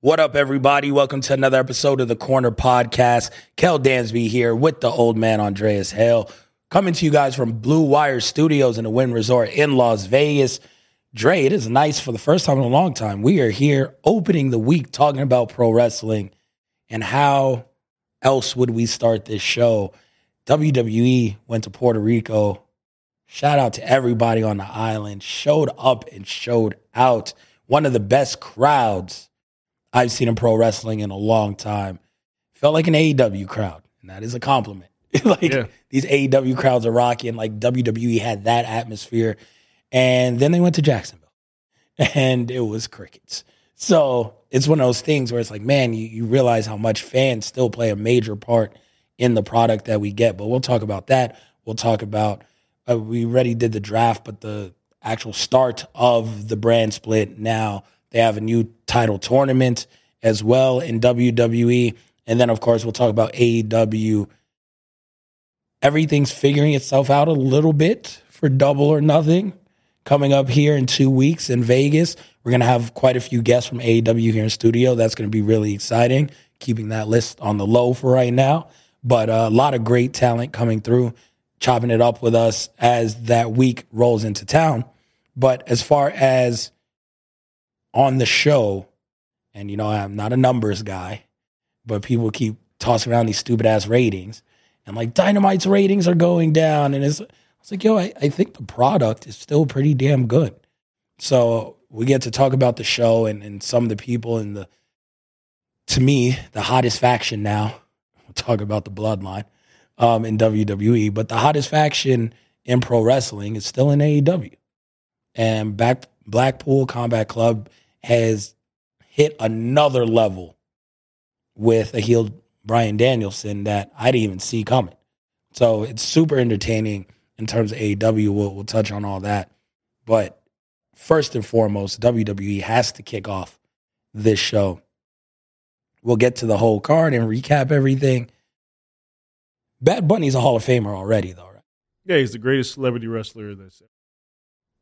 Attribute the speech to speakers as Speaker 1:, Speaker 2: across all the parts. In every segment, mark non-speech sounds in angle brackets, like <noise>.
Speaker 1: What up, everybody? Welcome to another episode of the Corner Podcast. Kel Dansby here with the old man Andreas Hale, coming to you guys from Blue Wire Studios in the Wynn Resort in Las Vegas. Dre, it is nice for the first time in a long time. We are here opening the week talking about pro wrestling and how else would we start this show? WWE went to Puerto Rico. Shout out to everybody on the island. Showed up and showed out. One of the best crowds I've seen in pro wrestling in a long time. Felt like an AEW crowd, and that is a compliment. <laughs> like
Speaker 2: Yeah.
Speaker 1: these AEW crowds are rocking. Like WWE had that atmosphere, and then they went to Jacksonville, <laughs> and it was crickets. So it's one of those things where it's like, man, you, you realize how much fans still play a major part in the product that we get. But we'll talk about that. We'll talk about uh, we already did the draft, but the actual start of the brand split now they have a new title tournament as well in WWE. And then, of course, we'll talk about AEW. Everything's figuring itself out a little bit for double or nothing coming up here in two weeks in Vegas. We're going to have quite a few guests from AEW here in studio. That's going to be really exciting. Keeping that list on the low for right now. But uh, a lot of great talent coming through, chopping it up with us as that week rolls into town. But as far as on the show, and you know, I'm not a numbers guy, but people keep tossing around these stupid ass ratings. And like Dynamite's ratings are going down. And it's, I was like, yo, I, I think the product is still pretty damn good. So we get to talk about the show and, and some of the people and the, to me, the hottest faction now. We'll talk about the bloodline um, in WWE, but the hottest faction in pro wrestling is still in AEW. And back Blackpool Combat Club has hit another level with a heel Bryan Danielson that I didn't even see coming. So it's super entertaining in terms of AEW. We'll, we'll touch on all that. But first and foremost, WWE has to kick off this show. We'll get to the whole card and recap everything. Bad Bunny's a Hall of Famer already, though, right?
Speaker 2: Yeah, he's the greatest celebrity wrestler that's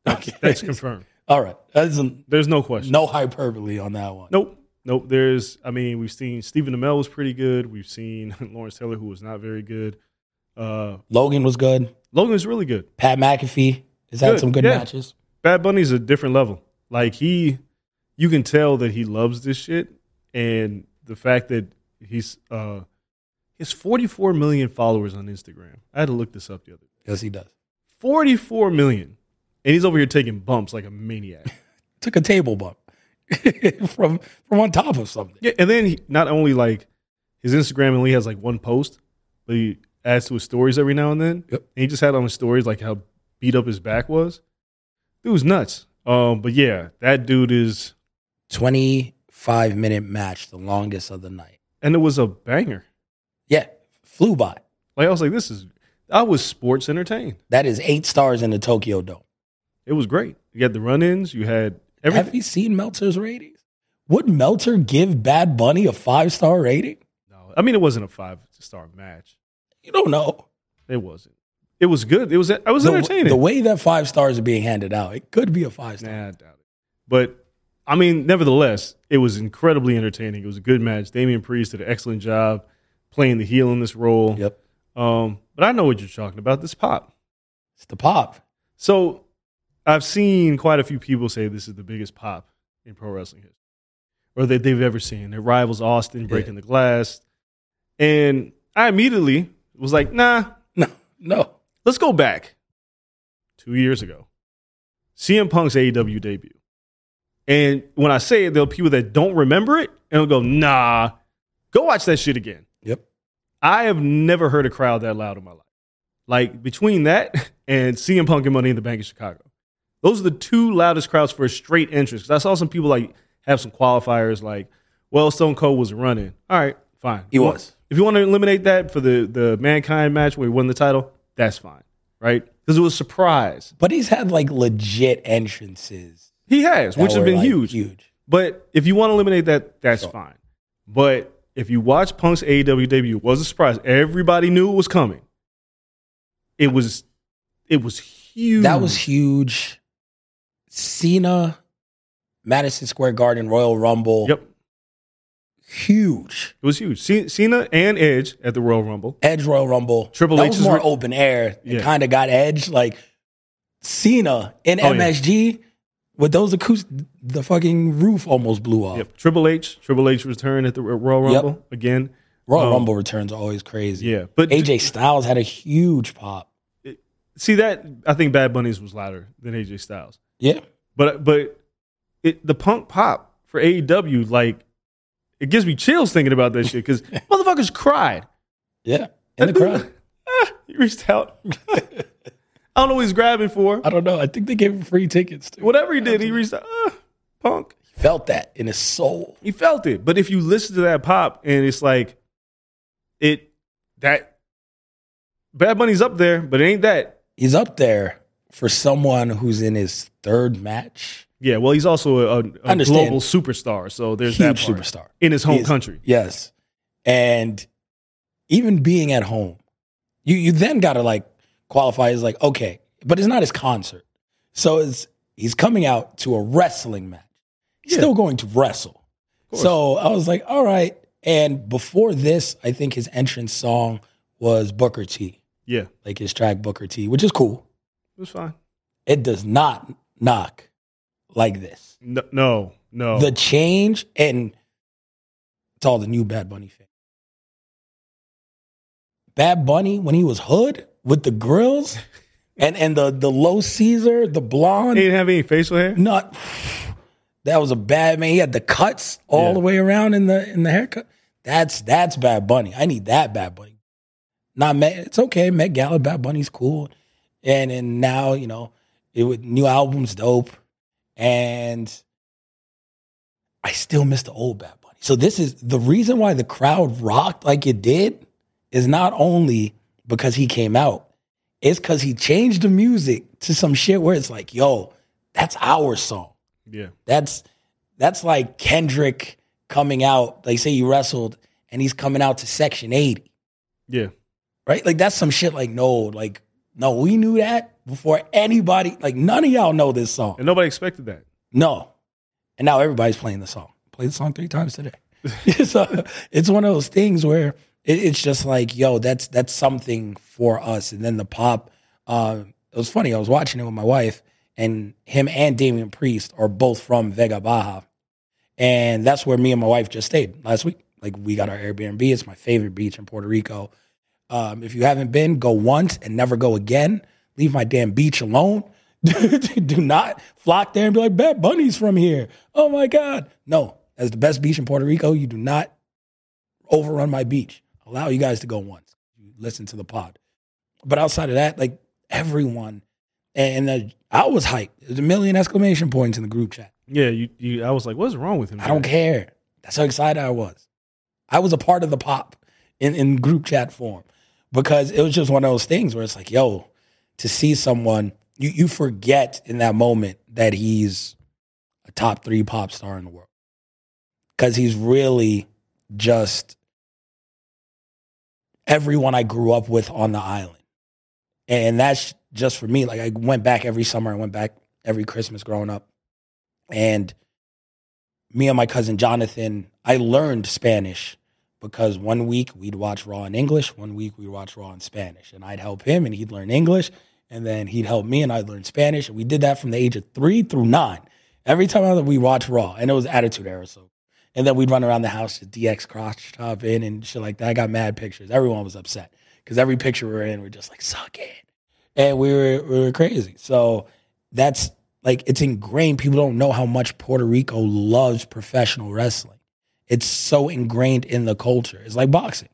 Speaker 2: that's,
Speaker 1: Okay.
Speaker 2: that's confirmed. <laughs>
Speaker 1: All right. That's a-
Speaker 2: There's no question.
Speaker 1: no hyperbole on that one.
Speaker 2: Nope. Nope. There's I mean, we've seen Stephen Amell was pretty good. We've seen <laughs> Lawrence Taylor, who was not very good. Uh
Speaker 1: Logan was good.
Speaker 2: Logan was really good.
Speaker 1: Pat McAfee has had some good
Speaker 2: yeah.
Speaker 1: matches.
Speaker 2: Bad Bunny's a different level. Like he you can tell that he loves this shit and the fact that he's uh has 44 million followers on Instagram. I had to look this up the other day.
Speaker 1: Yes, he does.
Speaker 2: 44 million. And he's over here taking bumps like a maniac. <laughs>
Speaker 1: Took a table bump <laughs> from from on top of something.
Speaker 2: Yeah, and then he, not only like his Instagram only has like one post, but he adds to his stories every now and then.
Speaker 1: Yep.
Speaker 2: And he just had on his stories like how beat up his back was. It was nuts. Um, but yeah, that dude is,
Speaker 1: 25 minute match, the longest of the night.
Speaker 2: and it was a banger.
Speaker 1: Yeah, flew by.
Speaker 2: Like I was like, this is, I was sports entertained.
Speaker 1: That is eight stars in the Tokyo Dome.
Speaker 2: It was great. You had the run-ins. You had everything.
Speaker 1: Have you seen Meltzer's ratings? Would Meltzer give Bad Bunny a five star rating?
Speaker 2: No, I mean, it wasn't a five star match.
Speaker 1: You don't know.
Speaker 2: It wasn't. It was good. It was. It was
Speaker 1: The,
Speaker 2: entertaining.
Speaker 1: the way that five stars are being handed out, it could be a five star.
Speaker 2: Nah, I doubt it. But I mean, nevertheless, it was incredibly entertaining. It was a good match. Damian Priest did an excellent job playing the heel in this role.
Speaker 1: Yep.
Speaker 2: Um, but I know what you're talking about. This pop.
Speaker 1: It's the pop.
Speaker 2: So I've seen quite a few people say this is the biggest pop in pro wrestling history, or that they've ever seen. It rivals Austin breaking the glass, and I immediately was like, "Nah,
Speaker 1: No, no.
Speaker 2: let's go back two years ago. CM Punk's AEW debut. And when I say it, there'll be people that don't remember it and they'll go, nah, go watch that shit again. I have never heard a crowd that loud in my life. Like between that <laughs> and CM Punk and Money in the Bank in Chicago, those are the two loudest crowds for a straight entrance. 'Cause I saw some people like have some qualifiers like, well, Stone Cold was running. All right, fine.
Speaker 1: He was.
Speaker 2: If you want to eliminate that for the the Mankind match where he won the title, that's fine, right? Because it was a surprise.
Speaker 1: But he's had like legit entrances.
Speaker 2: He has, which have been
Speaker 1: like,
Speaker 2: huge.
Speaker 1: Huge.
Speaker 2: But if you want to eliminate that, that's
Speaker 1: Sure.
Speaker 2: fine. But if you watch Punk's AEW debut, it was a surprise. Everybody knew it was coming. It was, it was huge.
Speaker 1: That was huge. Cena, Madison Square Garden, Royal Rumble.
Speaker 2: Yep,
Speaker 1: Huge.
Speaker 2: it was huge. C- Cena and Edge at the Royal Rumble.
Speaker 1: Edge Royal Rumble.
Speaker 2: Triple H
Speaker 1: was
Speaker 2: is
Speaker 1: more
Speaker 2: re-
Speaker 1: open air.
Speaker 2: Yeah.
Speaker 1: It kind of got Edge. Like Cena in
Speaker 2: Oh, yeah.
Speaker 1: With those acoustics, the fucking roof almost blew off.
Speaker 2: Yep, Triple H. Triple H returned at the Royal
Speaker 1: Yep.
Speaker 2: Rumble again.
Speaker 1: Royal
Speaker 2: Um,
Speaker 1: Rumble returns are always crazy.
Speaker 2: Yeah, but
Speaker 1: AJ Styles had a huge pop.
Speaker 2: see that I think Bad Bunny's was louder than AJ Styles.
Speaker 1: Yeah.
Speaker 2: But but it the punk pop for AEW like it gives me chills thinking about that shit because <laughs> motherfuckers cried.
Speaker 1: Yeah. In the
Speaker 2: dude-
Speaker 1: crowd.
Speaker 2: Ah, <laughs> he reached out. <laughs> I don't know what he's grabbing for.
Speaker 1: I don't know. I think they gave him free tickets too.
Speaker 2: Whatever he did, he reached out. Ah, punk.
Speaker 1: Felt that in his soul.
Speaker 2: He felt it. But if you listen to that pop and it's like it that Bad Bunny's up there, but it ain't that.
Speaker 1: He's up there for someone who's in his third match.
Speaker 2: Yeah, well, he's also a, a global superstar. So there's that part.
Speaker 1: superstar.
Speaker 2: in his home
Speaker 1: He's-
Speaker 2: country.
Speaker 1: Yes. And even being at home, you you then gotta like qualify as like, okay, but it's not his concert. So it's he's coming out to a wrestling match. He's
Speaker 2: Yeah.
Speaker 1: still going to wrestle. So I was like, all right. And before this, I think his entrance song was Booker T,
Speaker 2: Yeah,
Speaker 1: like his track Booker T, which is cool.
Speaker 2: it was fine.
Speaker 1: It does not knock like this.
Speaker 2: No, no, no.
Speaker 1: The change, and it's all the new Bad Bunny fans. Bad Bunny, when he was hood with the grills and, and the, the low Caesar, the blonde,
Speaker 2: he didn't have any facial hair.
Speaker 1: not that was a bad man. He had the cuts all
Speaker 2: Yeah.
Speaker 1: the way around in the in the haircut. That's that's Bad Bunny. I need that Bad Bunny. Not Met, it's okay. Met Gala, Bad Bunny's cool, and and now you know it would new album's dope, and I still miss the old Bad Bunny. So this is the reason why the crowd rocked like it did is not only because he came out, it's because he changed the music to some shit where it's like, yo, that's our song.
Speaker 2: Yeah,
Speaker 1: That's that's like Kendrick coming out. Like say he wrestled and he's coming out to Section 80,
Speaker 2: yeah.
Speaker 1: right? Like that's some shit. Like no, like no, we knew that before anybody. Like none of y'all know this song.
Speaker 2: And nobody expected that.
Speaker 1: No, and now everybody's playing the song. Play the song three times today. <laughs> so it's one of those things where it, it's just like, yo, that's that's something for us. And then the pop. Uh, it was funny. I was watching it with my wife, and him and Damian Priest are both from Vega Baja, and that's where me and my wife just stayed last week. Like we got our Airbnb. It's my favorite beach in Puerto Rico. Um, if you haven't been, go once and never go again. Leave my damn beach alone. <laughs> Do not flock there and be like, Bad Bunny's from here. Oh my God. No, as the best beach in Puerto Rico, you do not overrun my beach. Allow you guys to go once. You listen to the pod. But outside of that, like everyone, and the, I was hyped. There's a million exclamation points in the group chat.
Speaker 2: Yeah, you, you. I was like, what's wrong with him?
Speaker 1: I don't care. That's how excited I was. I was a part of the pop in, in group chat form because it was just one of those things where it's like, yo, to see someone, you, you forget in that moment that he's a top three pop star in the world because he's really just everyone I grew up with on the island. And that's just for me. Like I went back every summer, I went back every Christmas growing up. And me and my cousin Jonathan, I learned Spanish because one week we'd watch Raw in English, one week we'd watch Raw in Spanish. And I'd help him and he'd learn English. And then he'd help me and I'd learn Spanish. And we did that from the age of three through nine. Every time we watched Raw, and it was Attitude Era, so and then we'd run around the house to DX cross top in and shit like that. I got mad pictures. Everyone was upset because every picture we were in, we're just like, suck it. And we were we were crazy. So that's like it's ingrained. People don't know how much Puerto Rico loves professional wrestling. It's so ingrained in the culture. It's like boxing.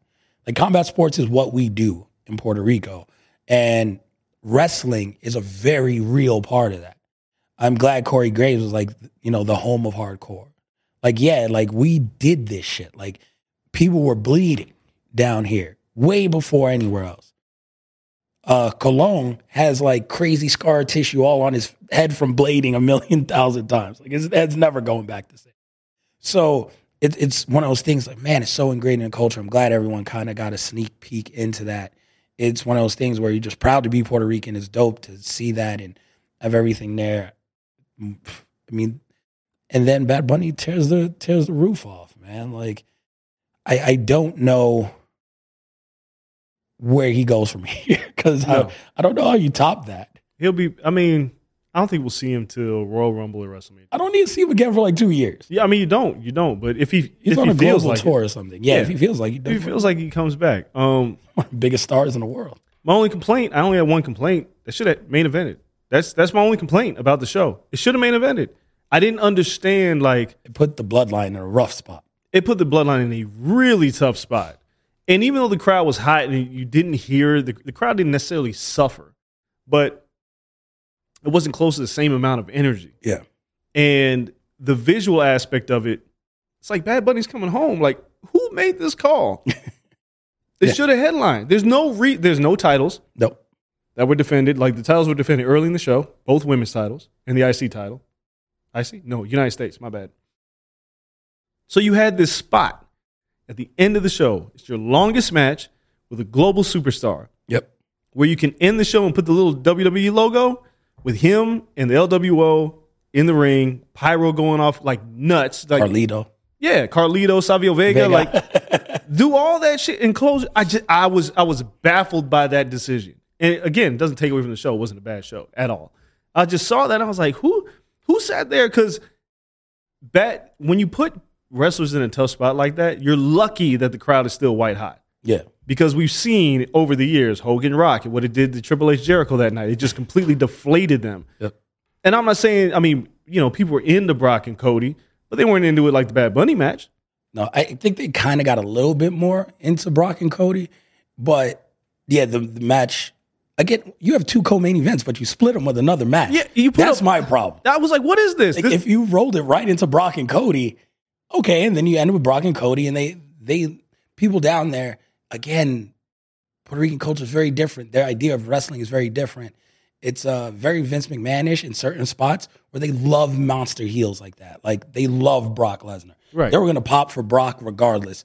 Speaker 1: Like combat sports is what we do in Puerto Rico. And wrestling is a very real part of that. I'm glad Corey Graves was like, you know, the home of hardcore. Like, yeah, like we did this shit. Like people were bleeding down here way before anywhere else. Uh, Colon has like crazy scar tissue all on his head from blading a million <laughs> thousand times. Like his head's never going back to same. So it, it's one of those things like, man, it's so ingrained in the culture. I'm glad everyone kind of got a sneak peek into that. It's one of those things where you're just proud to be Puerto Rican. It's dope to see that and have everything there. I mean, and then Bad Bunny tears the tears the roof off, man. Like I I don't know where he goes from <laughs> here because
Speaker 2: No.
Speaker 1: I, I don't know how you top that.
Speaker 2: He'll be. I mean, I don't think we'll see him till Royal Rumble or WrestleMania.
Speaker 1: I don't need to see him again for like two years.
Speaker 2: Yeah, I mean, you don't, you don't. But if he
Speaker 1: He's
Speaker 2: if
Speaker 1: on
Speaker 2: he
Speaker 1: a
Speaker 2: feels
Speaker 1: global
Speaker 2: like
Speaker 1: tour or something. Yeah,
Speaker 2: Yeah.
Speaker 1: if he feels like he does,
Speaker 2: if he feels like he comes back. Um,
Speaker 1: one of the biggest stars in the world.
Speaker 2: my only complaint, I only had one complaint. That should have main evented. That's that's my only complaint about the show. It should have main evented. I didn't understand like
Speaker 1: It put the bloodline in a rough spot.
Speaker 2: it put the bloodline in a really tough spot. And even though the crowd was hot and you didn't hear the, the crowd didn't necessarily suffer, but it wasn't close to the same amount of energy.
Speaker 1: Yeah.
Speaker 2: And the visual aspect of it, it's like Bad Bunny's coming home. Like, who made this call? <laughs> They
Speaker 1: Yeah.
Speaker 2: should have headlined. There's no re- there's no titles
Speaker 1: Nope.
Speaker 2: that were defended. Like the titles were defended early in the show, both women's titles and the IC title. IC? No, United States. My bad. So you had this spot at the end of the show. It's your longest match with a global superstar
Speaker 1: Yep.
Speaker 2: where you can end the show and put the little WWE logo with him and the LWO in the ring, pyro going off like nuts. Like
Speaker 1: Carlito.
Speaker 2: yeah, Carlito, Savio Vega,
Speaker 1: Vega.
Speaker 2: like <laughs> do all that shit and close. I just I was I was baffled by that decision. And again, it doesn't take away from the show. It wasn't a bad show at all. I just saw that and I was like, who who sat there? Because bet when you put wrestlers in a tough spot like that, you're lucky that the crowd is still white hot.
Speaker 1: Yeah.
Speaker 2: Because we've seen over the years Hogan Rock and what it did to Triple H Jericho that night. It just completely deflated them.
Speaker 1: Yep.
Speaker 2: And I'm not saying, I mean, you know, people were into Brock and Cody, but they weren't into it like the Bad Bunny match.
Speaker 1: No, I think they kind of got a little bit more into Brock and Cody, but yeah, the, the match again. You have two co-main events, but you split them with another match.
Speaker 2: Yeah, you put
Speaker 1: that's
Speaker 2: up-
Speaker 1: my problem.
Speaker 2: I was like, what is this?
Speaker 1: Like,
Speaker 2: This-
Speaker 1: if you rolled it right into Brock and Cody, okay, and then you end with Brock and Cody, and they they people down there again. Puerto Rican culture is very different. Their idea of wrestling is very different. It's uh, very Vince McMahonish in certain spots where they love monster heels like that. Like they love Brock Lesnar.
Speaker 2: Right.
Speaker 1: They were gonna pop for Brock regardless.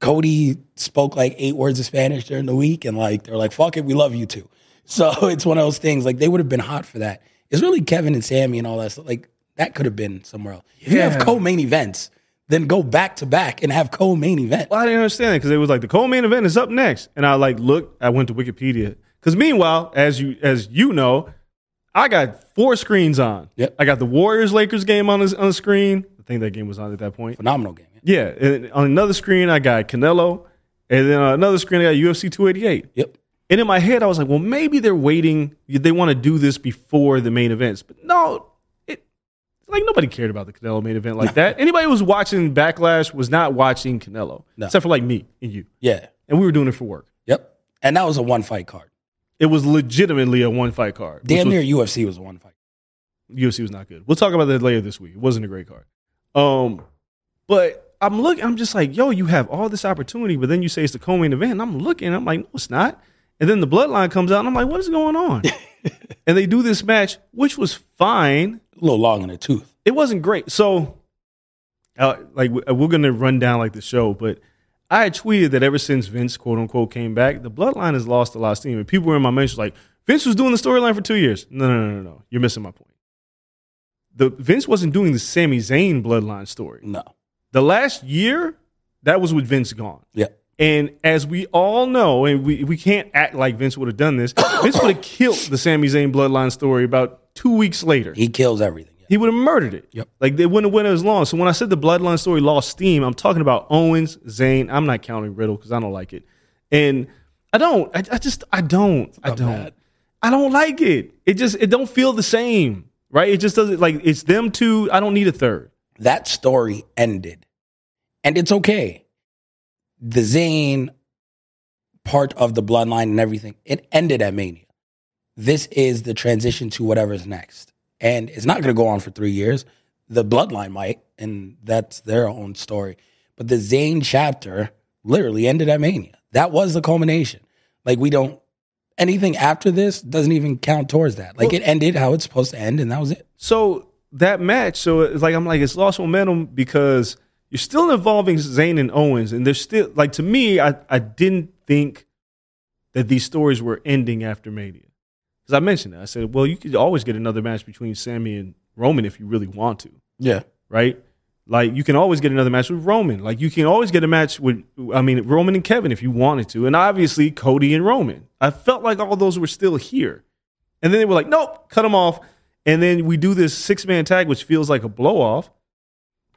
Speaker 1: Cody spoke like eight words of Spanish during the week, and like they're like, "Fuck it, we love you too." So <laughs> it's one of those things. Like they would have been hot for that. It's really Kevin and Sami and all that stuff. Like that could have been somewhere else. If you have
Speaker 2: Yeah.
Speaker 1: co-main events, then go back to back and have co-main event.
Speaker 2: well, I didn't understand it because it was like the co-main event is up next, and I like look. I went to Wikipedia because meanwhile, as you as you know, I got four screens on.
Speaker 1: Yep.
Speaker 2: I got the Warriors Lakers game on the, on the screen. I think that game was on at that point.
Speaker 1: Phenomenal game.
Speaker 2: Yeah, and on another screen I got Canelo, and then on another screen I got UFC 288.
Speaker 1: Yep.
Speaker 2: And in my head, I was like, well, maybe they're waiting. They want to do this before the main events. But no, it like nobody cared about the Canelo main event like <laughs> that. Anybody who was watching Backlash was not watching Canelo,
Speaker 1: No.
Speaker 2: except for like me and you.
Speaker 1: Yeah.
Speaker 2: And we were doing it for work.
Speaker 1: Yep. And that was a one fight card.
Speaker 2: It was legitimately a one fight card.
Speaker 1: Damn
Speaker 2: was-
Speaker 1: near UFC was a one fight.
Speaker 2: UFC was not good. We'll talk about that later this week. It wasn't a great card. Um, but I'm looking. I'm just like, yo, you have all this opportunity, but then you say it's the co-main event. And I'm looking. I'm like, no, it's not. And then the bloodline comes out, and I'm like, what is going on? <laughs> and they do this match, which was fine.
Speaker 1: A little long in the tooth.
Speaker 2: It wasn't great. So, uh, like, we- we're gonna run down like the show, but I had tweeted that ever since Vince quote unquote came back, the bloodline has lost a lot of steam. And people were in my mentions like, Vince was doing the storyline for two years. No, no, no, no, no. You're missing my point. The Vince wasn't doing the Sami Zayn bloodline story.
Speaker 1: No.
Speaker 2: The last year, that was with Vince gone.
Speaker 1: Yeah.
Speaker 2: And as we all know, and we, we can't act like Vince would have done this, <coughs> Vince would have killed the Sami Zayn bloodline story about two weeks later.
Speaker 1: He kills everything.
Speaker 2: He would have murdered it.
Speaker 1: Yep.
Speaker 2: Like they wouldn't have went as long. So when I said the bloodline story lost steam, I'm talking about Owens, Zayn. I'm not counting Riddle because I don't like it. And I don't. I, I just I don't. I don't.
Speaker 1: bad.
Speaker 2: I don't like it. It just it don't feel the same. Right? It just doesn't like it's them two. I don't need a third.
Speaker 1: That story ended. And it's okay. The Zayn part of the bloodline and everything, it ended at Mania. This is the transition to whatever's next. And it's not going to go on for three years. The bloodline might, and that's their own story. But the Zayn chapter literally ended at Mania. That was the culmination. Like, we don't, anything after this doesn't even count towards that. Like,
Speaker 2: Well-
Speaker 1: it ended how it's supposed to end, and that was it.
Speaker 2: So that match, so it's like I'm like it's lost momentum because you're still involving Zayn and Owens, and there's still like to me, I I didn't think that these stories were ending after Mania because I mentioned that I said, well, you could always get another match between Sami and Roman if you really want to,
Speaker 1: Yeah.
Speaker 2: right? Like you can always get another match with Roman. Like you can always get a match with, I mean, Roman and Kevin if you wanted to, and obviously Cody and Roman. I felt like all those were still here, and then they were like, nope, cut them off. And then we do this six man tag, which feels like a blow off.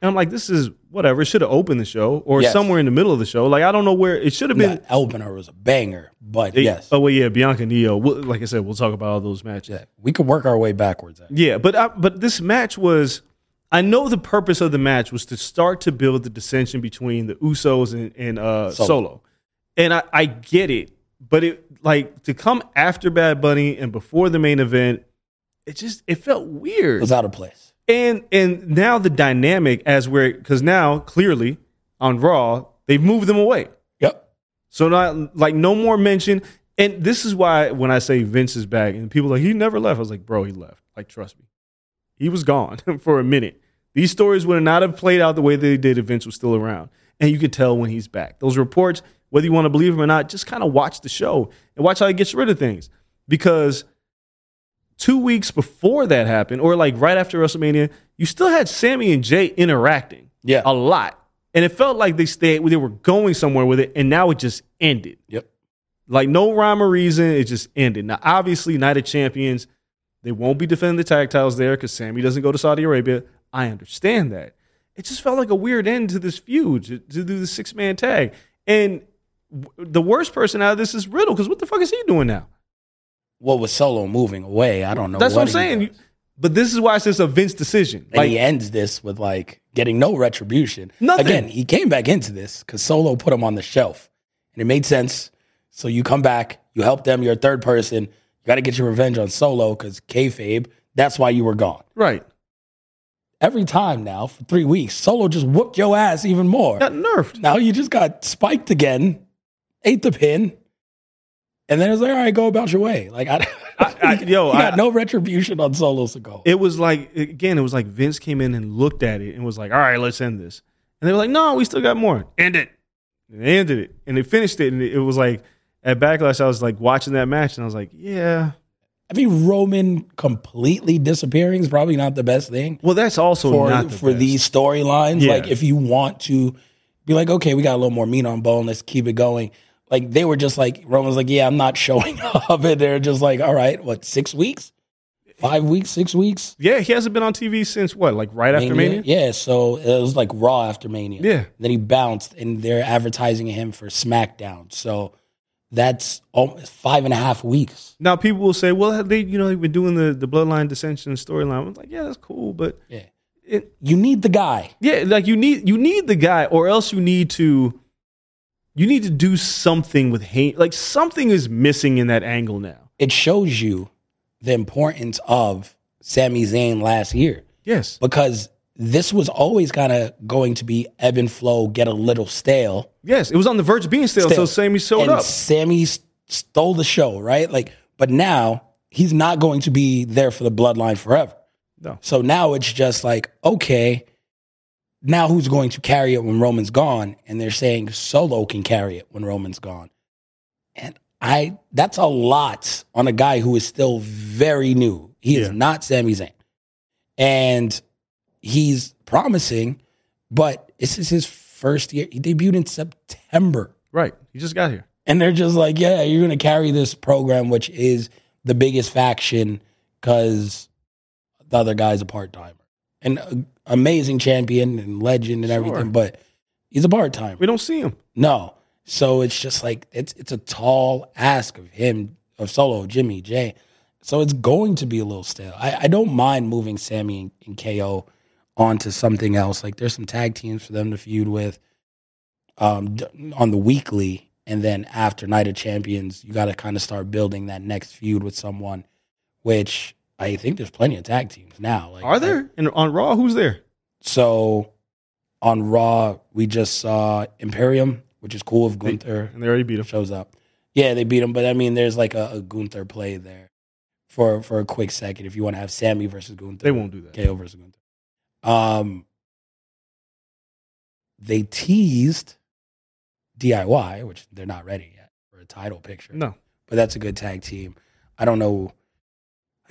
Speaker 2: And I'm like, this is whatever. It should have opened the show or
Speaker 1: Yes.
Speaker 2: somewhere in the middle of the show. Like I don't know where it should have been.
Speaker 1: That opener was a banger, but
Speaker 2: It-
Speaker 1: yes.
Speaker 2: Oh well, yeah, Bianca Iyo. We'll, like I said, we'll talk about all those matches.
Speaker 1: Yeah, we could work our way backwards. actually.
Speaker 2: Yeah, but I, but this match was. I know the purpose of the match was to start to build the dissension between the Usos and, and uh,
Speaker 1: Solo.
Speaker 2: Solo. and I, I get it, but it like to come after Bad Bunny and before the main event, it just it felt weird.
Speaker 1: It was out of place.
Speaker 2: And and now the dynamic as we're because now clearly on Raw they've moved them away.
Speaker 1: Yep.
Speaker 2: So not like no more mention. And this is why when I say Vince is back and people are like he never left, I was like, bro, he left. Like trust me, he was gone <laughs> for a minute. These stories would not have played out the way they did if Vince was still around. And you could tell when he's back. Those reports, whether you want to believe them or not, just kind of watch the show and watch how he gets rid of things. Because two weeks before that happened, or like right after WrestleMania, you still had Sami and Jay interacting
Speaker 1: Yeah.
Speaker 2: a lot. And it felt like they stayed, they were going somewhere with it, and now it just ended.
Speaker 1: Yep.
Speaker 2: Like no rhyme or reason, it just ended. Now, obviously, Night of Champions, they won't be defending the tag titles there because Sami doesn't go to Saudi Arabia. I understand that. It just felt like a weird end to this feud to, to do the six man tag. And the worst person out of this is Riddle because what the fuck is he doing now?
Speaker 1: What was Solo moving away? I don't know.
Speaker 2: That's what I'm saying.
Speaker 1: does.
Speaker 2: But this is why it's just a Vince decision.
Speaker 1: And he ends this with like getting no retribution.
Speaker 2: Nothing.
Speaker 1: Again, he came back into this because Solo put him on the shelf, and it made sense. So you come back, you help them. You're a third person. You got to get your revenge on Solo because kayfabe. That's why you were gone.
Speaker 2: right.
Speaker 1: Every time now for three weeks, Solo just whooped your ass even more.
Speaker 2: Got nerfed.
Speaker 1: Now you just got spiked again, ate the pin, and then it was like, all right, go about your way. Like I,
Speaker 2: I- I- <laughs> yo,
Speaker 1: you got
Speaker 2: I-
Speaker 1: no retribution on Solo Sikoa.
Speaker 2: It was like again, it was like Vince came in and looked at it and was like, "All right, let's end this." And they were like, "No, we still got more. End it." And they ended it, and they finished it, and it was like at Backlash, I was like watching that match, and I was like, "Yeah."
Speaker 1: I mean, Roman completely disappearing is probably not the best thing
Speaker 2: Well, that's also
Speaker 1: for
Speaker 2: not the
Speaker 1: for
Speaker 2: best.
Speaker 1: these storylines.
Speaker 2: Yeah.
Speaker 1: Like, if you want to be like, okay, we got a little more meat on bone, let's keep it going. Like they were just like Roman's like, yeah, I'm not showing <laughs> up, and they're just like, all right, what, six weeks, five weeks, six weeks,
Speaker 2: Yeah, he hasn't been on TV since what, like right after Mania?
Speaker 1: Yeah, so it was like Raw after Mania.
Speaker 2: Yeah.
Speaker 1: then he bounced, and they're advertising him for SmackDown. So that's almost five and a half weeks.
Speaker 2: Now people will say, "Well, they, you know, they've been doing the the bloodline dissension storyline." I was like, "Yeah, that's cool," but
Speaker 1: Yeah,
Speaker 2: it,
Speaker 1: you need the guy.
Speaker 2: Yeah, like you need you need the guy, or else you need to you need to do something with hate. Like something is missing in that angle now.
Speaker 1: it shows you the importance of Sami Zayn last year
Speaker 2: Yes,
Speaker 1: because this was always kind of going to be ebb and flow, get a little stale.
Speaker 2: yes, it was on the verge of being stale until Sami showed
Speaker 1: and
Speaker 2: up.
Speaker 1: Sami stole the show, right? Like, but now he's not going to be there for the bloodline forever.
Speaker 2: No.
Speaker 1: So now it's just like, okay, now who's going to carry it when Roman's gone? And they're saying Solo can carry it when Roman's gone. And I that's a lot on a guy who is still very new. He is not Sami Zayn. And he's promising, but this is his first year. He debuted in September.
Speaker 2: Right. He just got here.
Speaker 1: And they're just like, yeah, you're going to carry this program, which is the biggest faction because the other guy's a part timer. An amazing champion and legend and
Speaker 2: Sure.
Speaker 1: everything, but he's a part time.
Speaker 2: We don't see him.
Speaker 1: No. So it's just like, it's, it's a tall ask of him, of Solo, Jimmy, Jay. So it's going to be a little stale. I, I don't mind moving Sami and, and KO onto something else. Like there's some tag teams for them to feud with um, on the weekly, and then after Night of Champions, you got to kind of start building that next feud with someone. Which I think there's plenty of tag teams now. Like,
Speaker 2: Are there? And on Raw, who's there?
Speaker 1: So on Raw, we just saw Imperium, which is cool if Gunther
Speaker 2: And they already beat him.
Speaker 1: shows up. Yeah, they beat him, but I mean, there's like a, a Gunther play there for for a quick second if you want to have Sami versus Gunther.
Speaker 2: They won't do that.
Speaker 1: KO versus Gunther. Um, they teased DIY, which they're not ready yet for a title picture.
Speaker 2: No.
Speaker 1: but that's a good tag team. I don't know.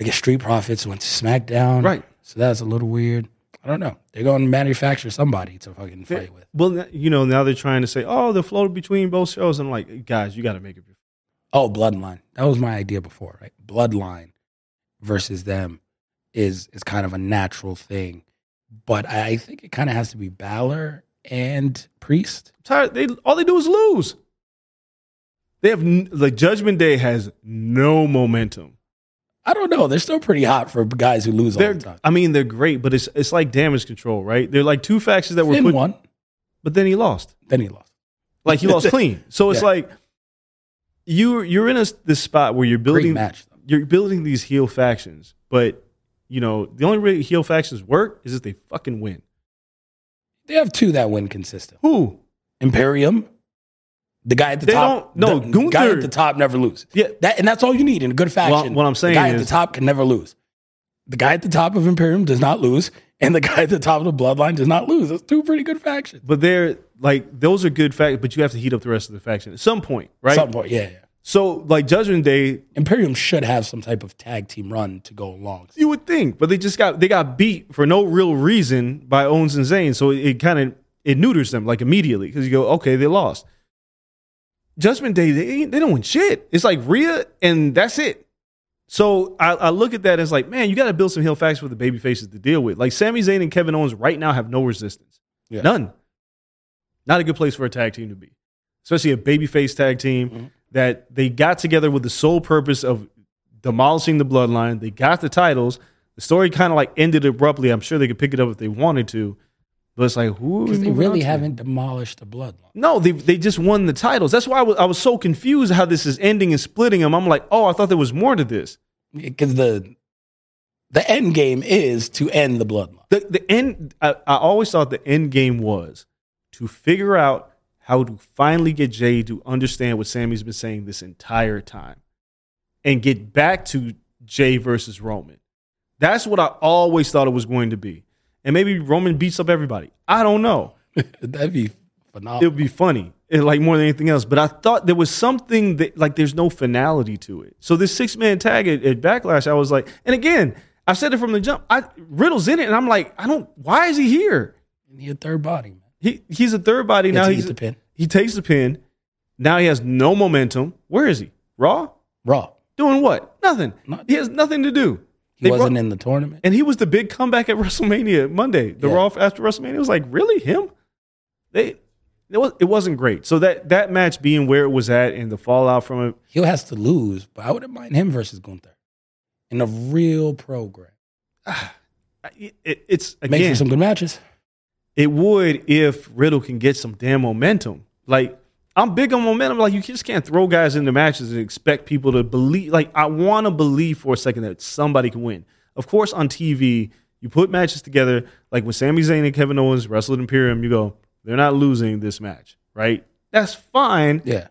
Speaker 1: I guess Street Profits went to SmackDown,
Speaker 2: Right.
Speaker 1: So that's a little weird. I don't know. They're going to manufacture somebody to fucking fight with.
Speaker 2: Well, you know, now they're trying to say, oh, they're floated between both shows. I'm like, guys, you got to make it.
Speaker 1: Oh, Bloodline. That was my idea before, right? Bloodline versus them is is kind of a natural thing, but I think it kind of has to be Balor and Priest.
Speaker 2: tired. They all they do is lose. They have like Judgment Day has no momentum.
Speaker 1: I don't know. They're still pretty hot for guys who lose all
Speaker 2: They're,
Speaker 1: the time.
Speaker 2: I mean, they're great, but it's it's like damage control, right? They're like two factions that were
Speaker 1: Finn
Speaker 2: put,
Speaker 1: won,
Speaker 2: but then he lost.
Speaker 1: then he lost.
Speaker 2: Like he lost <laughs> clean. So it's
Speaker 1: Yeah.
Speaker 2: like you you're in a, this spot where you're building
Speaker 1: match.
Speaker 2: You're building these heel factions, but you know the only way heel factions work is if they fucking win.
Speaker 1: They have two that win consistent.
Speaker 2: Who?
Speaker 1: Imperium, the guy at the
Speaker 2: They
Speaker 1: top.
Speaker 2: don't- no,
Speaker 1: the guy
Speaker 2: Gunther-
Speaker 1: at the top never loses.
Speaker 2: Yeah.
Speaker 1: that and that's all you need in a good faction.
Speaker 2: what I'm saying
Speaker 1: the guy at the top can never lose. The guy at the top of Imperium does not lose, and the <laughs> guy at the top of the Bloodline does not lose. That's two pretty good factions.
Speaker 2: But they're like those are good factions, but you have to heat up the rest of the faction at some point, right?
Speaker 1: Some point, yeah, yeah.
Speaker 2: So like Judgment Day,
Speaker 1: Imperium should have some type of tag team run to go along.
Speaker 2: you would think, but they just got they got beat for no real reason by Owens and Zayn, so it, it kind of it neuters them like immediately because you go, okay, they lost. Judgment Day, they they don't win shit. It's like Rhea, and that's it. So I, I look at that as like, man, you got to build some heel facts for the baby faces to deal with. Like Sami Zayn and Kevin Owens right now have no resistance,
Speaker 1: Yeah.
Speaker 2: none. Not a good place for a tag team to be, especially a babyface tag team
Speaker 1: Mhm.
Speaker 2: that they got together with the sole purpose of demolishing the bloodline. They got the titles. The story kind of like ended abruptly. I'm sure they could pick it up if they wanted to, but it's like who? are we
Speaker 1: Because they really haven't demolished the Bloodline.
Speaker 2: No, they they just won the titles. That's why I was, I was so confused how this is ending and splitting them. I'm like, oh, I thought there was more to this.
Speaker 1: Because the the end game is to end the Bloodline.
Speaker 2: The the end. I, I always thought the end game was to figure out how to finally get Jay to understand what Sami's been saying this entire time, and get back to Jay versus Roman. That's what I always thought it was going to be. And maybe Roman beats up everybody. I don't know. <laughs>
Speaker 1: That'd be phenomenal.
Speaker 2: it would be funny, and like more than anything else. But I thought there was something that like there's no finality to it. So this six man tag at, at Backlash, I was like, and again, I said it from the jump. I Riddle's in it, and I'm like, I don't. Why is he here?
Speaker 1: He a third body, man.
Speaker 2: He he's a third body
Speaker 1: Gets
Speaker 2: now. He's
Speaker 1: the pin.
Speaker 2: He takes the pin. Now he has no momentum. Where is he? Raw
Speaker 1: Raw.
Speaker 2: doing what? Nothing.
Speaker 1: Nothing.
Speaker 2: He has nothing to do.
Speaker 1: He
Speaker 2: They
Speaker 1: wasn't
Speaker 2: brought-
Speaker 1: in the tournament.
Speaker 2: and he was the big comeback at <laughs> WrestleMania Monday. The
Speaker 1: Yeah.
Speaker 2: Raw after WrestleMania was like, really him? They it was it wasn't great. So that that match being where it was at and the fallout from it,
Speaker 1: He'll has to lose, but I wouldn't mind him versus Gunther in a real program. <sighs>
Speaker 2: it, it- it's
Speaker 1: Make for some good matches.
Speaker 2: it would if Riddle can get some damn momentum. Like I'm big on momentum. Like you just can't throw guys into matches and expect people to believe. Like I want to believe for a second that somebody can win. Of course, on TV, you put matches together. Like when Sami Zayn and Kevin Owens wrestled Imperium, you go, they're not losing this match, right? That's fine
Speaker 1: Yeah,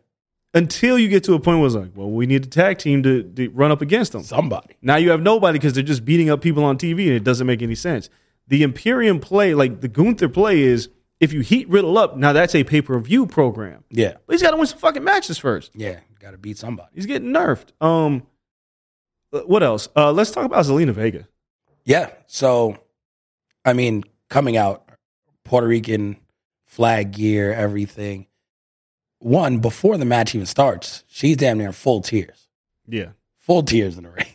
Speaker 2: until you get to a point where it's like, well, we need a tag team to, to run up against them.
Speaker 1: somebody.
Speaker 2: Now you have nobody because they're just beating up people on TV and it doesn't make any sense. The Imperium play, like the Gunther play, is if you heat Riddle up, now that's a pay per view program.
Speaker 1: Yeah.
Speaker 2: But he's got to win some fucking matches first.
Speaker 1: Yeah. Got to beat somebody.
Speaker 2: He's getting nerfed. Um, what else? Uh, let's talk about Zelina Vega.
Speaker 1: Yeah. So, I mean, coming out, Puerto Rican flag gear, everything. One, before the match even starts, she's damn near full tears,
Speaker 2: Yeah,
Speaker 1: full tears in the <laughs> ring.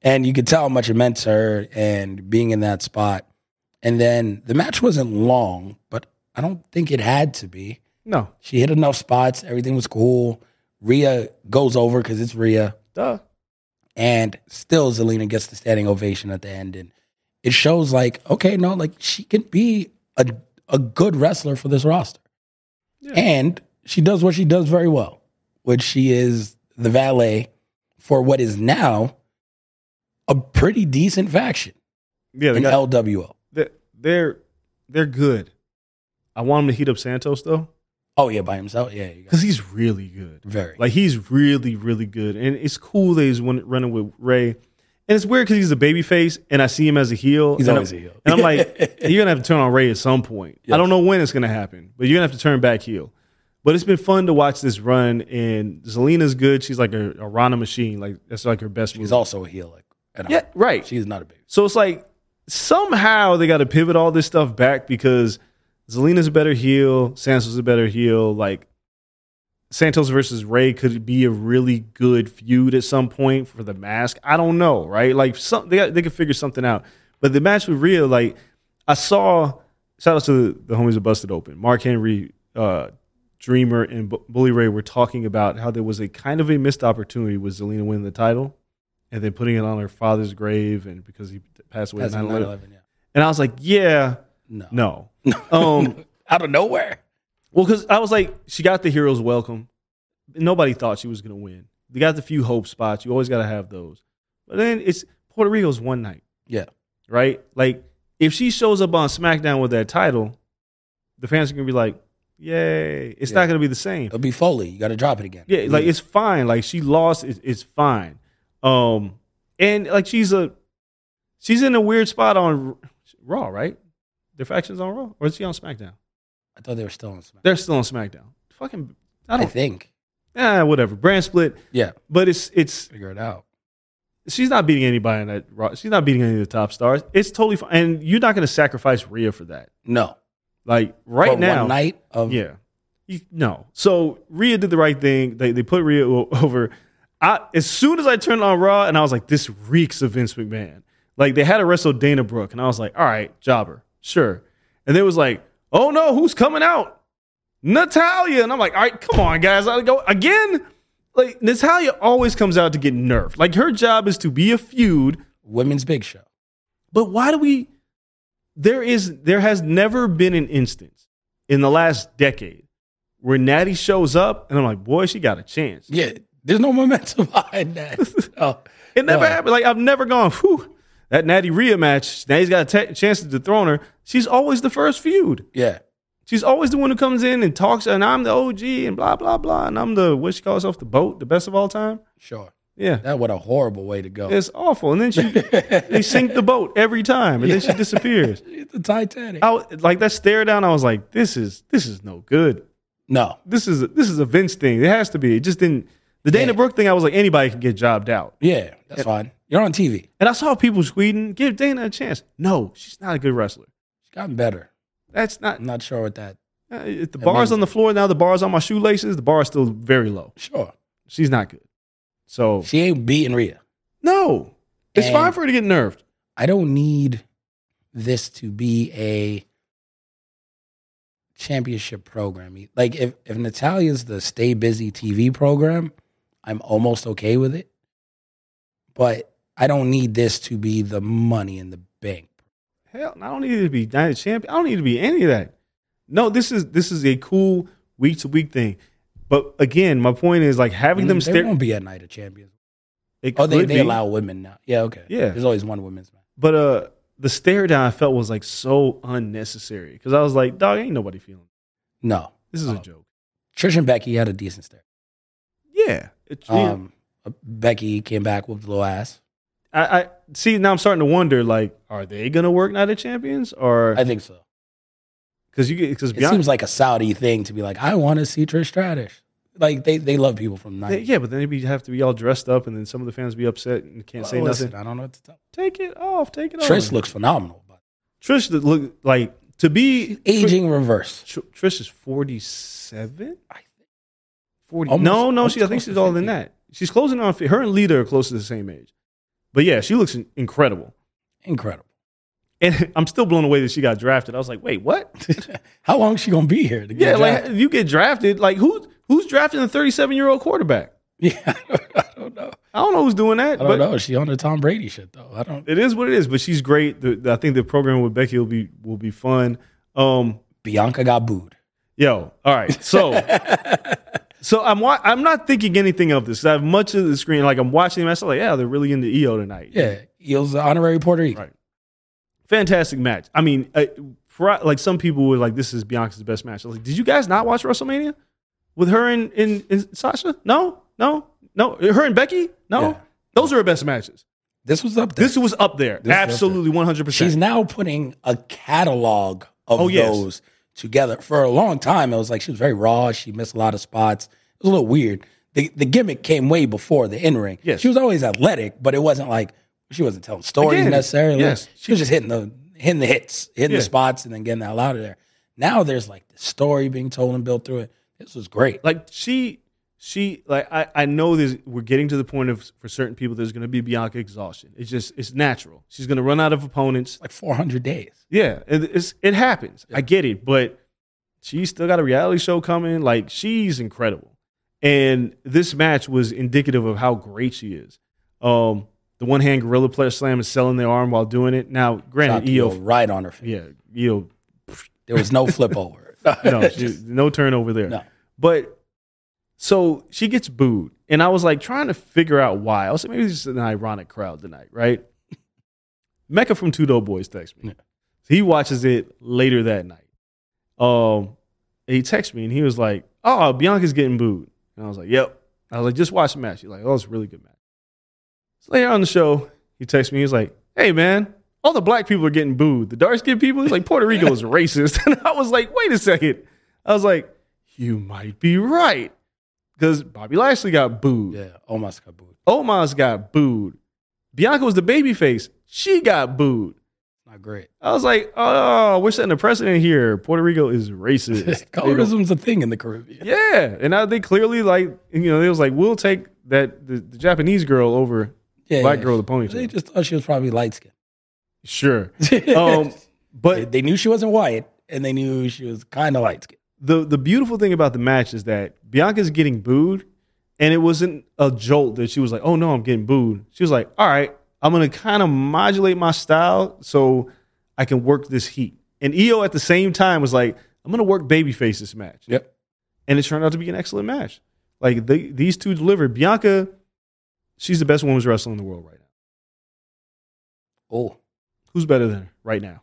Speaker 1: And you could tell how much it meant to her and being in that spot. And then the match wasn't long, but I don't think it had to be.
Speaker 2: no,
Speaker 1: She hit enough spots. Everything was cool. Rhea goes over because it's Rhea.
Speaker 2: duh.
Speaker 1: And still, Zelina gets the standing ovation at the end. And it shows, like, okay, no, like she can be a, a good wrestler for this roster.
Speaker 2: Yeah.
Speaker 1: And she does what she does very well, which she is the valet for what is now a pretty decent faction
Speaker 2: Yeah, they
Speaker 1: in
Speaker 2: got,
Speaker 1: LWO.
Speaker 2: they're, they're they're good. I want him to heat up Santos though,
Speaker 1: Oh, yeah, by himself? Yeah,
Speaker 2: because he's really good.
Speaker 1: very.
Speaker 2: Like he's really, really good, and it's cool that he's running with Rey. And it's weird because he's a baby face, and I see him as a heel.
Speaker 1: He's always
Speaker 2: I'm,
Speaker 1: a heel.
Speaker 2: And I'm like, <laughs> you're gonna have to turn on Rey at some point. I don't know when it's gonna happen, but you're gonna have to turn back heel. But it's been fun to watch this run, and Zelina's good. She's like a, a Rana machine. Like that's like her best
Speaker 1: She's
Speaker 2: move.
Speaker 1: also a heel. Like, at
Speaker 2: yeah, right.
Speaker 1: She's not a baby.
Speaker 2: So it's like somehow they got to pivot all this stuff back because Zelina's a better heel, Santos is a better heel. Like Santos versus Rey could be a really good feud at some point for the mask. I don't know, right? Like some they got, they could figure something out. But the match with Rhea, like I saw. Shout out to the, the homies that busted open. Mark Henry, uh, Dreamer, and Bu- Bully Ray were talking about how there was a kind of a missed opportunity with Zelina winning the title, and then putting it on her father's grave, and because he passed away 9
Speaker 1: 9/11,
Speaker 2: 11.
Speaker 1: yeah.
Speaker 2: And I was like, yeah,
Speaker 1: No.
Speaker 2: no. <laughs> Um,
Speaker 1: Out of nowhere.
Speaker 2: well, because I was like, she got the hero's welcome. Nobody thought she was going to win. They got the few hope spots. You always got to have those. But then it's Puerto Rico's one night,
Speaker 1: Yeah.
Speaker 2: right? Like, if she shows up on SmackDown with that title, the fans are going to be like, yay. It's not going to be the same.
Speaker 1: It'll be Foley. You got to drop it again.
Speaker 2: Yeah, like it's fine. Like she lost, it, it's fine. Um, and like she's a, she's in a weird spot on Raw, right? Their factions on Raw, or is he on SmackDown?
Speaker 1: I thought they were still on SmackDown.
Speaker 2: They're still on SmackDown. Fucking, I
Speaker 1: I
Speaker 2: don't.
Speaker 1: think.
Speaker 2: Ah, whatever. Brand split,
Speaker 1: Yeah.
Speaker 2: but it's it's
Speaker 1: Figure it out.
Speaker 2: she's not beating anybody in that Raw. She's not beating any of the top stars. It's totally fine, and you're not going to sacrifice Rhea for that.
Speaker 1: No.
Speaker 2: Like right
Speaker 1: For
Speaker 2: now,
Speaker 1: night of
Speaker 2: Yeah. You, no. So Rhea did the right thing. They they put Rhea over. I as soon as I turned on Raw and I was like, this reeks of Vince McMahon. Like they had to wrestle Dana Brooke, and I was like, all right, jobber, sure. And they was like, oh no, who's coming out? Natalya. And I'm like, all right, come on, guys. I go again. Like Natalya always comes out to get nerfed. Like her job is to be a feud
Speaker 1: women's big show.
Speaker 2: but why do we? There is there has never been an instance in the last decade where Natty shows up and I'm like, boy, she got a chance.
Speaker 1: Yeah. There's no momentum <laughs> behind that. <laughs> Oh.
Speaker 2: It never
Speaker 1: No.
Speaker 2: happened. Like I've never gone, whew, that Natty Rhea match. Natty's got a t- chance to dethrone her. She's always the first feud.
Speaker 1: Yeah.
Speaker 2: She's always the one who comes in and talks, and I'm the OG and blah blah blah, and I'm the what she calls herself the boat, the best of all time.
Speaker 1: Sure.
Speaker 2: Yeah,
Speaker 1: That what a horrible way to go.
Speaker 2: it's awful. And then she <laughs> they sink the boat every time, and then she disappears. <laughs>
Speaker 1: The Titanic.
Speaker 2: I, like that stare down, I was like, this is this is no good.
Speaker 1: No.
Speaker 2: This is a, this is a Vince thing. It has to be. It just didn't. The Dana
Speaker 1: Yeah.
Speaker 2: Brooke thing, I was like, anybody can get jobbed out.
Speaker 1: Yeah. That's fine. You're on TV.
Speaker 2: And I saw people tweeting, give Dana a chance. No, she's not a good wrestler.
Speaker 1: She's gotten better.
Speaker 2: That's not.
Speaker 1: I'm not sure what that.
Speaker 2: Uh, if the bar's on the floor now, the bar's on my shoelaces. The bar's still very low.
Speaker 1: Sure.
Speaker 2: She's not good. So
Speaker 1: She ain't beating Rhea.
Speaker 2: no, it's
Speaker 1: And-
Speaker 2: fine for her to get nerfed.
Speaker 1: I don't need this to be a championship program. Like if if Natalya's the stay busy TV program, I'm almost okay with it. But I don't need this to be the money in the bank.
Speaker 2: Hell, I don't need to be United champion. I don't need to be any of that. No, this is this is a cool week to week thing. But again, my point is like having them
Speaker 1: Mm, they
Speaker 2: stare.
Speaker 1: won't be a night of champions.
Speaker 2: It
Speaker 1: Oh, they, they
Speaker 2: be.
Speaker 1: allow women now. Yeah, okay.
Speaker 2: Yeah.
Speaker 1: There's always one women's match.
Speaker 2: But uh, the stare down I felt was like so unnecessary because I was like, dog, ain't nobody feeling. it.
Speaker 1: No.
Speaker 2: This is a joke.
Speaker 1: Trish and Becky had a decent stare.
Speaker 2: Yeah, it, yeah.
Speaker 1: Um, Becky came back with a little ass.
Speaker 2: I, I see now. I'm starting to wonder, like, are they gonna work Night of Champions or
Speaker 1: I think so.
Speaker 2: because you get because
Speaker 1: It seems like a Saudi thing to be like, I want to see Trish Stratus. Like they, they love people from night.
Speaker 2: yeah, but then you have to be all dressed up, and then some of the fans be upset and can't say
Speaker 1: listen,
Speaker 2: nothing.
Speaker 1: I don't know what to tell.
Speaker 2: Take it off. Take it off.
Speaker 1: Trish looks phenomenal. But
Speaker 2: Trish look like to be
Speaker 1: aging reverse.
Speaker 2: Trish is 47?
Speaker 1: I think.
Speaker 2: 40.
Speaker 1: Almost-
Speaker 2: no, no, she, I think she's older than that. She's closing on. Her and Lita are close to the same age. But yeah, she looks incredible.
Speaker 1: Incredible.
Speaker 2: And <laughs> I'm still blown away that she got drafted. I was like, wait, what? <laughs> <laughs>
Speaker 1: How long is she gonna be here?
Speaker 2: Yeah, like you get drafted. Like who who's drafting a 37 year old quarterback?
Speaker 1: yeah, I don't know.
Speaker 2: I don't know who's doing that.
Speaker 1: I don't know. She on the Tom Brady shit though. I don't.
Speaker 2: It is what it is. But she's great. The, the- I think the program with Becky will be will be fun. Um,
Speaker 1: Bianca got booed.
Speaker 2: Yo, all right. So, so I'm wa- I'm not thinking anything of this. I have much of the screen. Like I'm watching them. I like, yeah, they're really into Iyo tonight.
Speaker 1: Yeah, Iyo's the honorary Puerto Rican.
Speaker 2: Right. fantastic match. I mean, uh, for, like some people were like, this is Bianca's best match. I was like, did you guys not watch WrestleMania with her and, and, and Sasha? No, no, no. Her and Becky? No,
Speaker 1: Yeah.
Speaker 2: those are her best matches.
Speaker 1: This was up there.
Speaker 2: This was up there.
Speaker 1: This
Speaker 2: Absolutely, one hundred percent.
Speaker 1: She's now putting a catalog of
Speaker 2: Oh, yes.
Speaker 1: Together. For a long time, it was like she was very raw. She missed a lot of spots. It was a little weird. The the gimmick came way before the in ring.
Speaker 2: Yes.
Speaker 1: She was always athletic, but it wasn't like she wasn't telling stories
Speaker 2: Again,
Speaker 1: necessarily.
Speaker 2: yes.
Speaker 1: She was just hitting the hitting the hits, hitting
Speaker 2: Yeah.
Speaker 1: the spots, and then getting the hell out of there. Now there's like the story being told and built through it. This was great.
Speaker 2: Like she, she, like I, I know this. We're getting to the point of for certain people, there's going to be Bianca exhaustion. It's just, it's natural. She's going to run out of opponents.
Speaker 1: Like 400 days.
Speaker 2: Yeah, it, it's it happens. I get it, but she's still got a reality show coming. Like she's incredible, and this match was indicative of how great she is. Um, the one hand gorilla player slam is selling their arm while doing it. Now, granted,
Speaker 1: Iyo, right on her face.
Speaker 2: yeah, Iyo,
Speaker 1: There was no flip over. <laughs>
Speaker 2: no, she, no turnover there.
Speaker 1: No.
Speaker 2: But so she gets booed, and I was like trying to figure out why. I was like, maybe it's just an ironic crowd tonight, right? <laughs> Mecca from Two Dope Boys texts me.
Speaker 1: Yeah.
Speaker 2: He watches it later that night. Um, he texts me, and he was like, "Oh, Bianca's getting booed," and I was like, "Yep." I was like, "Just watch the match." He's like, "Oh, it's a really good match." So later on the show, he texts me. He's like, "Hey, man." All the black people are getting booed. The dark skinned people, he's like, Puerto Rico is <laughs> racist. <laughs> And I was like, wait a second. I was like, you might be right. Because Bobby Lashley got booed.
Speaker 1: yeah, almost got booed.
Speaker 2: Omos got booed. Bianca was the baby face. She got booed.
Speaker 1: It's not great.
Speaker 2: I was like, oh, we're setting a precedent here. Puerto Rico is racist. <laughs> They
Speaker 1: Colorism's a thing in the Caribbean.
Speaker 2: yeah. And now they clearly like, you know, it was like, we'll take that the, the Japanese girl over
Speaker 1: Yeah,
Speaker 2: black
Speaker 1: yeah.
Speaker 2: girl with the ponytail.
Speaker 1: They just thought she was probably light skinned.
Speaker 2: sure. <laughs> Um,
Speaker 1: they,
Speaker 2: but
Speaker 1: they knew she wasn't white, and they knew she was kind of light skinned.
Speaker 2: The the beautiful thing about the match is that Bianca's getting booed, and it wasn't a jolt that she was like, "Oh no, I'm getting booed." She was like, "All right, I'm gonna kind of modulate my style so I can work this heat." And Iyo at the same time was like, "I'm gonna work babyface this match,"
Speaker 1: Yep.
Speaker 2: and it turned out to be an excellent match. Like they, these two delivered. Bianca, she's the best women's wrestler in the world right now.
Speaker 1: Oh,
Speaker 2: Who's better than her right now?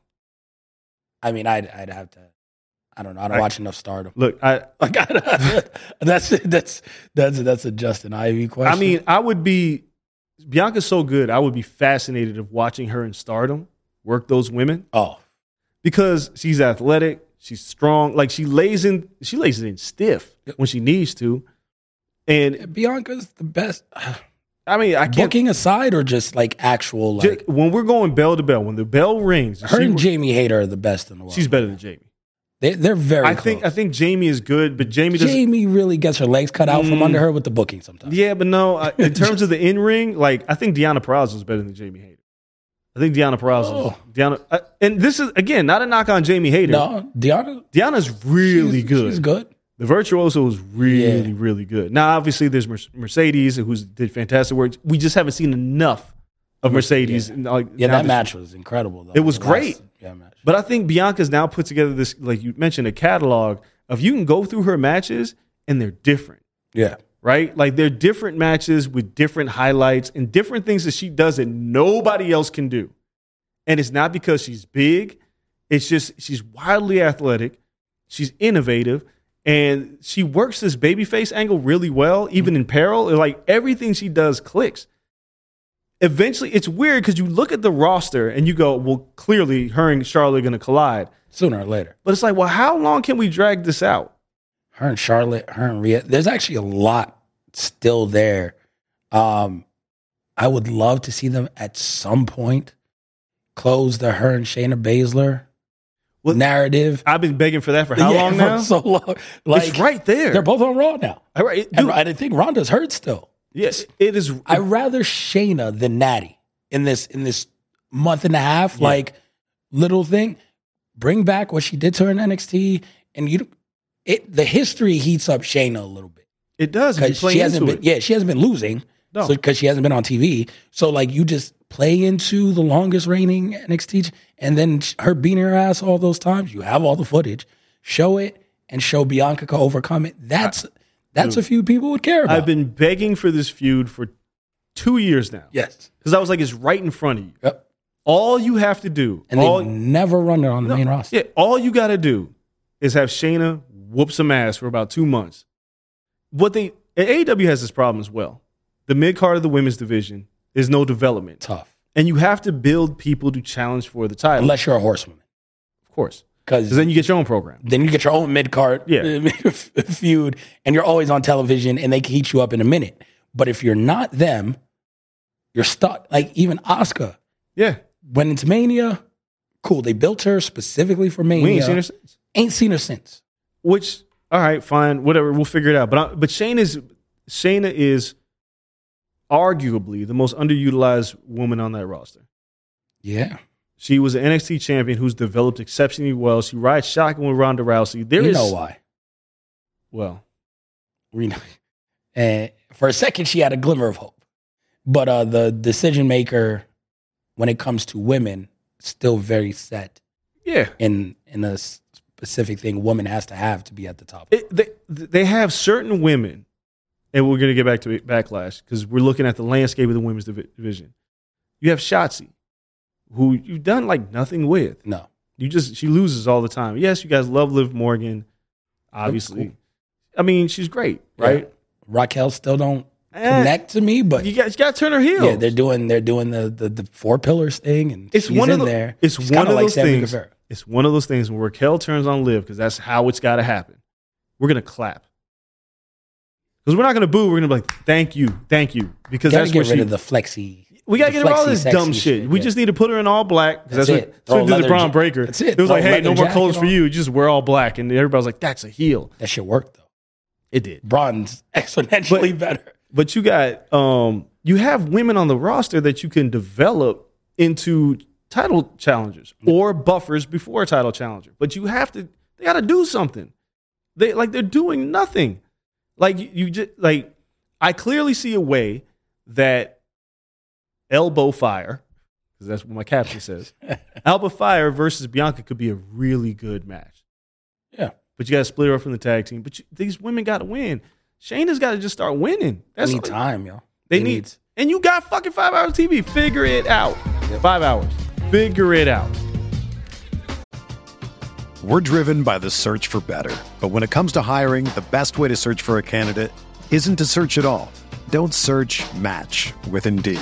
Speaker 1: I mean, I'd I'd have to. I don't know. I don't
Speaker 2: I-
Speaker 1: watch enough Stardom.
Speaker 2: Look, I <laughs>
Speaker 1: Like, I, <laughs> that's that's that's that's a Justin Ivy question.
Speaker 2: I mean, I would be Bianca's so good. I would be fascinated of watching her in Stardom work those women
Speaker 1: oh,
Speaker 2: because she's athletic, she's strong. Like she lays in, she lays it in stiff when she needs to. And
Speaker 1: Bianca's the best.
Speaker 2: I mean, I can't.
Speaker 1: Booking aside, or just like actual like
Speaker 2: when we're going bell to bell, when the bell rings,
Speaker 1: her and Jamie Hayter are the best in the world.
Speaker 2: she's better than Jamie.
Speaker 1: They, they're very.
Speaker 2: I think. I think Jamie is good, but Jamie doesn't.
Speaker 1: Jamie really gets her legs cut out from
Speaker 2: Mm.
Speaker 1: under her with the booking sometimes.
Speaker 2: Yeah, but no. I, in <laughs> terms of the in ring, like I think Deonna Purrazzo is better than Jamie Hayter. I think Deonna Purrazzo.
Speaker 1: Oh.
Speaker 2: Deonna, I, and this is again not a knock on Jamie Hayter.
Speaker 1: No, Deonna,
Speaker 2: Deonna's really
Speaker 1: she's,
Speaker 2: good.
Speaker 1: She's good.
Speaker 2: The virtuoso was really,
Speaker 1: Yeah.
Speaker 2: really good. Now, obviously, there's Mer- Mercedes who did fantastic work. We just haven't seen enough of Mercedes. Like,
Speaker 1: Yeah, that match was incredible. Though.
Speaker 2: It was
Speaker 1: The last-
Speaker 2: great.
Speaker 1: Yeah, match.
Speaker 2: But I think Bianca's now put together this, like you mentioned, a catalog of you can go through her matches and they're different,
Speaker 1: Yeah,
Speaker 2: right? Like they're different matches with different highlights and different things that she does that nobody else can do. And it's not because she's big, it's just she's wildly athletic, she's innovative, and she works this babyface angle really well, even in peril. Like everything she does clicks. Eventually it's weird because you look at the roster and you go, well, clearly her and Charlotte are going to collide.
Speaker 1: Sooner or later.
Speaker 2: But it's like, well, how long can we drag this out?
Speaker 1: Her and Charlotte, her and Rhea. There's actually a lot still there. Um, I would love to see them at some point close the her and Shayna Baszler
Speaker 2: Well,
Speaker 1: narrative.
Speaker 2: I've been begging for that for how
Speaker 1: Yeah,
Speaker 2: long now?
Speaker 1: So long. Like
Speaker 2: it's right there.
Speaker 1: They're both on Raw now.
Speaker 2: All right,
Speaker 1: And I think Ronda's hurt still.
Speaker 2: Yes, it is.
Speaker 1: I rather Shayna than Natty in this in this month and a half,
Speaker 2: Yeah.
Speaker 1: like little thing. Bring back what she did to her in NXT, and you, it the history heats up Shayna a little bit
Speaker 2: it does.
Speaker 1: because she hasn't been,
Speaker 2: it.
Speaker 1: yeah, she hasn't been losing,
Speaker 2: No.
Speaker 1: because she hasn't been on TV. So like you just play into the longest reigning NXT, and then her beating her ass all those times. You have all the footage, show it, and show Bianca overcome it. That's that's a few people would care about.
Speaker 2: I've been begging for this feud for two years now.
Speaker 1: yes,
Speaker 2: Because I was like, it's right in front of you.
Speaker 1: yep.
Speaker 2: All you have to do,
Speaker 1: And
Speaker 2: all,
Speaker 1: they've never run it on the main roster.
Speaker 2: yeah, all you got to do is have Shayna whoop some ass for about two months. What they AEW has this problem as well. The mid card of the women's division is no development,
Speaker 1: Tough.
Speaker 2: and you have to build people to challenge for the title.
Speaker 1: unless you're a horsewoman.
Speaker 2: of course,
Speaker 1: because
Speaker 2: then you get your own program.
Speaker 1: then you get your own mid card
Speaker 2: Yeah. <laughs>
Speaker 1: feud, and you're always on television, and they can heat you up in a minute. But if you're not them, you're stuck. Like even Oscar,
Speaker 2: Yeah,
Speaker 1: went into Mania. Cool, they built her specifically for Mania.
Speaker 2: we ain't seen her since.
Speaker 1: Ain't seen her since.
Speaker 2: Which, all right, fine, whatever. We'll figure it out. But I, but Shayna is Shayna is arguably the most underutilized woman on that roster.
Speaker 1: Yeah,
Speaker 2: She was an NXT champion who's developed exceptionally well. She rides shotgun with Ronda Rousey. There
Speaker 1: you
Speaker 2: is
Speaker 1: know why.
Speaker 2: well,
Speaker 1: We know. And for a second, she had a glimmer of hope, but uh, the decision maker when it comes to women still very set
Speaker 2: yeah.
Speaker 1: in in a specific thing. Woman has to have to be at the top.
Speaker 2: It, they they have certain women, and we're gonna get back to backlash because we're looking at the landscape of the women's division. You have Shotzi, who you've done like nothing with.
Speaker 1: No,
Speaker 2: You just she loses all the time. Yes, you guys love Liv Morgan, obviously.
Speaker 1: cool.
Speaker 2: I mean, she's great, right?
Speaker 1: Raquel still don't
Speaker 2: Eh,
Speaker 1: connect to me, but
Speaker 2: You got, you got to turn her heel.
Speaker 1: yeah, they're doing they're doing the the, the four pillars thing, and
Speaker 2: it's
Speaker 1: she's
Speaker 2: one
Speaker 1: in
Speaker 2: of the,
Speaker 1: there.
Speaker 2: It's
Speaker 1: She's
Speaker 2: one
Speaker 1: kinda like
Speaker 2: those
Speaker 1: Sammy
Speaker 2: things.
Speaker 1: Guevara.
Speaker 2: It's one of those things when Raquel turns on Liv because that's how it's got to happen. We're gonna clap because we're not gonna boo. We're gonna be like, "Thank you, thank you," because
Speaker 1: Gotta
Speaker 2: that's
Speaker 1: get rid
Speaker 2: she.
Speaker 1: of the flexy.
Speaker 2: We gotta get her all this dumb shit. We
Speaker 1: yeah.
Speaker 2: just need to put her in all black.
Speaker 1: That's
Speaker 2: That's,
Speaker 1: it.
Speaker 2: what,
Speaker 1: Throw
Speaker 2: that's what we did
Speaker 1: the
Speaker 2: Braun Breaker.
Speaker 1: that's it.
Speaker 2: It was like,
Speaker 1: Throw a
Speaker 2: "Hey, no more clothes
Speaker 1: jacket
Speaker 2: for you. Just wear all black." And everybody was like, "That's a heel."
Speaker 1: that shit worked though.
Speaker 2: It did.
Speaker 1: Braun's <laughs> exponentially better.
Speaker 2: But you got um you have women on the roster that you can develop into title challengers or buffers before a title challenger. But you have to they got to do something. They like they're doing nothing. Like you, you just like I clearly see a way that elbow fire because that's what my caption says. <laughs> elbow fire versus Bianca could be a really good match.
Speaker 1: Yeah,
Speaker 2: But you got to split her up from the tag team. But you, these women got to win. Shayna's got to just start winning.
Speaker 1: they
Speaker 2: That's
Speaker 1: need
Speaker 2: all-
Speaker 1: time, yo.
Speaker 2: they need, and you got fucking five hours TV. Figure it out. Five hours. Figure it out.
Speaker 3: We're driven by the search for better. But when it comes to hiring, the best way to search for a candidate isn't to search at all. Don't search match with Indeed.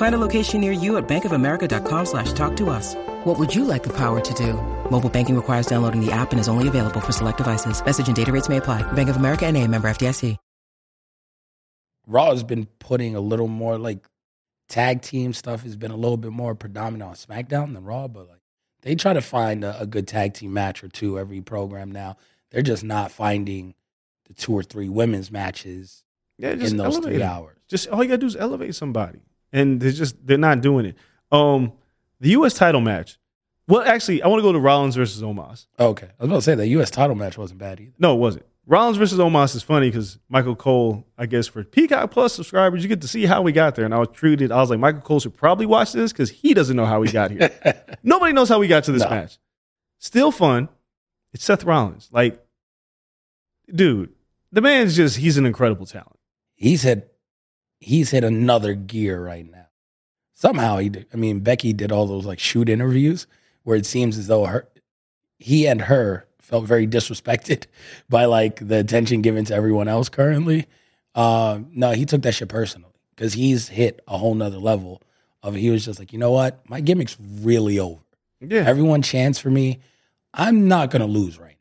Speaker 4: Find a location near you at bankofamerica.com slash talk to us. What would you like the power to do? Mobile banking requires downloading the app and is only available for select devices. Message and data rates may apply. Bank of America and a member FDIC.
Speaker 1: Raw has been putting a little more like tag team stuff has been a little bit more predominant on SmackDown than Raw, but like they try to find a, a good tag team match or two every program now. They're just not finding the two or three women's matches
Speaker 2: Yeah,
Speaker 1: in those
Speaker 2: elevate
Speaker 1: three hours.
Speaker 2: Just all you gotta do is elevate somebody, and they're just they're not doing it. Um, the U.S. title match. Well, actually, I want to go to Rollins versus Omos.
Speaker 1: Okay. I was about to say that US title match wasn't bad either.
Speaker 2: No, it wasn't. Rollins versus Omos is funny because Michael Cole, I guess for Peacock Plus subscribers, you get to see how we got there. And I was treated, I was like, Michael Cole should probably watch this because he doesn't know how we got here. <laughs> Nobody knows how we got to this
Speaker 1: No.
Speaker 2: match. Still fun. It's Seth Rollins. Like, dude, the man's just, he's an incredible talent.
Speaker 1: He's hit he's hit another gear right now. Somehow he did. I mean, Becky did all those like shoot interviews where it seems as though her he and her felt very disrespected <laughs> by like the attention given to everyone else currently. Um, no, he took that shit personally because he's hit a whole nother level of he was just like, you know what? My gimmick's really over.
Speaker 2: Yeah.
Speaker 1: Everyone chants for me. I'm not gonna lose right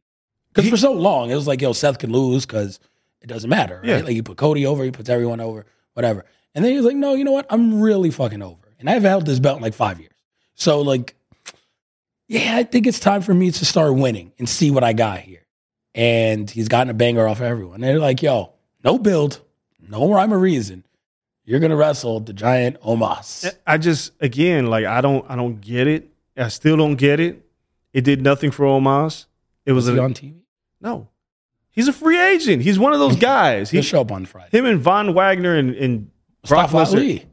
Speaker 1: because for so long it was like, yo, Seth can lose because it doesn't matter, right?
Speaker 2: Yeah.
Speaker 1: Like you put Cody over, he puts everyone over, whatever. And then he was like, no, you know what? I'm really fucking over, and I've held this belt in like five years. So like, yeah, I think it's time for me to start winning and see what I got here. And he's gotten a banger off everyone. And they're like, yo, no build, no rhyme or reason. You're gonna wrestle the giant Omos.
Speaker 2: I just again like I don't I don't get it. I still don't get it. It did nothing for Omos. It was
Speaker 1: Was
Speaker 2: a,
Speaker 1: on TV?
Speaker 2: no. He's a free agent. He's one of those <laughs> guys.
Speaker 1: He'll show up on Friday.
Speaker 2: him and Von Wagner and, and Brock Lesnar.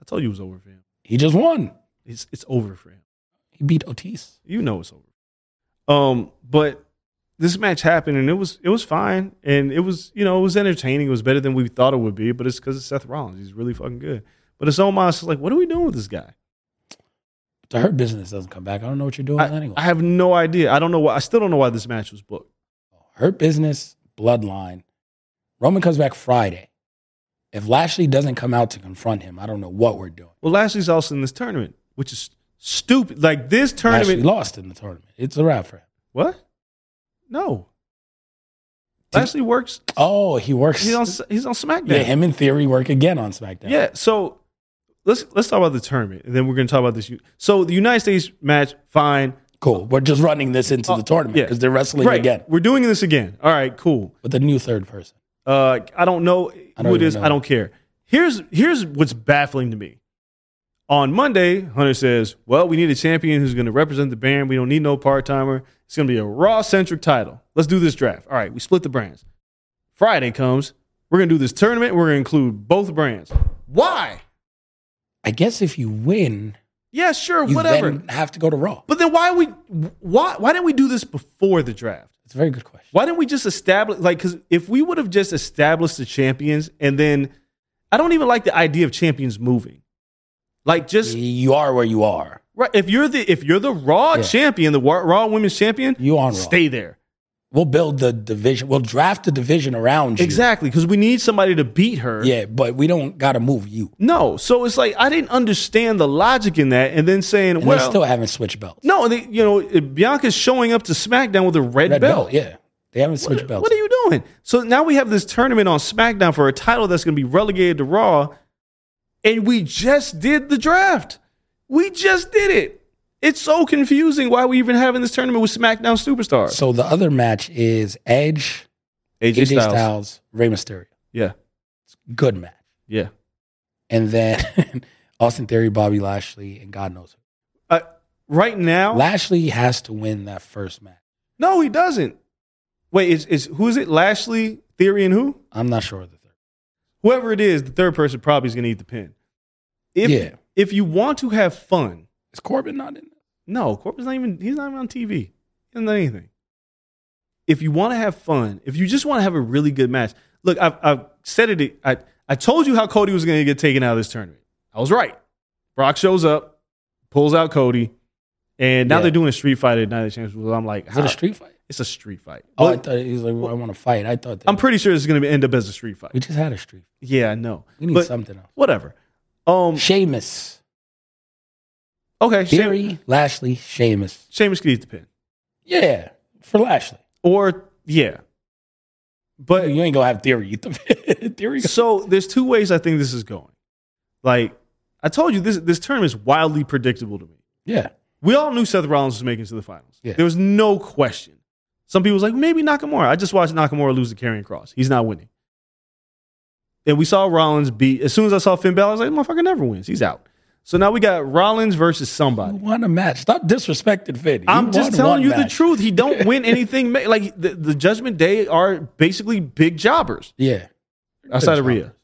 Speaker 2: I told you it was over for him.
Speaker 1: He just won.
Speaker 2: It's it's over for him.
Speaker 1: He beat Otis.
Speaker 2: You know it's over. Um, but this match happened and it was it was fine and it was you know it was entertaining. It was better than we thought it would be. But it's because it's Seth Rollins. He's really fucking good. But it's Omos. Like, what are we doing with this guy?
Speaker 1: The hurt business doesn't come back. I don't know what you're doing
Speaker 2: I,
Speaker 1: anyway.
Speaker 2: I have no idea. I don't know why. I still don't know why this match was booked.
Speaker 1: Hurt business, bloodline. Roman comes back Friday. If Lashley doesn't come out to confront him, I don't know what we're doing.
Speaker 2: Well, Lashley's also in this tournament, which is stupid. Like this tournament.
Speaker 1: Lashley lost in the tournament. It's a wrap for him.
Speaker 2: What? No.
Speaker 1: Did-
Speaker 2: Lashley works.
Speaker 1: Oh, he works.
Speaker 2: He's on. He's on SmackDown.
Speaker 1: yeah, him in theory work again on SmackDown.
Speaker 2: Yeah. So let's let's talk about the tournament, and then we're going to talk about this. So the United States match, fine.
Speaker 1: Cool. We're just running this into the tournament because they're wrestling
Speaker 2: Right.
Speaker 1: again
Speaker 2: We're doing this again. All right. Cool.
Speaker 1: with a new third person.
Speaker 2: Uh, I don't know
Speaker 1: I don't
Speaker 2: who it
Speaker 1: even
Speaker 2: is.
Speaker 1: know.
Speaker 2: I don't care. Here's here's what's baffling to me. On Monday, Hunter says, "Well, we need a champion who's going to represent the brand. We don't need no part timer. It's going to be a Raw centric title. Let's do this draft. All right, we split the brands. Friday comes. We're going to do this tournament. We're going to include both brands. Why?
Speaker 1: I guess if you win,
Speaker 2: Yeah, sure,
Speaker 1: you
Speaker 2: whatever.
Speaker 1: then have to go to Raw.
Speaker 2: But then why we why why didn't we do this before the draft?
Speaker 1: It's a very good question.
Speaker 2: Why didn't we just establish like because if we would have just established the champions and then I don't even like the idea of champions moving. Like just
Speaker 1: You are where you are.
Speaker 2: right if you're the if you're the Raw
Speaker 1: Yeah.
Speaker 2: champion, the Raw, Raw Women's champion,
Speaker 1: You on Raw.
Speaker 2: stay there.
Speaker 1: We'll build the division. We'll draft the division around you.
Speaker 2: Exactly because we need somebody to beat her.
Speaker 1: Yeah, but we don't got to move you.
Speaker 2: No, so it's like I didn't understand the logic in that, and then saying,
Speaker 1: And
Speaker 2: well,
Speaker 1: they still haven't switched belts.
Speaker 2: no, they, you know, Bianca's showing up to SmackDown with a red,
Speaker 1: Red
Speaker 2: belt.
Speaker 1: belt. Yeah, they haven't switched
Speaker 2: What,
Speaker 1: belts.
Speaker 2: what are you doing? So now we have this tournament on SmackDown for a title that's going to be relegated to Raw, and we just did the draft. We just did it. It's so confusing why we even having this tournament with SmackDown superstars.
Speaker 1: So the other match is Edge,
Speaker 2: AJ,
Speaker 1: AJ
Speaker 2: Styles.
Speaker 1: Styles, Rey Mysterio.
Speaker 2: Yeah,
Speaker 1: Good match.
Speaker 2: yeah.
Speaker 1: And then <laughs> Austin Theory, Bobby Lashley, and God knows who.
Speaker 2: Uh, right now,
Speaker 1: Lashley has to win that first match.
Speaker 2: no, he doesn't. Wait, is is who is it? Lashley, Theory, and who?
Speaker 1: I'm not sure of the third.
Speaker 2: Whoever it is, the third person probably is going to eat the pin. If,
Speaker 1: Yeah.
Speaker 2: If you want to have fun,
Speaker 1: Is Corbin not in?
Speaker 2: No, Corbin's not even. He's not even on TV. He done anything. if you want to have fun, if you just want to have a really good match, look, I've, I've said it. I, I told you how Cody was going to get taken out of this tournament. I was right. Brock shows up, pulls out Cody, and now
Speaker 1: Yeah.
Speaker 2: they're doing a street fight at Night of the Champions. I'm like,
Speaker 1: Is it a street fight?
Speaker 2: It's a street fight.
Speaker 1: Oh, I thought he was like, I want to fight. I thought that
Speaker 2: I'm pretty sure it's going to end up as a street fight.
Speaker 1: we just had a street.
Speaker 2: Yeah, I know.
Speaker 1: We need
Speaker 2: But
Speaker 1: something else.
Speaker 2: whatever. Um.
Speaker 1: Sheamus,
Speaker 2: Okay.
Speaker 1: Theory, Lashley, Sheamus.
Speaker 2: Sheamus could eat the pin,
Speaker 1: Yeah, for Lashley.
Speaker 2: or yeah, but
Speaker 1: you ain't gonna have Theory eat the pin. <laughs> Theory.
Speaker 2: So there's two ways I think this is going. Like I told you, this this term is wildly predictable to me.
Speaker 1: Yeah,
Speaker 2: We all knew Seth Rollins was making it to the finals.
Speaker 1: Yeah.
Speaker 2: There was no question. Some people was like, maybe Nakamura. I just watched Nakamura lose to Karrion Kross. He's not winning. And we saw Rollins beat. As soon as I saw Finn Balor, I was like, motherfucker never wins. He's out. So now we got Rollins versus somebody.
Speaker 1: won a match. Stop disrespecting Finn.
Speaker 2: I'm just telling you the truth. He don't <laughs> win anything. Like the, the Judgment Day are basically big jobbers
Speaker 1: Yeah,
Speaker 2: outside of
Speaker 1: jobbers.
Speaker 2: Rhea.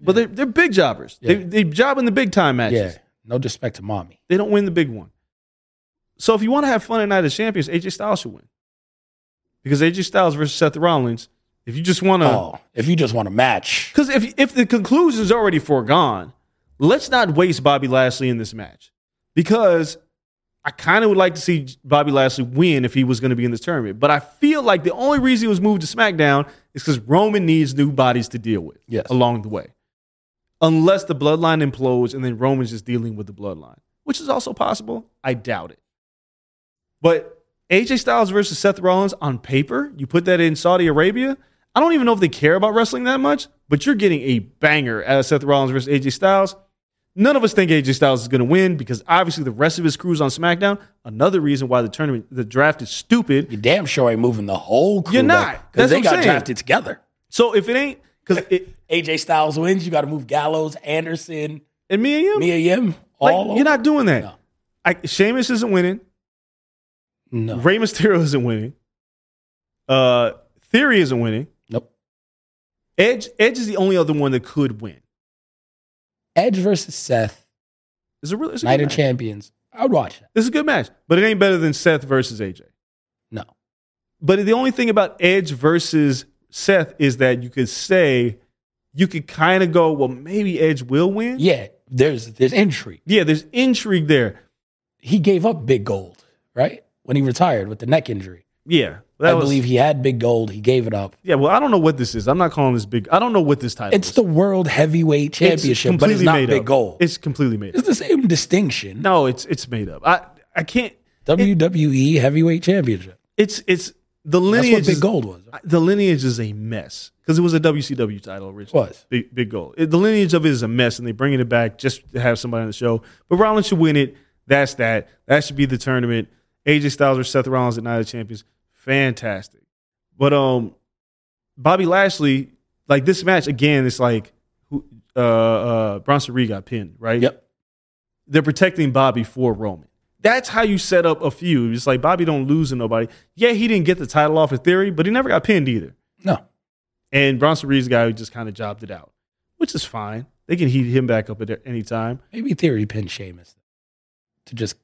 Speaker 2: But they're, they're big jobbers. They,
Speaker 1: Yeah.
Speaker 2: they job in the big time matches.
Speaker 1: yeah. No disrespect to mommy.
Speaker 2: They don't win the big one. So if you want to have fun at Night of Champions, AJ Styles should win. Because AJ Styles versus Seth Rollins, if you just want to.
Speaker 1: Oh, if you just want a match,
Speaker 2: Because if, if the conclusion is already foregone, let's not waste Bobby Lashley in this match. Because I kind of would like to see Bobby Lashley win if he was going to be in this tournament. But I feel like the only reason he was moved to SmackDown is because Roman needs new bodies to deal with
Speaker 1: Yes.
Speaker 2: along the way. Unless the bloodline implodes and then Roman's just dealing with the bloodline, which is also possible. I doubt it. But AJ Styles versus Seth Rollins on paper, you put that in Saudi Arabia. I don't even know if they care about wrestling that much, but you're getting a banger out of Seth Rollins versus AJ Styles. None of us think AJ Styles is going to win because obviously the rest of his crew's on SmackDown. Another reason why the tournament, the draft is stupid.
Speaker 1: you damn sure ain't moving the whole crew.
Speaker 2: You're not.
Speaker 1: because they got
Speaker 2: saying.
Speaker 1: drafted together.
Speaker 2: So if it ain't, because
Speaker 1: AJ <laughs> Styles wins. You got to move Gallows, Anderson,
Speaker 2: and me and you,
Speaker 1: Mia Yim.
Speaker 2: like, you're not doing that.
Speaker 1: No.
Speaker 2: I, Sheamus isn't winning.
Speaker 1: No.
Speaker 2: Rey Mysterio isn't winning. Uh, Theory isn't winning.
Speaker 1: Nope.
Speaker 2: Edge, Edge is the only other one that could win.
Speaker 1: Edge versus Seth,
Speaker 2: Is a really it's a
Speaker 1: Night
Speaker 2: good
Speaker 1: of
Speaker 2: match.
Speaker 1: Champions. I would watch that.
Speaker 2: It's a good match, but it ain't better than Seth versus AJ.
Speaker 1: No.
Speaker 2: But the only thing about Edge versus Seth is that you could say you could kind of go, well, maybe Edge will win.
Speaker 1: Yeah, there's there's intrigue.
Speaker 2: Yeah, there's intrigue there.
Speaker 1: He gave up big gold, right? When he retired with the neck injury.
Speaker 2: Yeah, that
Speaker 1: I
Speaker 2: was-
Speaker 1: believe he had big gold. He gave it up.
Speaker 2: Yeah, well, I don't know what this is. I'm not calling this big. I don't know what this title is.
Speaker 1: It's
Speaker 2: is.
Speaker 1: the World Heavyweight
Speaker 2: It's
Speaker 1: Championship, but it's not
Speaker 2: made
Speaker 1: big
Speaker 2: up.
Speaker 1: gold. It's,
Speaker 2: It's completely made up.
Speaker 1: It's the same distinction.
Speaker 2: No, it's it's made up. I I can't.
Speaker 1: WWE Heavyweight Championship.
Speaker 2: It's it's the
Speaker 1: That's
Speaker 2: lineage.
Speaker 1: what big gold was.
Speaker 2: The lineage is a mess because it was a WCW title originally.
Speaker 1: Was.
Speaker 2: big big gold. It- the lineage of it is a mess, and they're bringing it back just to have somebody on the show. But Rollins should win it. That's that. That should be the tournament. AJ Styles or Seth Rollins at Night of Champions. Fantastic. But um, Bobby Lashley, like this match again, it's like who uh uh Bronson Reed got pinned, right?
Speaker 1: Yep.
Speaker 2: they're protecting Bobby for Roman. That's how you set up a feud. It's like Bobby don't lose to nobody. Yeah, he didn't get the title off of Theory, but he never got pinned either.
Speaker 1: No.
Speaker 2: And Bronson Reed's guy who just kind of jobbed it out, which is fine. They can heat him back up at any time.
Speaker 1: Maybe Theory pinned Sheamus to just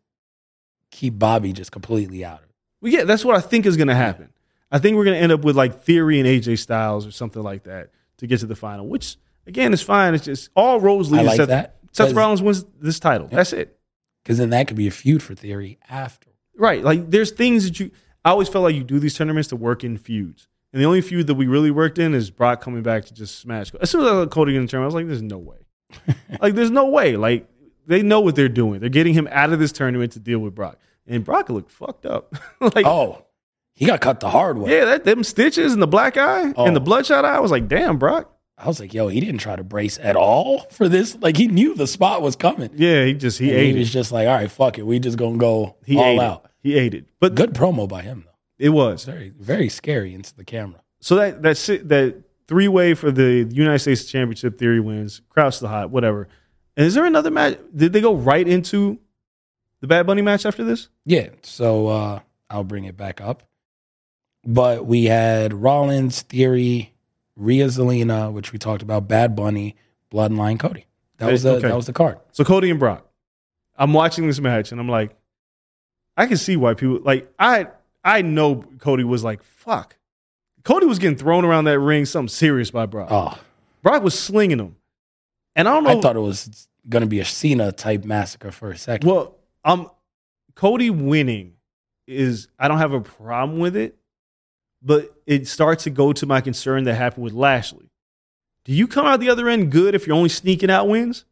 Speaker 1: keep Bobby just completely out of it.
Speaker 2: Well, yeah, that's what I think is going to happen. I think we're going to end up with like Theory and AJ Styles or something like that to get to the final, which again is fine. It's just all roads lead
Speaker 1: I like
Speaker 2: Seth,
Speaker 1: that.
Speaker 2: Seth Rollins wins this title. That's it.
Speaker 1: Because then that could be a feud for Theory after.
Speaker 2: Right. Like there's things that you I always felt like you do these tournaments to work in feuds. And the only feud that we really worked in is Brock coming back to just smash. As soon as I saw Cody in the tournament, I was like, there's no way. <laughs> like, there's no way. Like, they know what they're doing. They're getting him out of this tournament to deal with Brock. And Brock looked fucked up. <laughs> like,
Speaker 1: Oh, he got cut the hard way.
Speaker 2: yeah, that them stitches and the black eye
Speaker 1: Oh.
Speaker 2: and the oh. bloodshot eye. I was like, damn, Brock.
Speaker 1: I was like, yo, he didn't try to brace at all <laughs> for this. Like he knew the spot was coming.
Speaker 2: Yeah, he just he
Speaker 1: And
Speaker 2: ate
Speaker 1: he was
Speaker 2: it.
Speaker 1: just like, all right, fuck it. We just gonna go
Speaker 2: He
Speaker 1: all out.
Speaker 2: it. He ate it. But
Speaker 1: Good promo by him though.
Speaker 2: it was.
Speaker 1: Very, very scary into the camera.
Speaker 2: So that that that three way for the United States Championship theory wins. Crouch the hot, whatever. And is there another match? Did they go right into the Bad Bunny match after this?
Speaker 1: Yeah. So uh I'll bring it back up. But we had Rollins, Theory, Rhea Zelina, which we talked about, Bad Bunny, Bloodline, Cody. That was the
Speaker 2: Okay.
Speaker 1: that was the card.
Speaker 2: So Cody and Brock. I'm watching this match and I'm like, I can see why people like I I know Cody was like, fuck. Cody was getting thrown around that ring, something serious by Brock.
Speaker 1: Oh,
Speaker 2: Brock was slinging him. And I don't know.
Speaker 1: I thought it was going to be a Cena type massacre for a second.
Speaker 2: Well, um, Cody winning is I don't have a problem with it, but it starts to go to my concern that happened with Lashley. Do you come out the other end good if you're only sneaking out wins?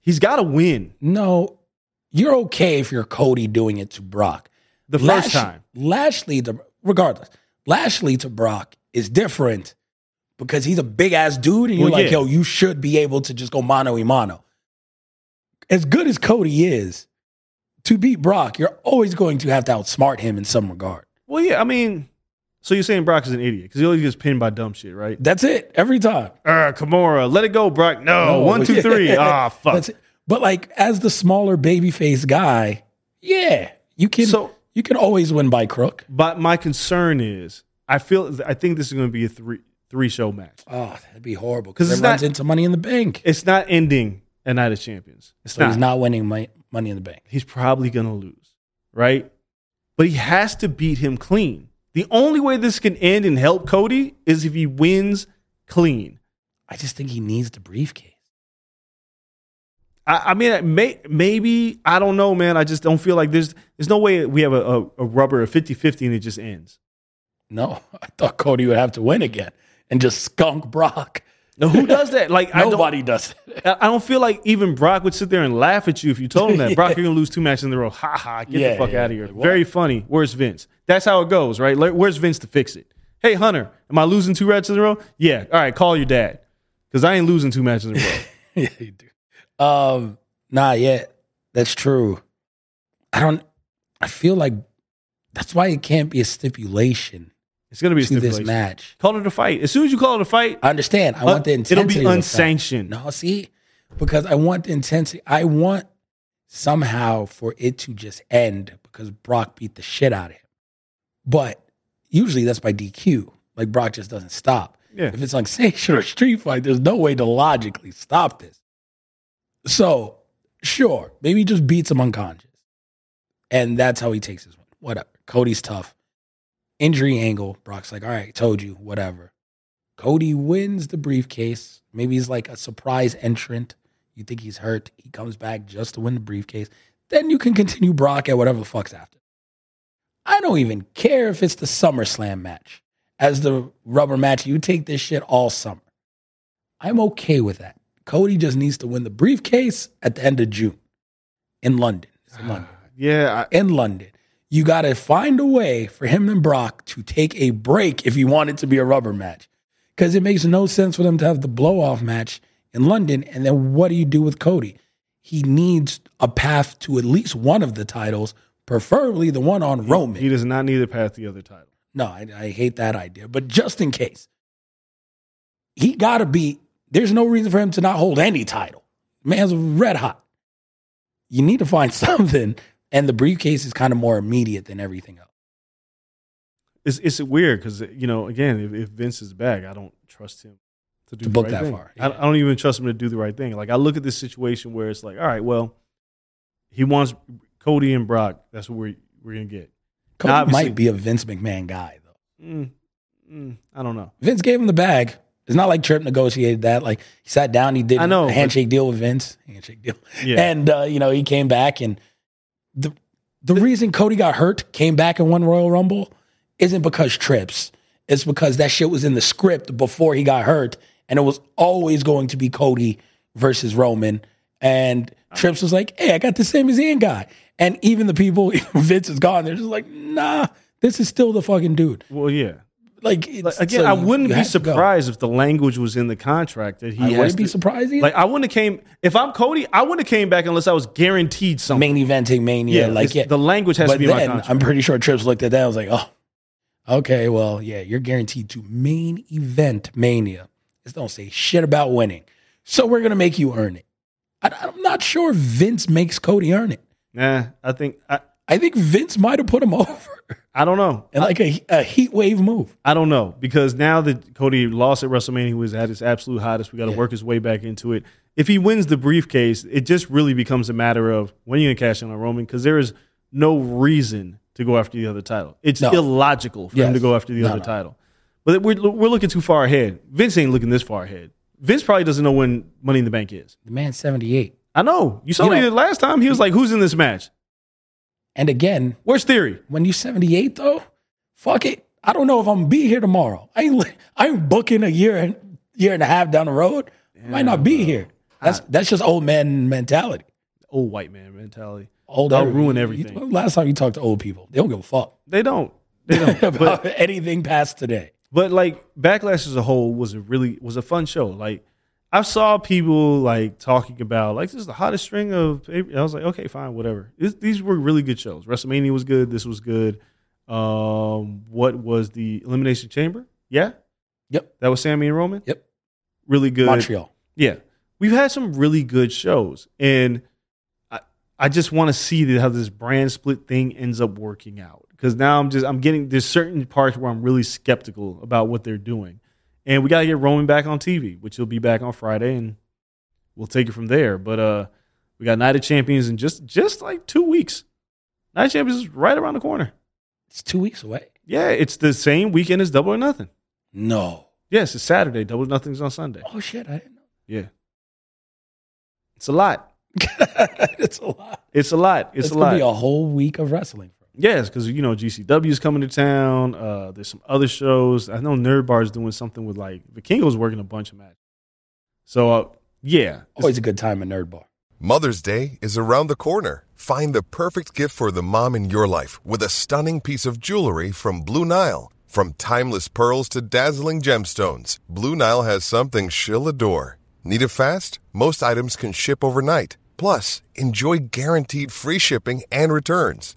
Speaker 2: He's got to win
Speaker 1: no, you're okay if you're Cody doing it to Brock.
Speaker 2: the first
Speaker 1: Lash-
Speaker 2: time.
Speaker 1: Lashley, to, regardless, Lashley to Brock is different because he's a big ass dude, and you're
Speaker 2: Well,
Speaker 1: like,
Speaker 2: yeah.
Speaker 1: yo, you should be able to just go mano a mano. As good as Cody is, to beat Brock, you're always going to have to outsmart him in some regard.
Speaker 2: Well, yeah, I mean, so you're saying Brock is an idiot because he always gets pinned by dumb shit, right?
Speaker 1: That's it every time.
Speaker 2: Uh, Kimura, let it go, Brock. No,
Speaker 1: No,
Speaker 2: one, two, three. <laughs> Ah, fuck.
Speaker 1: That's it. But like as the smaller babyface guy, yeah, you can
Speaker 2: So-
Speaker 1: you can always win by crook.
Speaker 2: But my concern is, I feel, I think this is going to be a three three show match.
Speaker 1: Oh, that'd be horrible because it runs
Speaker 2: not-
Speaker 1: into Money in the Bank.
Speaker 2: It's not ending a Night of Champions. It's
Speaker 1: So
Speaker 2: not.
Speaker 1: he's not winning my, Money in the Bank.
Speaker 2: he's probably going to lose, right? But he has to beat him clean. The only way this can end and help Cody is if he wins clean.
Speaker 1: I just think he needs the briefcase.
Speaker 2: I, I mean, may, maybe I don't know, man. I just don't feel like there's there's no way we have a, a, a rubber a 50-50 and it just ends.
Speaker 1: No, <laughs> I thought Cody would have to win again and just skunk Brock.
Speaker 2: Now, who does that? Like I don't,
Speaker 1: Nobody does it.
Speaker 2: I I don't feel like even Brock would sit there and laugh at you if you told him that. Brock, <laughs> you're gonna lose two matches in a row. Ha ha, get
Speaker 1: Yeah,
Speaker 2: the fuck
Speaker 1: yeah.
Speaker 2: out of here.
Speaker 1: Like.
Speaker 2: Very funny. Where's Vince? That's how it goes, right? Where's Vince to fix it? Hey Hunter, am I losing two matches in a row? Yeah. All right, call your dad. Because I ain't losing two matches in a row. <laughs>
Speaker 1: yeah, you do. Um, nah, yeah, that's true. I don't. I feel like that's why it can't be a stipulation
Speaker 2: It's gonna be a
Speaker 1: to this
Speaker 2: stipulation.
Speaker 1: match.
Speaker 2: Call it a fight. As soon as you call it a fight,
Speaker 1: I understand. I
Speaker 2: uh,
Speaker 1: want the intensity.
Speaker 2: it'll be
Speaker 1: of the fight.
Speaker 2: unsanctioned.
Speaker 1: No, see, because I want the intensity. I want somehow for it to just end because Brock beat the shit out of him. But usually that's by DQ. Like Brock just doesn't stop.
Speaker 2: Yeah.
Speaker 1: If it's like sanction or street fight, there's no way to logically stop this. So, sure, maybe he just beats him unconscious. And that's how he takes his win. Whatever. Cody's tough. Injury angle. Brock's like, all right, told you, whatever. Cody wins the briefcase. Maybe he's like a surprise entrant. You think he's hurt. He comes back just to win the briefcase. Then you can continue Brock at whatever the fuck's after. I don't even care if it's the SummerSlam match. As the rubber match, you take this shit all summer. I'm okay with that. Cody just needs to win the briefcase at the end of June in London. It's in ah, London.
Speaker 2: yeah,
Speaker 1: In London. You got to find a way for him and Brock to take a break if you want it to be a rubber match. Because it makes no sense for them to have the blow off match in London. And then what do you do with Cody? He needs a path to at least one of the titles, preferably the one on Roman.
Speaker 2: he does not need a path to the other title.
Speaker 1: No, I, I hate that idea. But just in case, he got to be. There's no reason for him to not hold any title. Man's red hot. You need to find <laughs> something, and the briefcase is kind of more immediate than everything else.
Speaker 2: It's it's weird because you know again if, if Vince is back, I don't trust him to do
Speaker 1: To
Speaker 2: the
Speaker 1: book
Speaker 2: right
Speaker 1: that
Speaker 2: thing.
Speaker 1: far,
Speaker 2: I,
Speaker 1: yeah.
Speaker 2: I don't even trust him to do the right thing. Like I look at this situation where it's like, all right, well, he wants Cody and Brock. That's what we're we're gonna get.
Speaker 1: Cody might be a Vince McMahon guy though.
Speaker 2: Mm, mm, I don't know.
Speaker 1: Vince gave him the bag. It's not like Tripp negotiated that. Like he sat down, he did
Speaker 2: I know,
Speaker 1: a handshake deal with Vince. Handshake deal.
Speaker 2: Yeah.
Speaker 1: And uh, you know, he came back and the the reason Cody got hurt, came back and won Royal Rumble, isn't because Trips. It's because that shit was in the script before he got hurt, and it was always going to be Cody versus Roman. And Trips was like, "Hey, I got the same as Ian guy." And even the people, <laughs> Vince is gone. They're just like, "Nah, this is still the fucking dude."
Speaker 2: Well, yeah.
Speaker 1: Like it's,
Speaker 2: Like, again,
Speaker 1: so
Speaker 2: I wouldn't be
Speaker 1: have to go.
Speaker 2: surprised if the language was in the contract that he
Speaker 1: I
Speaker 2: has
Speaker 1: wouldn't be surprised either.
Speaker 2: Like I wouldn't have came if I'm Cody. I wouldn't have came back unless I was guaranteed something.
Speaker 1: main eventing mania.
Speaker 2: Yeah,
Speaker 1: like yeah.
Speaker 2: the language has
Speaker 1: but
Speaker 2: to be in my
Speaker 1: then. I'm pretty sure Trips looked at that. and was like, oh, okay, well, yeah, you're guaranteed to main event mania. Just don't say shit about winning. So we're gonna make you earn it. I, I'm not sure if Vince makes Cody earn it.
Speaker 2: Nah, I think I,
Speaker 1: I think Vince might have put him <laughs> over
Speaker 2: I don't know.
Speaker 1: in like a, a heat wave move.
Speaker 2: I don't know because now that Cody lost at WrestleMania, he was at his absolute hottest. We got to
Speaker 1: Yeah.
Speaker 2: work his way back into it. If he wins the briefcase, it just really becomes a matter of when are you gonna cash in on Roman because there is no reason to go after the other title. It's
Speaker 1: No.
Speaker 2: illogical for him to go after the
Speaker 1: No,
Speaker 2: other
Speaker 1: no.
Speaker 2: title. But we're we're looking too far ahead. Vince ain't looking this far ahead. Vince probably doesn't know when Money in the Bank is.
Speaker 1: The man's 78.
Speaker 2: I know. You saw
Speaker 1: You
Speaker 2: me
Speaker 1: know-
Speaker 2: the last time. He was like, "Who's in this match?
Speaker 1: And again,
Speaker 2: Where's Theory?"
Speaker 1: when you're 78 though, fuck it. I don't know if I'm gonna be here tomorrow. I ain't I ain't booking a year and year and a half down the road. I might not be here. That's that's just old man mentality.
Speaker 2: Old white man mentality.
Speaker 1: Old
Speaker 2: They'll
Speaker 1: every-
Speaker 2: ruin
Speaker 1: you-
Speaker 2: everything.
Speaker 1: last time you talked to old people, they don't give a fuck
Speaker 2: They don't. They don't. <laughs>
Speaker 1: about
Speaker 2: but,
Speaker 1: anything past today.
Speaker 2: but like Backlash as a whole was a really was a fun show. Like I saw people like talking about like this is the hottest string of. I was like, okay, fine, whatever. This, these were really good shows. WrestleMania was good. This was good. Um, what was the Elimination Chamber? Yeah,
Speaker 1: Yep.
Speaker 2: that was Sammy and Roman.
Speaker 1: Yep.
Speaker 2: Really good.
Speaker 1: Montreal.
Speaker 2: Yeah, we've had some really good shows, and I I just want to see how this brand split thing ends up working out because now I'm just I'm getting there's certain parts where I'm really skeptical about what they're doing, and we got to get Roman back on TV, which he'll be back on Friday, and we'll take it from there. But uh, we got Night of Champions in just just like two weeks. Night of Champions is right around the corner.
Speaker 1: It's two weeks away.
Speaker 2: Yeah, it's the same weekend as Double or Nothing.
Speaker 1: No.
Speaker 2: Yes, it's Saturday. Double or Nothing's on Sunday.
Speaker 1: Oh shit! I didn't know.
Speaker 2: Yeah, it's a lot. <laughs>
Speaker 1: it's a lot.
Speaker 2: It's a lot. It's,
Speaker 1: It's,
Speaker 2: a
Speaker 1: gonna
Speaker 2: lot.
Speaker 1: be a whole week of wrestling.
Speaker 2: Yes, because you know GCW is coming to town. Uh, there's some other shows. I know Nerd Bar is doing something with like Vikingo's working a bunch of matches. So uh, yeah,
Speaker 1: Always a good time at Nerd Bar.
Speaker 5: Mother's Day is around the corner. Find the perfect gift for the mom in your life with a stunning piece of jewelry from Blue Nile. From timeless pearls to dazzling gemstones, Blue Nile has something she'll adore. Need it fast? Most items can ship overnight. Plus, enjoy guaranteed free shipping and returns.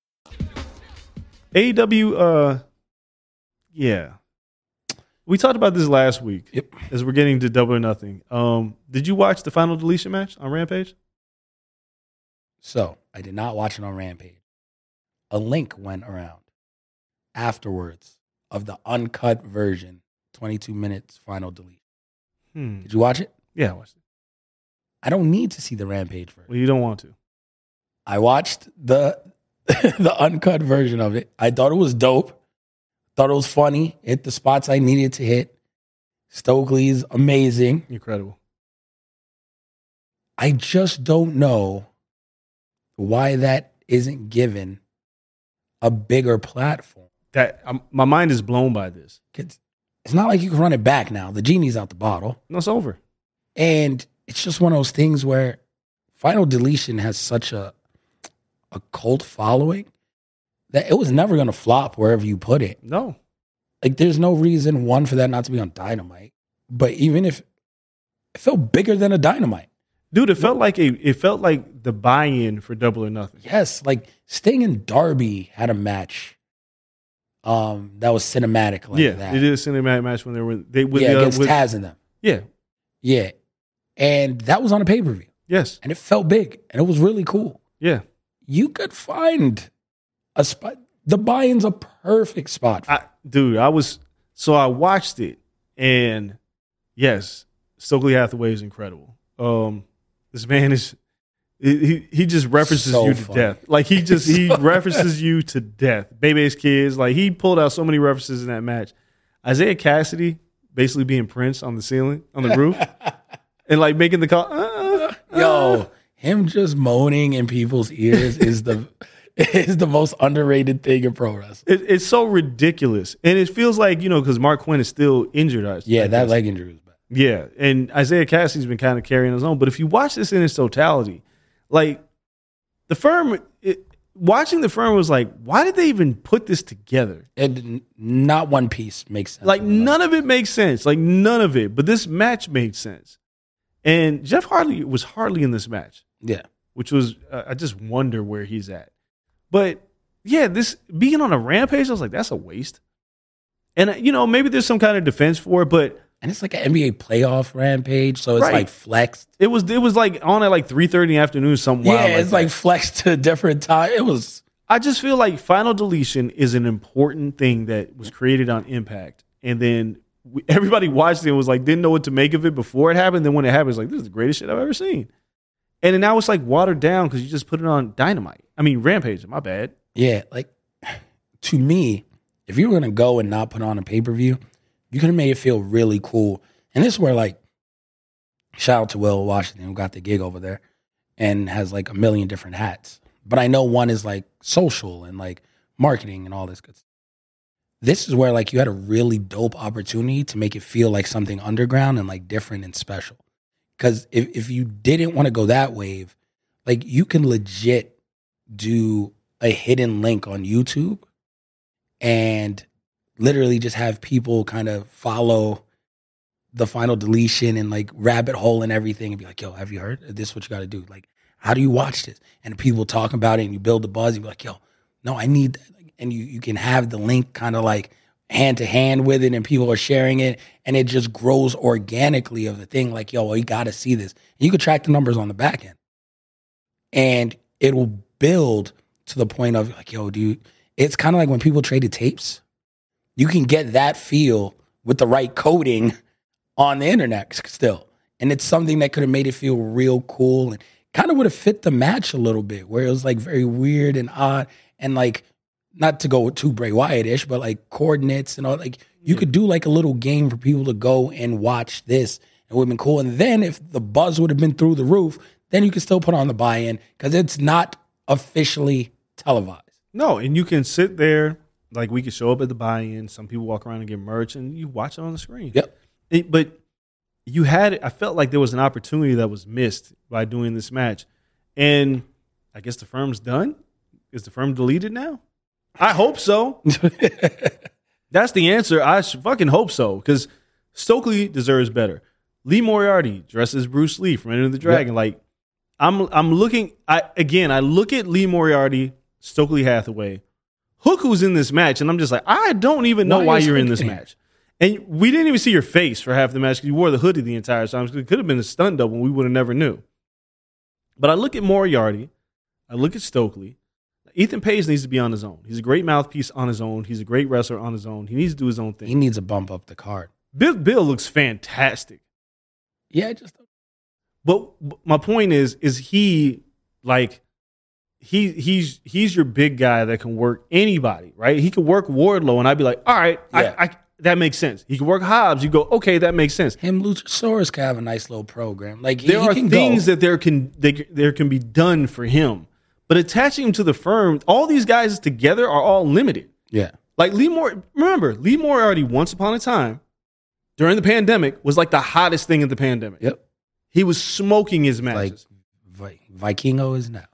Speaker 2: AEW, uh, yeah. We talked about this last week.
Speaker 1: Yep.
Speaker 2: As we're getting to Double or Nothing. Um, did you watch the final deletion match on Rampage?
Speaker 1: So I did not watch it on Rampage. A link went around afterwards of the uncut version, 22 minutes final delete.
Speaker 2: Hmm.
Speaker 1: Did you watch it?
Speaker 2: Yeah, I watched it.
Speaker 1: I don't need to see the Rampage version.
Speaker 2: Well, you don't want to.
Speaker 1: I watched the <laughs> the uncut version of it. I thought it was dope. Thought it was funny. Hit the spots I needed to hit. Stokely's amazing.
Speaker 2: Incredible.
Speaker 1: I just don't know why that isn't given a bigger platform.
Speaker 2: That um, my mind is blown by this.
Speaker 1: 'Cause It's not like you can run it back now. The genie's out the bottle.
Speaker 2: No, it's over.
Speaker 1: And it's just one of those things where Final Deletion has such a a cult following that it was never going to flop wherever you put it.
Speaker 2: No.
Speaker 1: Like, there's no reason one for that not to be on Dynamite. But even if it felt bigger than a Dynamite,
Speaker 2: Dude, it felt like a it felt like the buy-in for Double or Nothing.
Speaker 1: yes, like Sting and Darby had a match. Um, that was cinematic like
Speaker 2: yeah,
Speaker 1: that.
Speaker 2: they did a cinematic match when they were they with
Speaker 1: yeah,
Speaker 2: the, uh,
Speaker 1: against
Speaker 2: with,
Speaker 1: Taz and them.
Speaker 2: Yeah.
Speaker 1: Yeah, and that was on a pay per view,
Speaker 2: Yes.
Speaker 1: and it felt big, and it was really cool.
Speaker 2: Yeah.
Speaker 1: You could find a spot. The buy-in's a perfect spot. For
Speaker 2: I, dude, I was so I watched it, and yes, Stokely Hathaway is incredible. Um, this man is he he just references
Speaker 1: So
Speaker 2: you to
Speaker 1: funny.
Speaker 2: death. Like he just he <laughs> references you to death. Baby's kids, like he pulled out so many references in that match. Isiah Kassidy basically being Prince on the ceiling on the roof, <laughs> and like making the call. Uh, uh,
Speaker 1: Yo, him just moaning in people's ears is the <laughs> is the most underrated thing in pro wrestling.
Speaker 2: It, it's so ridiculous, and it feels like you know because Marq Quen is still injured. I-
Speaker 1: Yeah,
Speaker 2: I
Speaker 1: that leg injury was bad.
Speaker 2: Yeah, and Isiah Kassidy's been kind of carrying his own. But if you watch this in its totality, like the firm, it, watching the firm was like, why did they even put this together?
Speaker 1: And not one piece makes sense.
Speaker 2: Like none of it makes sense. Like none of it. But this match made sense, and Jeff Hardy was hardly in this match,
Speaker 1: Yeah.
Speaker 2: which was uh, I just wonder where he's at. But yeah, this being on a rampage, I was like, that's a waste. And uh, you know, maybe there's some kind of defense for it, but
Speaker 1: And it's like an NBA playoff rampage, so it's
Speaker 2: Right.
Speaker 1: like flexed.
Speaker 2: it was it was like on at like three thirty in the afternoon, something
Speaker 1: Yeah,
Speaker 2: wild.
Speaker 1: it's
Speaker 2: that.
Speaker 1: like flexed to a different time. It was
Speaker 2: I just feel like final deletion is an important thing that was created on Impact, and then we, everybody watched it and was like didn't know what to make of it before it happened. Then when it happened, it's like this is the greatest shit I've ever seen. And now it's like watered down because you just put it on Dynamite. I mean Rampage. My bad.
Speaker 1: yeah, like <sighs> to me, if you were gonna go and not put on a pay per view, you could have made it feel really cool. And this is where like shout out to Will Washington who got the gig over there and has like a million different hats. But I know one is like social and like marketing and all this good stuff. This is where like you had a really dope opportunity to make it feel like something underground and like different and special. Cause if, if you didn't want to go that wave, like you can legit do a hidden link on YouTube and literally just have people kind of follow the final deletion and like rabbit hole and everything and be like, yo, have you heard? This is what you got to do. Like, how do you watch this? And people talking about it and you build the buzz. You be like, yo, no, I need, that. and you, you can have the link kind of like hand to hand with it and people are sharing it and it just grows organically of the thing. Like, yo, you got to see this. And you could track the numbers on the back end and it will build to the point of like, yo, dude, it's kind of like when people traded tapes. You can get that feel with the right coding <laughs> on the internet still. And it's something that could have made it feel real cool and kind of would have fit the match a little bit, where it was like very weird and odd and like not to go too Bray Wyatt ish, but like coordinates and all. Like you could mm-hmm. do like a little game for people to go and watch this. It would have been cool. And then if the buzz would have been through the roof, then you could still put on the buy in because it's not officially televised.
Speaker 2: No, and you can sit there like we could show up at the buy-in. Some people walk around and get merch, and you watch it on the screen.
Speaker 1: Yep.
Speaker 2: It- but you had I felt like there was an opportunity that was missed by doing this match. And I guess the firm's done. Is the firm deleted now? I hope so. <laughs> That's the answer. I fucking hope so because Stokely deserves better. Lee Moriarty dresses Bruce Lee from Enter the Dragon. Like I'm I'm looking I again, I look at Lee Moriarty, Stokely Hathaway, Hook who's in this match, and I'm just like, I don't even know
Speaker 1: Why
Speaker 2: why, you're in this <laughs> match. And we didn't even see your face for half the match because you wore the hoodie the entire time. It could have been a stunt double. and We would have never knew. But I look at Moriarty, I look at Stokely. Ethan Page needs to be on his own. He's a great mouthpiece on his own. He's a great wrestler on his own. He needs to do his own thing.
Speaker 1: he needs to bump up the card.
Speaker 2: Bill, Bill looks fantastic.
Speaker 1: Yeah, just
Speaker 2: But but my point is, is he like he he's he's your big guy that can work anybody, right? He could work Wardlow, and I'd be like, all right,
Speaker 1: Yeah.
Speaker 2: I, I, that makes sense. He could work Hobbs. You go, okay, that makes sense.
Speaker 1: him Luchasaurus can have a nice little program. Like he,
Speaker 2: There
Speaker 1: he
Speaker 2: are
Speaker 1: can
Speaker 2: things
Speaker 1: go.
Speaker 2: that there can they, there can be done for him, but attaching him to the firm, all these guys together are all limited.
Speaker 1: yeah.
Speaker 2: Like Lee Moore, remember Lee Moriarty once upon a time during the pandemic was like the hottest thing in the pandemic.
Speaker 1: Yep.
Speaker 2: He was smoking his
Speaker 1: Like
Speaker 2: matches.
Speaker 1: Vi- Vikingo is now.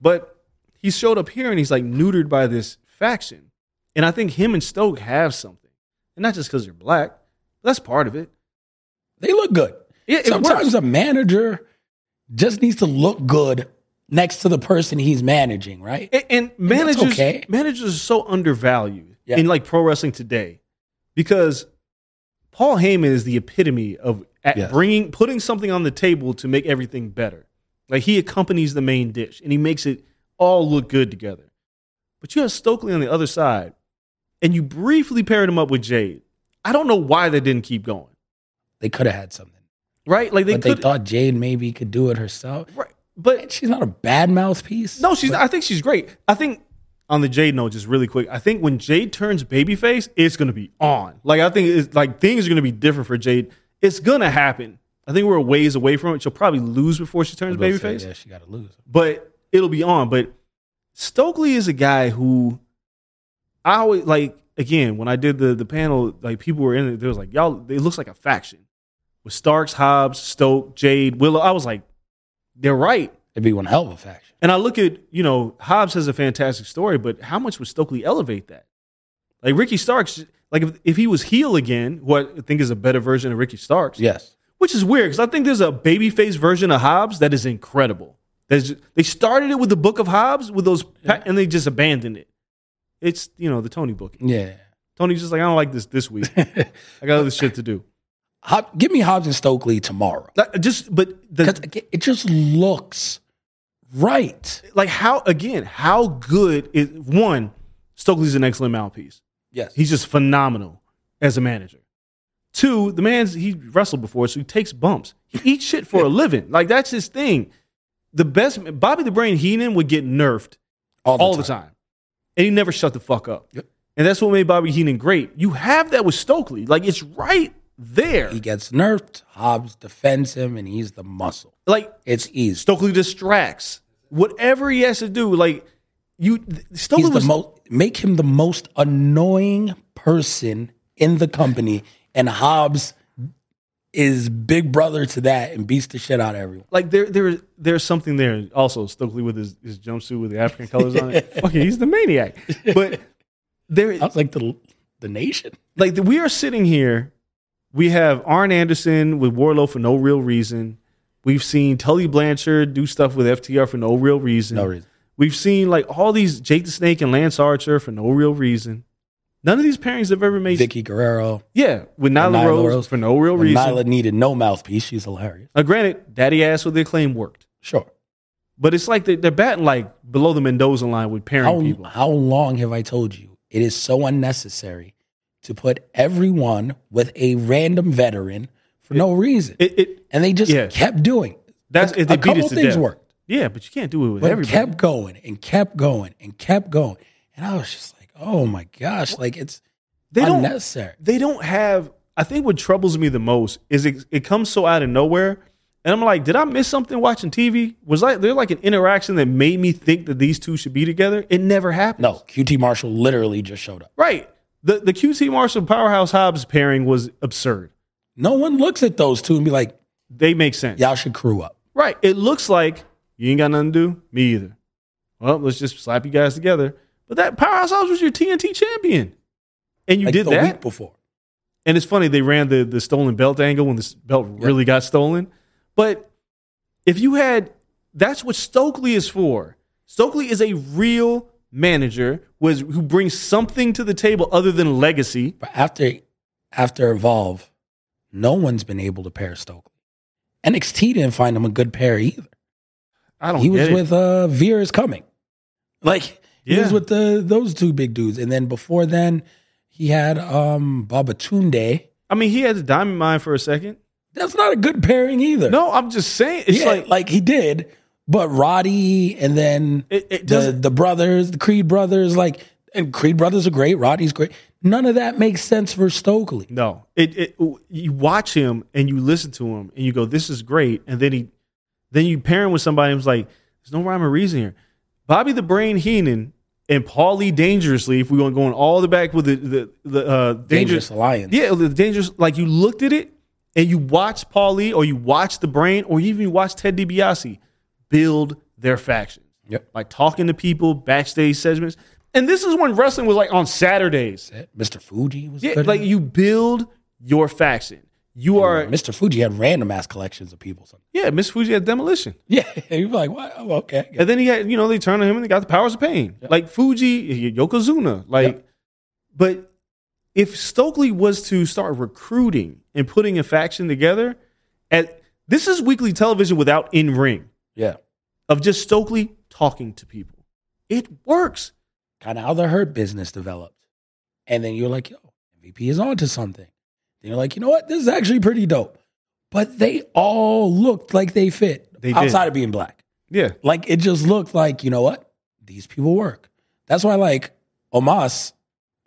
Speaker 2: But he showed up here and he's like neutered by this faction. And I think him and Stoke have something. And not just because they're black. That's part of it.
Speaker 1: They look good.
Speaker 2: Yeah,
Speaker 1: Sometimes
Speaker 2: works.
Speaker 1: a manager just needs to look good next to the person he's managing, right?
Speaker 2: And, and
Speaker 1: that's
Speaker 2: managers,
Speaker 1: okay.
Speaker 2: managers are so undervalued
Speaker 1: Yeah.
Speaker 2: in like pro wrestling today because Paul Heyman is the epitome of at
Speaker 1: Yes.
Speaker 2: bringing, putting something on the table to make everything better. Like he accompanies the main dish and he makes it all look good together. But you have Stokely on the other side, and you briefly paired him up with Jade. I don't know why they didn't keep going.
Speaker 1: They could have had something.
Speaker 2: Right? Like they
Speaker 1: but they thought Jade maybe could do it herself.
Speaker 2: right. But
Speaker 1: She's not a bad mouthpiece.
Speaker 2: No, she's. I think she's great. I think on the Jade note, just really quick. I think when Jade turns babyface, it's gonna be on. Like I think it's like things are gonna be different for Jade. It's gonna happen. I think we're a ways away from it. She'll probably lose before she turns babyface,
Speaker 1: Yeah, she got to lose.
Speaker 2: but it'll be on. But Stokely is a guy who I always like. Again, when I did the the panel, like people were in it, there was like y'all. It looks like a faction with Starks, Hobbs, Stoke, Jade, Willow. I was like, they're right.
Speaker 1: It'd be one hell of a faction.
Speaker 2: And I look at you know Hobbs has a fantastic story, but how much would Stokely elevate that? Like Ricky Starks, like if, if he was heel again, what I think is a better version of Ricky Starks,
Speaker 1: Yes.
Speaker 2: which is weird because I think there's a babyface version of Hobbs that is incredible. There's, they started it with the Book of Hobbs with those, pa- and they just abandoned it. It's you know the Tony booking.
Speaker 1: Yeah.
Speaker 2: Tony's just like I don't like this this week. <laughs> I got other shit to do.
Speaker 1: Hob- give me Hobbs and Stokely tomorrow.
Speaker 2: Like, just but the,
Speaker 1: it just looks right.
Speaker 2: like how again how good is one Stokely's an excellent mouthpiece.
Speaker 1: Yes.
Speaker 2: He's just phenomenal as a manager. Two, the man's he wrestled before, so he takes bumps. He eats shit for a living. Like that's his thing. The best Bobby the Brain Heenan would get nerfed all the time. And he never shut the fuck up.
Speaker 1: Yep.
Speaker 2: And that's what made Bobby Heenan great. You have that with Stokely. Like it's right there.
Speaker 1: He gets nerfed. Hobbs defends him, and he's the muscle.
Speaker 2: Like
Speaker 1: It's easy.
Speaker 2: Stokely distracts. Whatever he has to do, like you Stokely
Speaker 1: He's the
Speaker 2: was
Speaker 1: most make him the most annoying person in the company, and Hobbs is big brother to that and beats the shit out of everyone.
Speaker 2: like there there there's something there. Also, Stokely with his, his jumpsuit with the African colors on it. <laughs> Fucking he's the maniac. But <laughs> there
Speaker 1: I was like the the nation.
Speaker 2: like we are sitting here. We have Arn Anderson with Wardlow for no real reason. We've seen Tully Blanchard do stuff with FTR for no real reason.
Speaker 1: No reason.
Speaker 2: We've seen like all these Jake the Snake and Lance Archer for no real reason. None of these pairings have ever made
Speaker 1: Vickie Guerrero.
Speaker 2: Yeah, with Nyla,
Speaker 1: Nyla
Speaker 2: Rose,
Speaker 1: Rose.
Speaker 2: for no real
Speaker 1: When
Speaker 2: reason.
Speaker 1: Nyla needed no mouthpiece. She's hilarious.
Speaker 2: Now, granted, Daddy Ass with the acclaim worked,
Speaker 1: Sure.
Speaker 2: but it's like they're, they're batting like below the Mendoza line with pairing
Speaker 1: How,
Speaker 2: people.
Speaker 1: how long have I told you? It is so unnecessary to put everyone with a random veteran for no reason.
Speaker 2: It, it
Speaker 1: and they just
Speaker 2: yeah.
Speaker 1: kept doing.
Speaker 2: that's
Speaker 1: a, a
Speaker 2: beat
Speaker 1: couple
Speaker 2: it
Speaker 1: things
Speaker 2: death.
Speaker 1: worked,
Speaker 2: Yeah, but you can't do it with
Speaker 1: but
Speaker 2: everybody.
Speaker 1: kept going and kept going and kept going. And I was just like, oh my gosh, like it's
Speaker 2: they don't.
Speaker 1: unnecessary.
Speaker 2: They don't have. I think what troubles me the most is it, it comes so out of nowhere, and I'm like, did I miss something watching TV? Was like there like an interaction that made me think that these two should be together? It never happened.
Speaker 1: No, QT Marshall literally just showed up.
Speaker 2: right. The the QT Marshall Powerhouse Hobbs pairing was absurd.
Speaker 1: No one looks at those two and be like,
Speaker 2: They make sense.
Speaker 1: y'all should crew up.
Speaker 2: Right. It looks like you ain't got nothing to do. Me either. Well, let's just slap you guys together. But that Powerhouse Hobbs was your TNT champion. And you
Speaker 1: like
Speaker 2: did
Speaker 1: the
Speaker 2: that.
Speaker 1: week before.
Speaker 2: And it's funny, they ran the, the stolen belt angle when this belt really got stolen. But if you had, that's what Stokely is for. Stokely is a real manager was who brings something to the table other than legacy.
Speaker 1: But after after Evolve, no one's been able to pair Stokely. NXT didn't find him a good pair either.
Speaker 2: I don't
Speaker 1: he was
Speaker 2: it.
Speaker 1: with uh Veer is coming. Like he was with the those two big dudes. And then before then, he had um Babatunde.
Speaker 2: I mean, he had the diamond mine for a second.
Speaker 1: That's not a good pairing either.
Speaker 2: No, I'm just saying. It's
Speaker 1: yeah,
Speaker 2: like,
Speaker 1: like he did, but Roddy and then
Speaker 2: It- it
Speaker 1: the the brothers, the Creed brothers, like and Creed brothers are great. Roddy's great. None of that makes sense for Stokely.
Speaker 2: No, it, it you watch him and you listen to him and you go, "This is great," and then he, then you pair him with somebody who's like, "There's no rhyme or reason here." Bobby the Brain Heenan and Paulie Dangerously. If we want going all the back with the the, the uh,
Speaker 1: Dangerous
Speaker 2: dangerous,
Speaker 1: Alliance.
Speaker 2: yeah, the dangerous. Like you looked at it and you watched Paulie or you watched the Brain or even you watched Ted DiBiase build their factions.
Speaker 1: Yep.
Speaker 2: By talking to people backstage segments. And this is when wrestling was like on Saturdays.
Speaker 1: Mr. Fuji was
Speaker 2: Yeah, like you build your faction. You are
Speaker 1: Mr. Fuji had random ass collections of people.
Speaker 2: Yeah, Mr. Fuji had demolition.
Speaker 1: Yeah, <laughs> you're like, what? Oh, okay.
Speaker 2: And then he had, you know, they turned on him and they got the powers of pain. Like Fuji, Yokozuna. Like,
Speaker 1: Yep.
Speaker 2: but if Stokely was to start recruiting and putting a faction together, at this is weekly television without in ring
Speaker 1: Yeah.
Speaker 2: of just Stokely talking to people. It works.
Speaker 1: Kind of how the hurt business developed. And then you're like, yo, MVP is onto something. Then you're like, you know what? This is actually pretty dope. But they all looked like they fit
Speaker 2: They did.
Speaker 1: outside of being black.
Speaker 2: Yeah.
Speaker 1: Like it just looked like, you know what? These people work. That's why like Omos,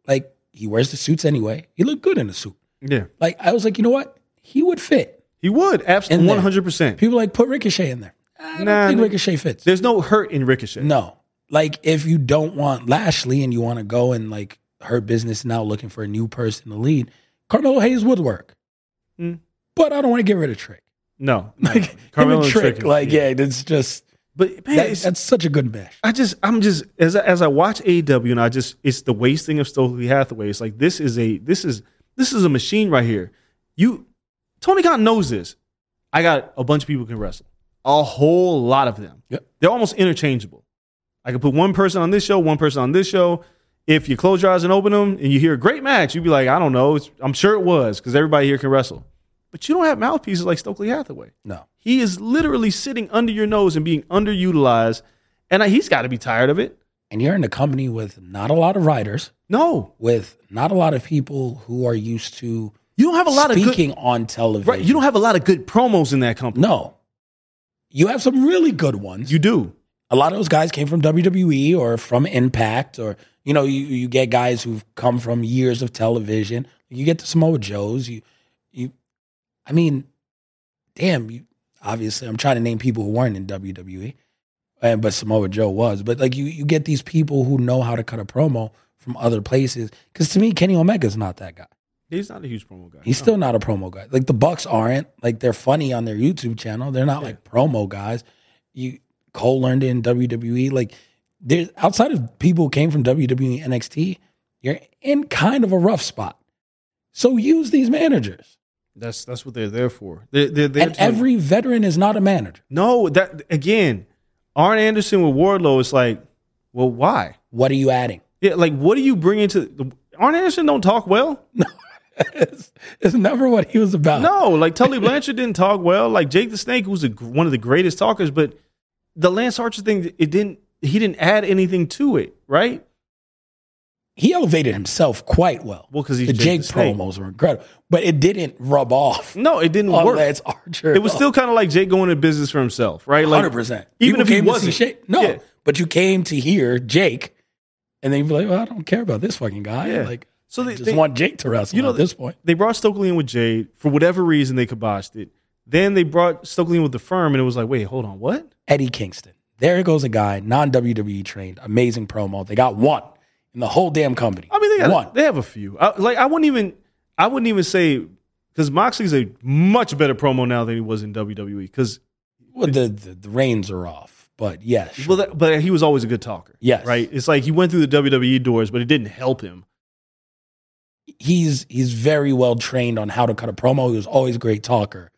Speaker 1: like he wears the suits anyway. He looked good in the suit.
Speaker 2: Yeah.
Speaker 1: Like I was like, you know what? He would fit.
Speaker 2: He would. Absolutely. 100%.
Speaker 1: People like put Ricochet in there. I don't
Speaker 2: Nah,
Speaker 1: think
Speaker 2: nah.
Speaker 1: Ricochet fits.
Speaker 2: There's no hurt in Ricochet.
Speaker 1: No. like if you don't want Lashley and you want to go and like hurt business now looking for a new person to lead, Carmelo Hayes would work.
Speaker 2: Mm.
Speaker 1: But I don't want to get rid of Trick.
Speaker 2: No, no.
Speaker 1: Like <laughs> him
Speaker 2: Carmelo
Speaker 1: and
Speaker 2: and
Speaker 1: Trick,
Speaker 2: Trick is-
Speaker 1: like yeah, it's just
Speaker 2: but man,
Speaker 1: that, that's such a good match.
Speaker 2: I just, I'm just as I, as I watch AEW and I just, it's the wasting of Stokely Hathaway. It's like this is a, this is, this is a machine right here. You, Tony Khan knows this. I got a bunch of people who can wrestle, a whole lot of them.
Speaker 1: Yep.
Speaker 2: They're almost interchangeable. I could put one person on this show, one person on this show. If you close your eyes and open them, and you hear a great match, you'd be like, I don't know. It's, I'm sure it was because everybody here can wrestle. But you don't have mouthpieces like Stokely Hathaway.
Speaker 1: No.
Speaker 2: He is literally sitting under your nose and being underutilized, and he's got to be tired of it.
Speaker 1: And you're in a company with not a lot of writers,
Speaker 2: No,
Speaker 1: with not a lot of people who are used to
Speaker 2: you don't have a lot of
Speaker 1: speaking on television.
Speaker 2: Right, you don't have a lot of good promos in that company.
Speaker 1: No. You have some really good ones.
Speaker 2: you do.
Speaker 1: a lot of those guys came from WWE or from Impact, or you know, you, you get guys who've come from years of television. You get the Samoa Joes. You, you, I mean, damn. You obviously, I'm trying to name people who weren't in WWE, and but Samoa Joe was. But like you, you get these people who know how to cut a promo from other places. Because to me, Kenny Omega's not that guy.
Speaker 2: He's not a huge promo guy.
Speaker 1: He's
Speaker 2: No.
Speaker 1: still not a promo guy. Like the Bucks aren't. Like they're funny on their YouTube channel. They're not like promo guys. You Cole learned it in WWE. Like there's outside of people who came from WWE NXT, you're in kind of a rough spot. So use these managers.
Speaker 2: That's that's what they're there for. They're, they're there
Speaker 1: And every veteran is not a manager.
Speaker 2: no that again. Arn Anderson with Wardlow is like, well, why?
Speaker 1: What are you adding?
Speaker 2: Yeah, like what are you bringing to? the, Arn Anderson? Don't talk well. <laughs>
Speaker 1: it's, it's never what he was about.
Speaker 2: No, like Tully Blanchard didn't talk well. Like Jake the Snake was a, one of the greatest talkers, but the Lance Archer thing, it didn't. He didn't add anything to it, right?
Speaker 1: He elevated himself quite well.
Speaker 2: Well, 'cause he's
Speaker 1: the
Speaker 2: Jake
Speaker 1: Jake promos were incredible, but it didn't rub off.
Speaker 2: No, it didn't work.
Speaker 1: Lance Archer.
Speaker 2: It was still kind of like Jake going into business for himself, right? Like
Speaker 1: hundred percent.
Speaker 2: Even if he
Speaker 1: to
Speaker 2: wasn't,
Speaker 1: no,
Speaker 2: Yeah.
Speaker 1: but you came to hear Jake, and then you'd be like, well, I don't care about this fucking guy.
Speaker 2: Yeah.
Speaker 1: Like,
Speaker 2: So they-
Speaker 1: just
Speaker 2: they-
Speaker 1: want Jake to wrestle.
Speaker 2: you know,
Speaker 1: at this point,
Speaker 2: they brought Stokely in with Jade for whatever reason they kiboshed it. Then they brought Stokely in with the firm, and it was like, wait, hold on, what?
Speaker 1: Eddie Kingston. There goes a guy, non WWE trained, amazing promo. They got one in the whole damn company.
Speaker 2: I mean, they got
Speaker 1: one.
Speaker 2: they have a few. I, like I wouldn't even I wouldn't even say because Moxley's a much better promo now than he was in WWE. Because
Speaker 1: well, the, the the reins are off, but yes, sure.
Speaker 2: well, that, but he was always a good talker.
Speaker 1: Yes.
Speaker 2: right. It's like he went through the WWE doors, but it didn't help him.
Speaker 1: He's he's very well trained on how to cut a promo. He was always a great talker.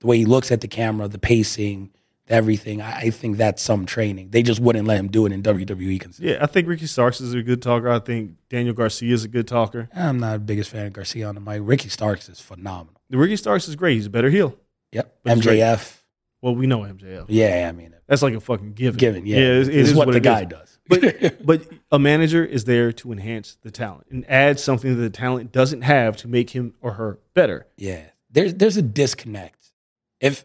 Speaker 1: The way he looks at the camera, the pacing, everything. I, I think that's some training. They just wouldn't let him do it in WWE.
Speaker 2: Yeah, I think Ricky Starks is a good talker. I think Daniel Garcia is a good talker.
Speaker 1: I'm not the biggest fan of Garcia on the mic. Ricky Starks is phenomenal.
Speaker 2: The Ricky Starks is great. He's a better heel.
Speaker 1: Yep.
Speaker 2: But.
Speaker 1: MJF.
Speaker 2: Well, we know MJF.
Speaker 1: Yeah, I mean,
Speaker 2: That's like a fucking given.
Speaker 1: given. Yeah,
Speaker 2: it, it
Speaker 1: it's
Speaker 2: is
Speaker 1: what, the guy
Speaker 2: is.
Speaker 1: does.
Speaker 2: But <laughs> but a manager is there to enhance the talent and add something that the talent doesn't have to make him or her better.
Speaker 1: Yeah, there's there's a disconnect. If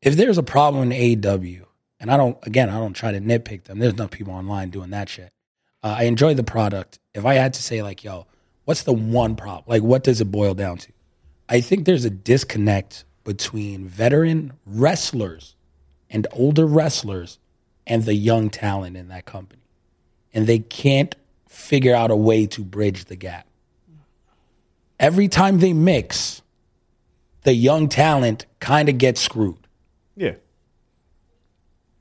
Speaker 1: if there's a problem in AEW, and I don't again I don't try to nitpick them. There's enough people online doing that shit. Uh, I enjoy the product. If I had to say like, yo, what's the one problem? Like, what does it boil down to? I think there's a disconnect between veteran wrestlers and older wrestlers and the young talent in that company, and they can't figure out a way to bridge the gap. Every time they mix, the young talent kind of gets screwed.
Speaker 2: Yeah.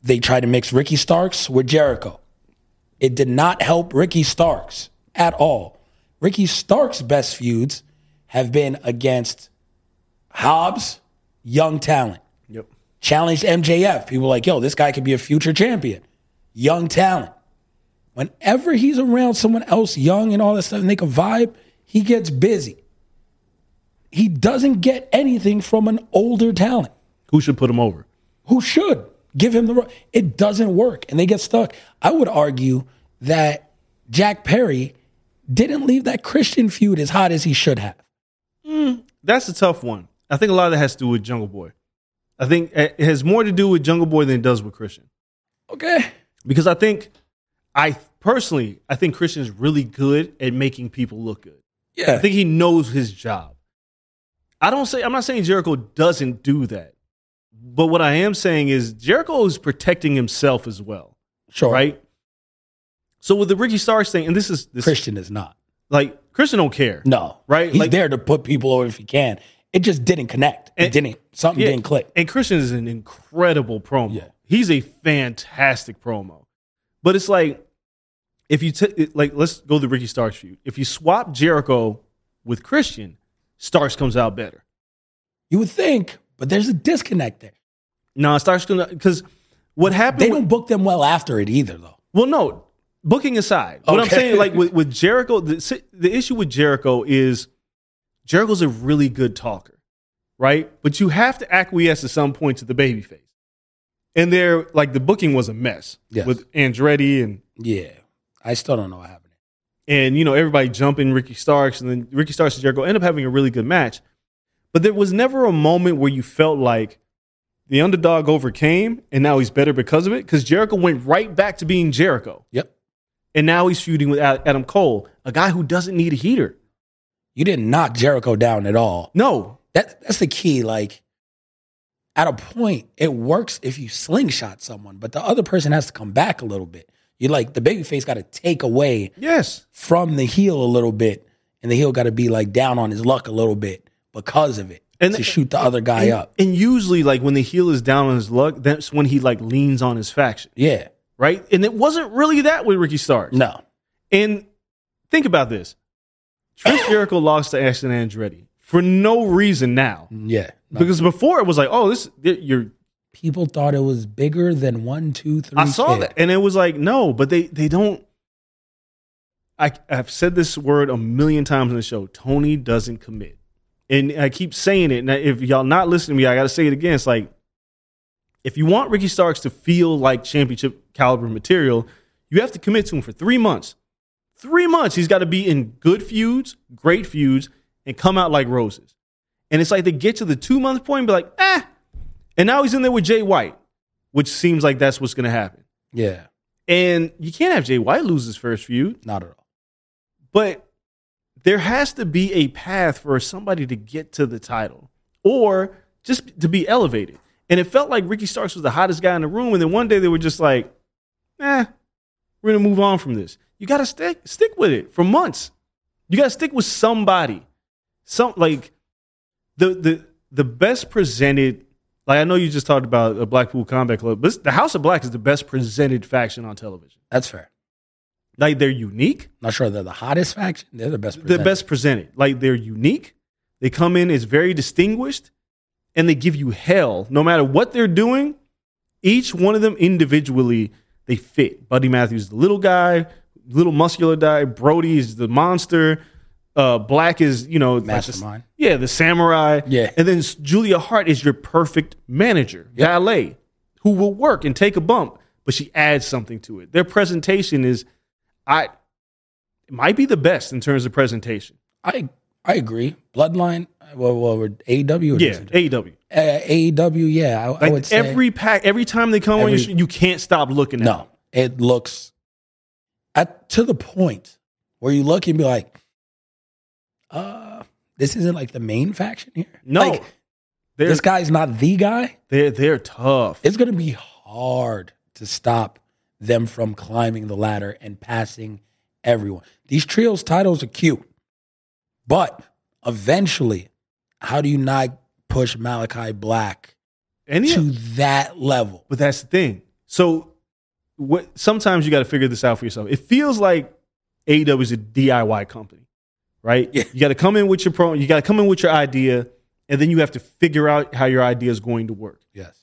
Speaker 1: They tried to mix Ricky Starks with Jericho. It did not help Ricky Starks at all. Ricky Starks' best feuds have been against Hobbs, young talent.
Speaker 2: Yep.
Speaker 1: Challenged MJF. People were like, yo, this guy could be a future champion. Young talent. Whenever he's around someone else young and all that stuff and they can vibe, he gets busy. He doesn't get anything from an older talent
Speaker 2: Who should put him over?
Speaker 1: who should give him the it doesn't work and they get stuck i would argue that jack perry didn't leave that christian feud as hot as he should have mm,
Speaker 2: That's a tough one. I think a lot of that has to do with Jungle Boy. I think it has more to do with Jungle Boy than it does with Christian.
Speaker 1: okay
Speaker 2: Because I think, I personally, I think Christian is really good at making people look good.
Speaker 1: yeah
Speaker 2: I think he knows his job. I don't say I'm not saying Jericho doesn't do that. But what I am saying is Jericho is protecting himself as well.
Speaker 1: sure
Speaker 2: Right? So with the Ricky Starks thing, and this is this
Speaker 1: Christian is not.
Speaker 2: like Christian don't care.
Speaker 1: No,
Speaker 2: Right?
Speaker 1: He's
Speaker 2: Like-
Speaker 1: there to put people over if he can. It just didn't connect. It
Speaker 2: And-
Speaker 1: didn't. Something
Speaker 2: Yeah.
Speaker 1: didn't click.
Speaker 2: And Christian is an incredible promo.
Speaker 1: Yeah.
Speaker 2: He's a fantastic promo. But it's like if you t- like let's go the Ricky Starks feud. If you swap Jericho with Christian, Starks comes out better.
Speaker 1: You would think, but there's a disconnect there.
Speaker 2: No, Starks gonna because what happened
Speaker 1: They don't book them well after it either, though.
Speaker 2: Well, no. Booking aside, what I'm saying, like with, with <laughs> Jericho, the, the issue with Jericho is Jericho's a really good talker, right? But you have to acquiesce at some point to the babyface. And there, like the booking was a mess
Speaker 1: Yes.
Speaker 2: with Andretti and
Speaker 1: Yeah, I still don't know what happened.
Speaker 2: and you know everybody jumping Ricky Starks, and then Ricky Starks and Jericho end up having a really good match. But there was never a moment where you felt like the underdog overcame, and now he's better because of it. Because Jericho went right back to being Jericho.
Speaker 1: Yep,
Speaker 2: and now he's feuding with Adam Cole, a guy who doesn't need a heater.
Speaker 1: you didn't knock Jericho down at all.
Speaker 2: No,
Speaker 1: That that's the key. Like at a point, it works if you slingshot someone, but the other person has to come back a little bit. You like the babyface got to take away
Speaker 2: yes,
Speaker 1: from the heel a little bit, and the heel got to be like down on his luck a little bit because of it,
Speaker 2: And-
Speaker 1: to shoot the other guy
Speaker 2: and,
Speaker 1: up.
Speaker 2: and usually, like when the heel is down on his luck, that's when he like leans on his faction,
Speaker 1: Yeah,
Speaker 2: right? And it wasn't really that with Ricky Starks.
Speaker 1: no,
Speaker 2: And think about this: Chris Jericho lost to Action Andretti for no reason now,
Speaker 1: yeah.
Speaker 2: Because before it was like, oh, this you're.
Speaker 1: People thought it was bigger than one, two, three.
Speaker 2: I saw
Speaker 1: kid.
Speaker 2: that, and it was like, no, but they they don't. I I've said this word a million times in the show. Tony doesn't commit, and I keep saying it. And if y'all not listening to me, I got to say it again. It's like if you want Ricky Starks to feel like championship caliber material, you have to commit to him for three months. Three months, he's got to be in good feuds, great feuds, and come out like roses. And it's like they get to the two month point and be like, eh. And now he's in there with Jay White, which seems like that's what's going to happen.
Speaker 1: Yeah,
Speaker 2: And you can't have Jay White lose his first feud,
Speaker 1: not at all.
Speaker 2: but there has to be a path for somebody to get to the title or just to be elevated. And it felt like Ricky Starks was the hottest guy in the room. And then one day they were just like, eh, we're going to move on from this. You got to stick, stick with it for months. You got to stick with somebody. Some like the, the, the best presented, like I know you just talked about a Blackpool Combat Club, but the House of Black is the best presented faction on television.
Speaker 1: That's fair.
Speaker 2: Like they're unique.
Speaker 1: Not sure they're the hottest faction. They're the best.
Speaker 2: the
Speaker 1: presented.
Speaker 2: best presented. Like they're unique. They come in as very distinguished, and they give you hell no matter what they're doing. Each one of them individually, they fit. Buddy Matthews, the little guy, little muscular guy. Brody is the monster. Uh, Black is you know like the- yeah, the samurai.
Speaker 1: Yeah.
Speaker 2: and then Julia Hart is your perfect manager, valet, who will work and take a bump, but she adds something to it. Their presentation is, I, it might be the best in terms of presentation.
Speaker 1: I I agree. Bloodline. Well, well, we're AEW. Or
Speaker 2: Yeah, AEW.
Speaker 1: uh, AEW. Yeah, I, I
Speaker 2: Like
Speaker 1: would say
Speaker 2: every pack, every time they come on, your
Speaker 1: Every-
Speaker 2: sh- you can't stop looking at.
Speaker 1: no. It looks at to the point where you look and be like, uh, this isn't like the main faction here.
Speaker 2: No,
Speaker 1: like, this guy's not the guy.
Speaker 2: they're they're tough.
Speaker 1: It's going to be hard to stop them from climbing the ladder and passing everyone. These trios titles are cute, but eventually, how do you not push Malachi Black
Speaker 2: yeah,
Speaker 1: to that level?
Speaker 2: but that's the thing. So, what? Sometimes you got to figure this out for yourself. It feels like AEW is a DIY company, right?
Speaker 1: Yeah.
Speaker 2: You got to come in with your pro. You got to come in with your idea, and then you have to figure out how your idea is going to work.
Speaker 1: Yes.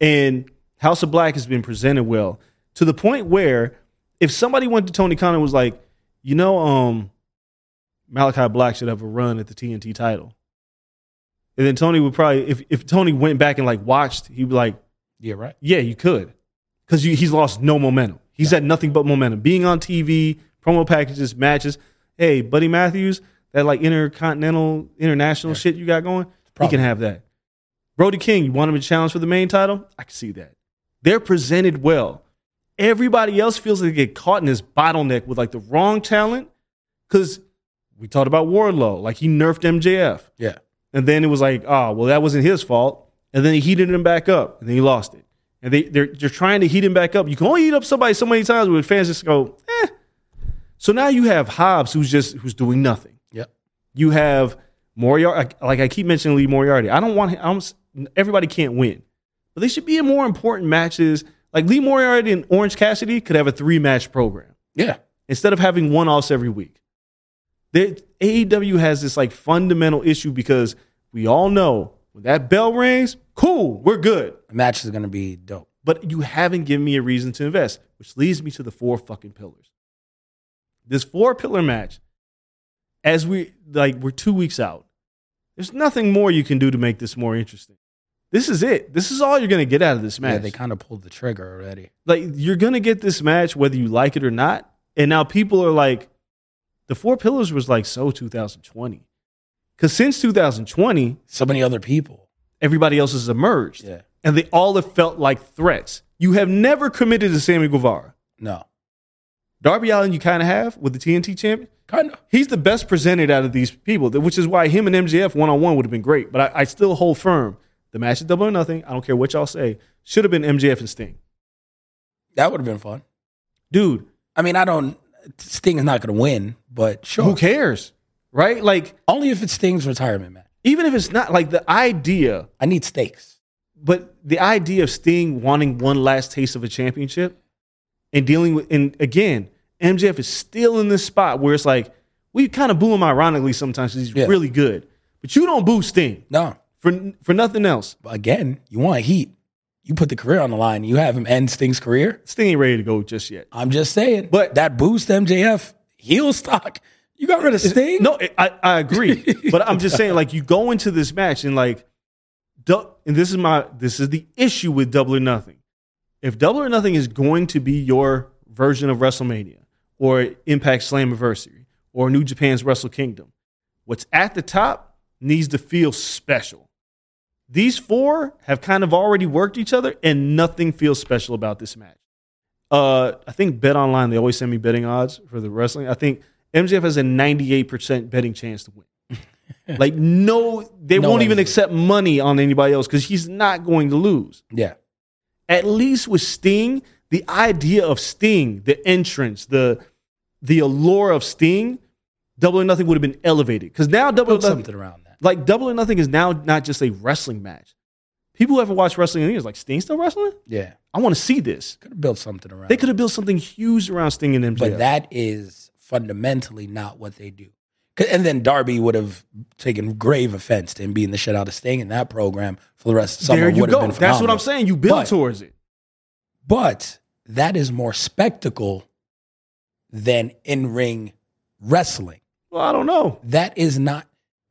Speaker 2: And House of Black has been presented well to the point where if somebody went to Tony Khan and was like, you know, um, Malachi Black should have a run at the TNT title. And then Tony would probably, if, if Tony went back and like watched, he'd be like,
Speaker 1: Yeah, right.
Speaker 2: yeah, you could. Because he's lost no momentum. He's had nothing but momentum. Being on TV, promo packages, matches. Hey, Buddy Matthews, that like intercontinental, international shit you got going, he can have that. Brody King, you want him to challenge for the main title? I can see that. They're presented well. Everybody else feels like they get caught in this bottleneck with like the wrong talent. Because we talked about Wardlow, like he nerfed MJF.
Speaker 1: Yeah.
Speaker 2: And then it was like, oh, well, that wasn't his fault. And then he heated him back up, and then he lost it. And they they're, they're trying to heat him back up. You can only heat up somebody so many times where fans just go, eh, So now you have Hobbs, who's just who's doing nothing.
Speaker 1: Yep.
Speaker 2: You have Moriarty. Like I keep mentioning Lee Moriarty. I don't want him. I'm, everybody can't win, but they should be in more important matches. Like Lee Moriarty and Orange Cassidy could have a three match program
Speaker 1: Yeah.
Speaker 2: instead of having one offs every week. They, AEW has this like fundamental issue because we all know when that bell rings, cool, we're good.
Speaker 1: The match is going to be dope.
Speaker 2: But you haven't given me a reason to invest, which leads me to the four fucking pillars. This four pillar match, as we like, we're two weeks out. There's nothing more you can do to make this more interesting. This is it. This is all you're gonna get out of this match.
Speaker 1: Yeah, they kind of pulled the trigger already.
Speaker 2: like you're gonna get this match whether you like it or not. And now people are like, the four pillars was like so 2020, because since 2020,
Speaker 1: So many other people.
Speaker 2: everybody else has emerged,
Speaker 1: Yeah.
Speaker 2: and they all have felt like threats. You have never committed to Sammy Guevara.
Speaker 1: No.
Speaker 2: Darby Allin, you kind of have with the TNT champion.
Speaker 1: Kind of.
Speaker 2: He's the best presented out of these people, which is why him and MJF one on one would have been great. But I, I still hold firm the match at Double or Nothing. I don't care what y'all say. Should have been MJF and Sting,
Speaker 1: That would have been fun.
Speaker 2: dude.
Speaker 1: I mean, I don't. Sting is not going to win, but sure.
Speaker 2: Who cares, right? Like
Speaker 1: Only if it's Sting's retirement match.
Speaker 2: even if it's not like the idea,
Speaker 1: I need stakes.
Speaker 2: but the idea of Sting wanting one last taste of a championship and dealing with, and again, MJF is still in this spot where it's like we kind of boo him ironically sometimes 'cause he's
Speaker 1: Yeah.
Speaker 2: really good, but you don't boo Sting
Speaker 1: No.
Speaker 2: for for nothing else.
Speaker 1: But again, you want heat. You put the career on the line. You have him end Sting's career.
Speaker 2: Sting ain't ready to go just yet.
Speaker 1: I'm just saying.
Speaker 2: But-
Speaker 1: that boost MJF heel stock. You got rid of Sting.
Speaker 2: No, I, I agree, <laughs> but I'm just saying, like, you go into this match and like, and this is my this is the issue with Double or Nothing. If Double or Nothing is going to be your version of WrestleMania or Impact Slammiversary or New Japan's Wrestle Kingdom, what's at the top needs to feel special. These four have kind of already worked each other, and nothing feels special about this match. Uh, I think Bet Online they always send me betting odds for the wrestling. I think MJF has a 98% betting chance to win. <laughs> like no, they
Speaker 1: No
Speaker 2: won't even accept money on anybody else because he's not going to lose.
Speaker 1: Yeah.
Speaker 2: At least with Sting, the idea of Sting, the entrance, the the allure of Sting, Double or Nothing would have been elevated because now Double or Nothing,
Speaker 1: something around that.
Speaker 2: like Double or Nothing is now not just a wrestling match. People who haven't watched wrestling in years like Sting still wrestling.
Speaker 1: Yeah.
Speaker 2: I want to see this.
Speaker 1: Could have built something around
Speaker 2: They could have built something huge around Sting and MJF.
Speaker 1: But that is fundamentally not what they do. And then Darby would have taken grave offense to him being the shit out of Sting in that program for the rest of the summer.
Speaker 2: there you
Speaker 1: would have
Speaker 2: go.
Speaker 1: been
Speaker 2: That's what I'm saying. You build
Speaker 1: But-
Speaker 2: towards it.
Speaker 1: But that is more spectacle than in ring wrestling.
Speaker 2: Well, I don't know.
Speaker 1: That is not.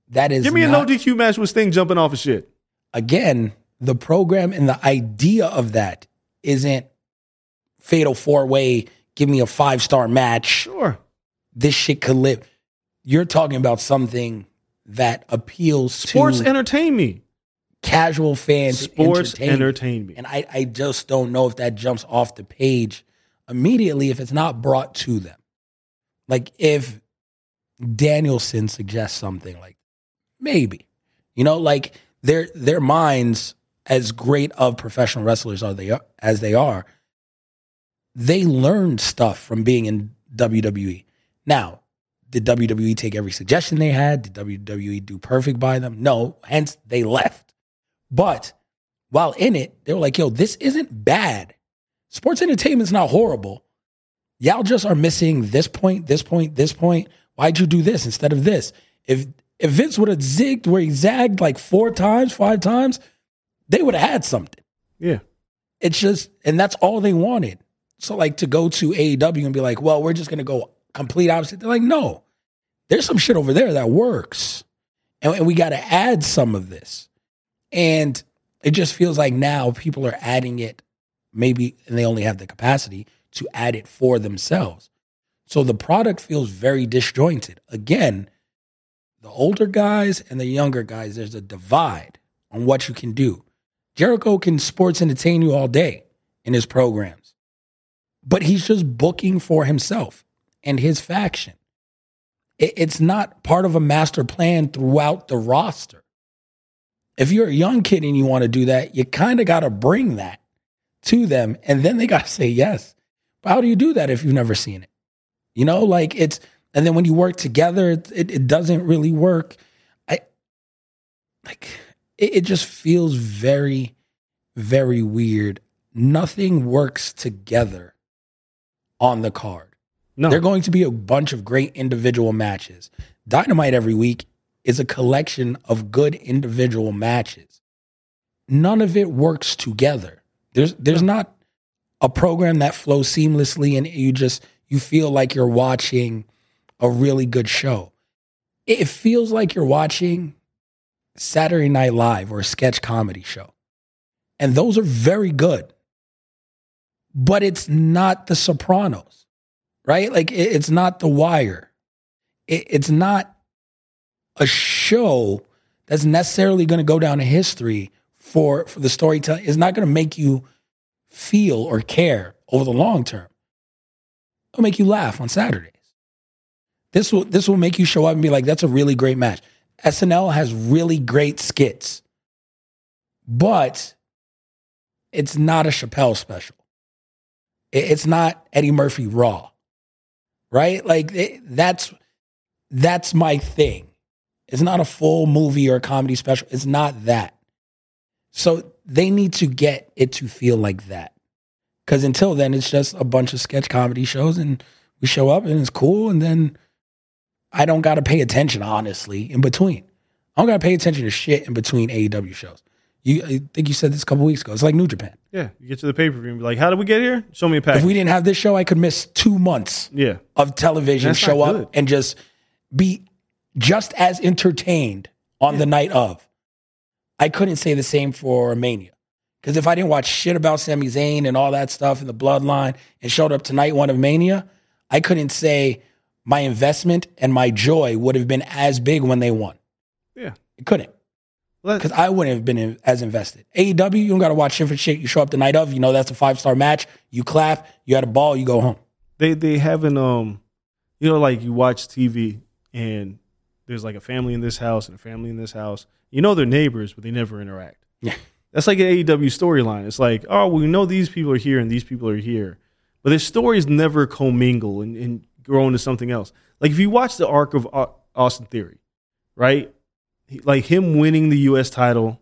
Speaker 1: That is
Speaker 2: Give me a
Speaker 1: not,
Speaker 2: no DQ match with Sting jumping off of shit.
Speaker 1: again. The program and the idea of that isn't fatal four way. Give me a five star match.
Speaker 2: Sure.
Speaker 1: This shit could live. You're talking about something that appeals to
Speaker 2: Sports
Speaker 1: to
Speaker 2: entertain me.
Speaker 1: casual fans.
Speaker 2: Sports
Speaker 1: entertainment.
Speaker 2: entertain me.
Speaker 1: And I, I just don't know if that jumps off the page immediately if it's not brought to them. Like if Danielson suggests something like maybe, you know, like their their minds, as great of professional wrestlers are they as they are, they learned stuff from being in WWE. Now, did WWE take every suggestion they had? Did WWE do perfect by them? No, hence they left. But while in it, they were like, yo, this isn't bad. Sports entertainment's not horrible. Y'all just are missing this point, this point, this point. Why'd you do this instead of this? If if Vince would have zigged where he zagged like four times, five times, they would have had something.
Speaker 2: Yeah.
Speaker 1: It's just, and that's all they wanted. So, like, to go to AEW and be like, well, we're just going to go complete opposite. They're like, no, there's some shit over there that works. And, and we got to add some of this. And it just feels like now people are adding it, maybe, and they only have the capacity to add it for themselves. So the product feels very disjointed. Again, the older guys and the younger guys, there's a divide on what you can do. Jericho can sports entertain you all day in his programs, but he's just booking for himself and his faction. It's not part of a master plan throughout the roster. If you're a young kid and you want to do that, you kind of got to bring that to them, and then they got to say yes. But how do you do that if you've never seen it? You know, like it's and then when you work together, it, it, it doesn't really work. I like it, it just feels very, very weird. Nothing works together on the card.
Speaker 2: No,
Speaker 1: There are going to be a bunch of great individual matches. Dynamite every week is a collection of good individual matches. None of it works together. There's there's not a program that flows seamlessly and you just you feel like you're watching a really good show. It feels like you're watching Saturday Night Live or a sketch comedy show. And those are very good. But it's not The Sopranos, right? Like it's not The Wire. It's not a show that's necessarily going to go down in history for, for the storytelling. is not going to make you feel or care over the long term. It'll make you laugh on Saturdays. This will this will make you show up and be like, that's a really great match. SNL has really great skits, but it's not a Chappelle special. It's not Eddie Murphy Raw, right? Like it, that's that's my thing. It's not a full movie or a comedy special. It's not that. So they need to get it to feel like that. Because until then, it's just a bunch of sketch comedy shows, and we show up and it's cool, and then I don't got to pay attention, honestly, in between. I don't got to pay attention to shit in between AEW shows. You, I think you said this a couple weeks ago. It's like New Japan.
Speaker 2: yeah, you get to the pay per view and be like, "How did we get here? Show me a pack."
Speaker 1: If we didn't have this show, I could miss two months
Speaker 2: yeah,
Speaker 1: of television,
Speaker 2: That's
Speaker 1: show
Speaker 2: not
Speaker 1: up
Speaker 2: good.
Speaker 1: and just be just as entertained on the night of. I couldn't say the same for Mania. Because if I didn't watch shit about Sami Zayn and all that stuff in the bloodline and showed up tonight one of Mania, I couldn't say my investment and my joy would have been as big when they won.
Speaker 2: yeah.
Speaker 1: It couldn't. Because I wouldn't have been in- as invested. AEW, you don't got to watch shit for shit. You show up the night of, you know that's a five star match. You clap, you had a ball, you go home.
Speaker 2: they they haven't um you know like you watch TV and there's like a family in this house and a family in this house. You know they're neighbors, but they never interact.
Speaker 1: Yeah.
Speaker 2: That's like an AEW storyline. It's like, oh, well, we know these people are here and these people are here, but their stories never commingle and, and grow into something else. Like if you watch the arc of Austin Theory, right? He, like him winning the U.S. title,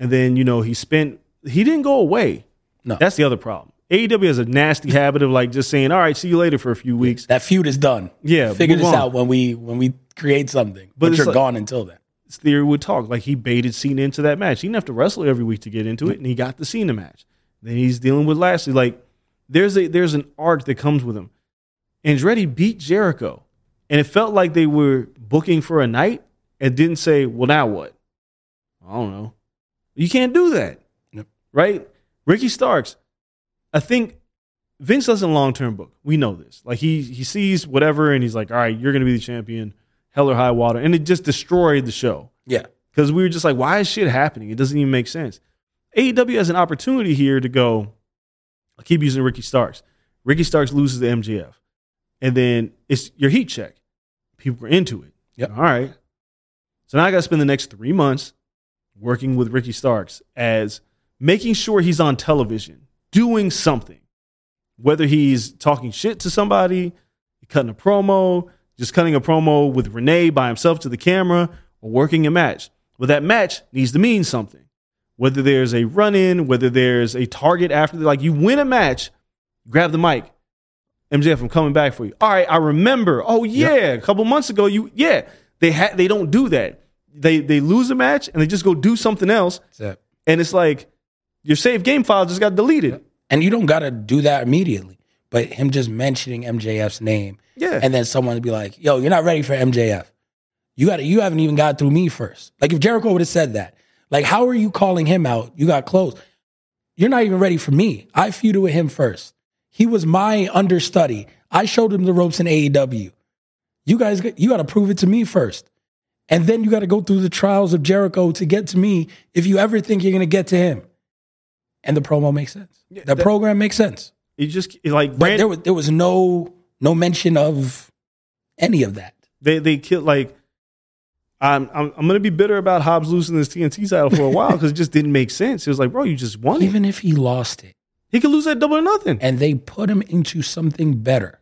Speaker 2: and then you know he spent he didn't go away.
Speaker 1: No.
Speaker 2: That's the other problem. AEW has a nasty habit of like just saying, "All right, see you later" for a few weeks.
Speaker 1: That feud is done.
Speaker 2: Yeah,
Speaker 1: Figure this
Speaker 2: on.
Speaker 1: out when we when we create something.
Speaker 2: But
Speaker 1: But, you're
Speaker 2: like-
Speaker 1: gone until then.
Speaker 2: Theory would talk like he baited Cena into that match. He didn't have to wrestle every week to get into it, and he got the Cena match. Then he's dealing with Lashley. Like there's a there's an arc that comes with him. Andretti beat Jericho, and it felt like they were booking for a night and didn't say, "Well, now what?" I don't know. You can't do that, right? Ricky Starks. I think Vince doesn't long term book. We know this. Like he he sees whatever, and he's like, "All right, you're going to be the champion, hell or high water," and it just destroyed the show
Speaker 1: Yeah.
Speaker 2: because we were just like, "Why is shit happening? It doesn't even make sense." AEW has an opportunity here to go. I keep using Ricky Starks. Ricky Starks loses to MJF, and then it's your heat check. People are into it.
Speaker 1: Yep.
Speaker 2: All right. So now I got to spend the next three months working with Ricky Starks as making sure he's on television doing something, whether he's talking shit to somebody, cutting a promo, just cutting a promo with Renee by himself to the camera, or working a match. Well, that match needs to mean something. Whether there's a run in, whether there's a target after, like you win a match, grab the mic. MJF, I'm coming back for you. All right, I remember. Oh yeah, a couple months ago, you yeah. They ha- they don't do that. They they lose a match and they just go do something else,
Speaker 1: it.
Speaker 2: and it's like your save game file just got deleted.
Speaker 1: And you don't got to do that immediately. But him just mentioning MJF's name,
Speaker 2: Yeah.
Speaker 1: and then someone would be like, "Yo, you're not ready for MJF. You got You haven't even got through me first. Like if Jericho would have said that, like how are you calling him out? You got close. You're not even ready for me. I feuded with him first. He was my understudy. I showed him the ropes in AEW. You guys, you got to prove it to me first. And then you got to go through the trials of Jericho to get to me if you ever think you're going to get to him. And the promo makes sense. the
Speaker 2: that-
Speaker 1: program makes sense.
Speaker 2: It just like
Speaker 1: But there was there was no no mention of any of that.
Speaker 2: they they killed like I'm I'm, I'm gonna be bitter about Hobbs losing this TNT title for a while because it just didn't make sense. It was like, bro, you just won it.
Speaker 1: Even if he lost it
Speaker 2: He could lose that double or nothing.
Speaker 1: and they put him into something better,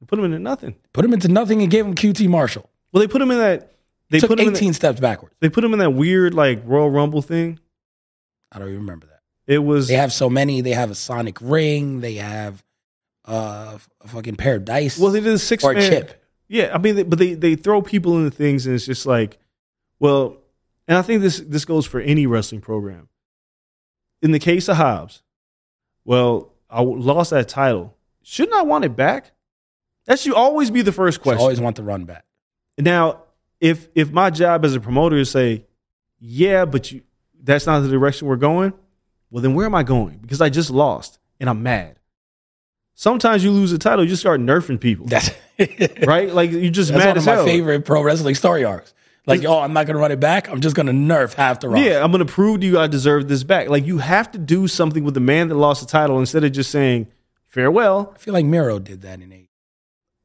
Speaker 2: They put him into nothing.
Speaker 1: Put him into nothing and gave him QT Marshall.
Speaker 2: Well, they put him in that. They
Speaker 1: Took
Speaker 2: put him in
Speaker 1: 18
Speaker 2: that,
Speaker 1: steps backwards.
Speaker 2: They put him in that weird like Royal Rumble thing.
Speaker 1: I don't even remember that.
Speaker 2: It was
Speaker 1: They have so many. They have a Sonic ring. They have uh, a fucking pair of dice.
Speaker 2: well, they did a six
Speaker 1: or a
Speaker 2: man-
Speaker 1: chip.
Speaker 2: Yeah, I mean, they, but they they throw people into things, and it's just like, well, and I think this this goes for any wrestling program. In the case of Hobbs, well, I lost that title. Shouldn't I want it back? That should always be the first question.
Speaker 1: always want the run back.
Speaker 2: Now, if if my job as a promoter is say, yeah, but you that's not the direction we're going, well then where am I going? Because I just lost and I'm mad. Sometimes you lose a title, you just start nerfing people.
Speaker 1: That's <laughs>
Speaker 2: right? Like you're just
Speaker 1: That's
Speaker 2: mad
Speaker 1: one
Speaker 2: as
Speaker 1: of my
Speaker 2: hell.
Speaker 1: favorite pro wrestling story arcs. Like, oh, I'm not gonna run it back. I'm just gonna nerf half the roster.
Speaker 2: Yeah, I'm gonna prove to you I deserve this back. Like you have to do something with the man that lost the title instead of just saying farewell.
Speaker 1: I feel like Miro did that in eight.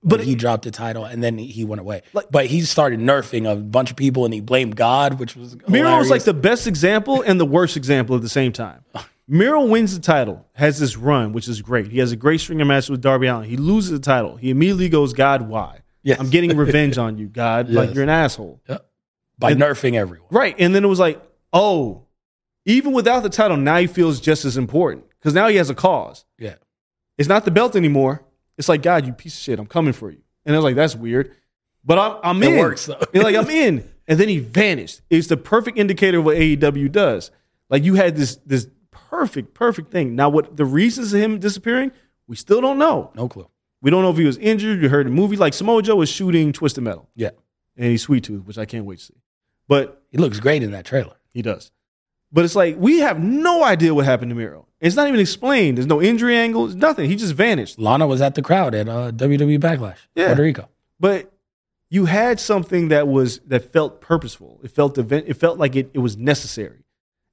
Speaker 2: But
Speaker 1: But he dropped the title and then he- went away.
Speaker 2: Like-
Speaker 1: but he started nerfing a bunch of people and he blamed God, which was
Speaker 2: Miro was like the best example and the worst example at the same time. <laughs> Miro wins the title, has this run, which is great. He has a great string of matches with Darby Allin. He loses the title. He immediately goes, God, why?
Speaker 1: Yes.
Speaker 2: I'm getting <laughs> revenge on you, God. Like you're an asshole. Yep.
Speaker 1: by
Speaker 2: and-
Speaker 1: nerfing everyone.
Speaker 2: Right. And then it was like, oh, even without the title, now he feels just as important. Because now he has a cause.
Speaker 1: Yeah.
Speaker 2: It's not the belt anymore. It's like, God, you piece of shit, I'm coming for you. And I was like, that's weird. But I'm, I'm in.
Speaker 1: It works, though.
Speaker 2: You're like, I'm <laughs> in. And then he vanished. It's the perfect indicator of what AEW does. Like you had this this perfect, perfect thing. Now, what the reasons of him disappearing, we still don't know.
Speaker 1: No clue.
Speaker 2: We don't know if he was injured. You heard the movie. Like Samoa Joe was shooting Twisted Metal.
Speaker 1: Yeah.
Speaker 2: And he's Sweet Tooth, which I can't wait to see. But
Speaker 1: He looks great in that trailer.
Speaker 2: he does. But it's like we have no idea what happened to Miro. It's not even explained. There's no injury angle. There's nothing. He just vanished.
Speaker 1: Lana was at the crowd at uh, WWE Backlash,
Speaker 2: Yeah.
Speaker 1: Puerto Rico.
Speaker 2: But you had something that was that felt purposeful. It felt event. It felt like it, it was necessary.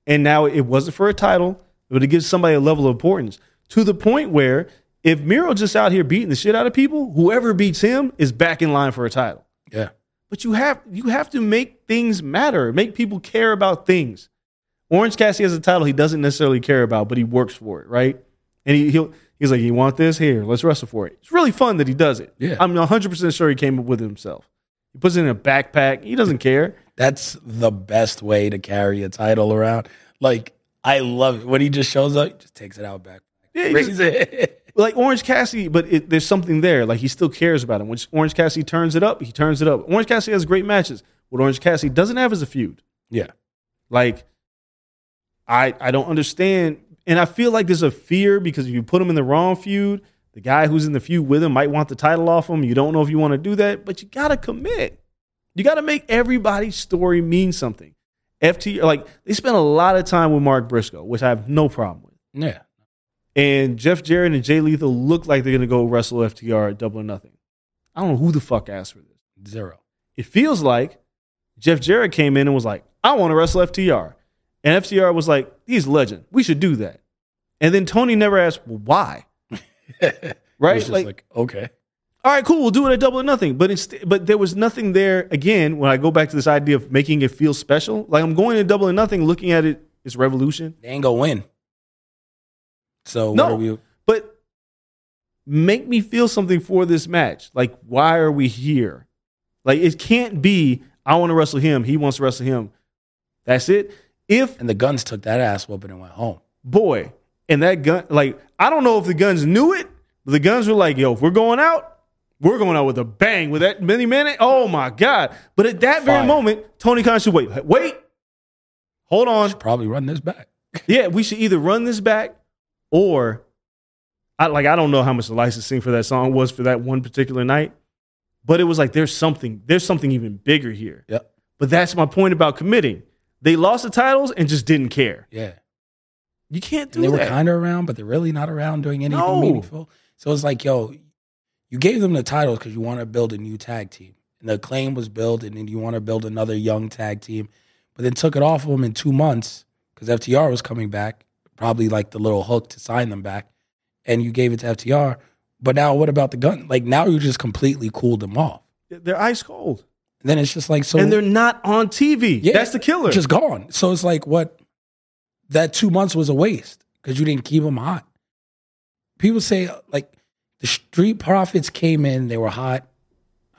Speaker 2: And now it wasn't for a title, but it gives somebody a level of importance to the point where if Miro just out here beating the shit out of people, whoever beats him is back in line for a title.
Speaker 1: Yeah.
Speaker 2: But you have you have to make things matter, make people care about things. Orange Cassidy has a title he doesn't necessarily care about, but he works for it, right? And he he'll, he's like, "You want this? Here, let's wrestle for it." It's really fun that he does it.
Speaker 1: Yeah.
Speaker 2: I'm 100 percent sure he came up with it himself. He puts it in a backpack. He doesn't care.
Speaker 1: That's the best way to carry a title around. Like, I love it. When he just shows up, he just takes it out back.
Speaker 2: Yeah, he
Speaker 1: it.
Speaker 2: Like Orange Cassidy, but it, there's something there. Like he still cares about him. When Orange Cassidy turns it up, he turns it up. Orange Cassidy has great matches. What Orange Cassidy doesn't have is a feud.
Speaker 1: yeah.
Speaker 2: Like, I I don't understand, and I feel like there's a fear because if you put him in the wrong feud, the guy who's in the feud with him might want the title off him. You don't know if you want to do that, but you gotta commit. You gotta make everybody's story mean something. FT like they spent a lot of time with Mark Briscoe, which I have no problem with.
Speaker 1: Yeah.
Speaker 2: And Jeff Jarrett and Jay Lethal look like they're gonna go wrestle FTR at Double or Nothing. I don't know who the fuck asked for this.
Speaker 1: Zero.
Speaker 2: It feels like Jeff Jarrett came in and was like, I want to wrestle FTR. And FTR was like, he's a legend. We should do that. And then Tony never asked, well, why? <laughs> Right? Like,
Speaker 1: like, okay.
Speaker 2: all right, cool, we'll do it at double or nothing. But it's, but there was nothing there. Again, when I go back to this idea of making it feel special, like I'm going to double or nothing, looking at it, it's revolution.
Speaker 1: They ain't gonna win. So
Speaker 2: No.
Speaker 1: we?
Speaker 2: But make me feel something for this match. Like, why are we here? Like, it can't be, I want to wrestle him, he wants to wrestle him. That's it. If
Speaker 1: And the Gunns took that ass whooping and went home.
Speaker 2: boy, and that gun, like, I don't know if the Gunns knew it, but the Gunns were like, yo, if we're going out, we're going out with a bang with that many minute. Oh my God. But at that very moment, Tony Khan should wait. Wait. Hold on.
Speaker 1: Should probably run this back. <laughs>
Speaker 2: Yeah, we should either run this back or I like I don't know how much the licensing for that song was for that one particular night. But it was like there's something, there's something even bigger here.
Speaker 1: Yep.
Speaker 2: But that's my point about committing. They lost the titles and just didn't care.
Speaker 1: Yeah.
Speaker 2: You can't do
Speaker 1: And they were kind of around, but they're really not around doing anything
Speaker 2: No.
Speaker 1: meaningful. So it's like, yo, you gave them the titles because you want to build a new tag team. And the claim was built, and then you want to build another young tag team. But then took it off of them in two months because FTR was coming back, probably like the little hook to sign them back. And you gave it to FTR. But now what about the gun? Like now you just completely cooled them off.
Speaker 2: They're ice cold.
Speaker 1: Then it's just like so
Speaker 2: and they're not on TV.
Speaker 1: Yeah,
Speaker 2: that's the killer.
Speaker 1: Just gone. So it's like what that two months was a waste because you didn't keep them hot. People say like The Street Profits came in, they were hot.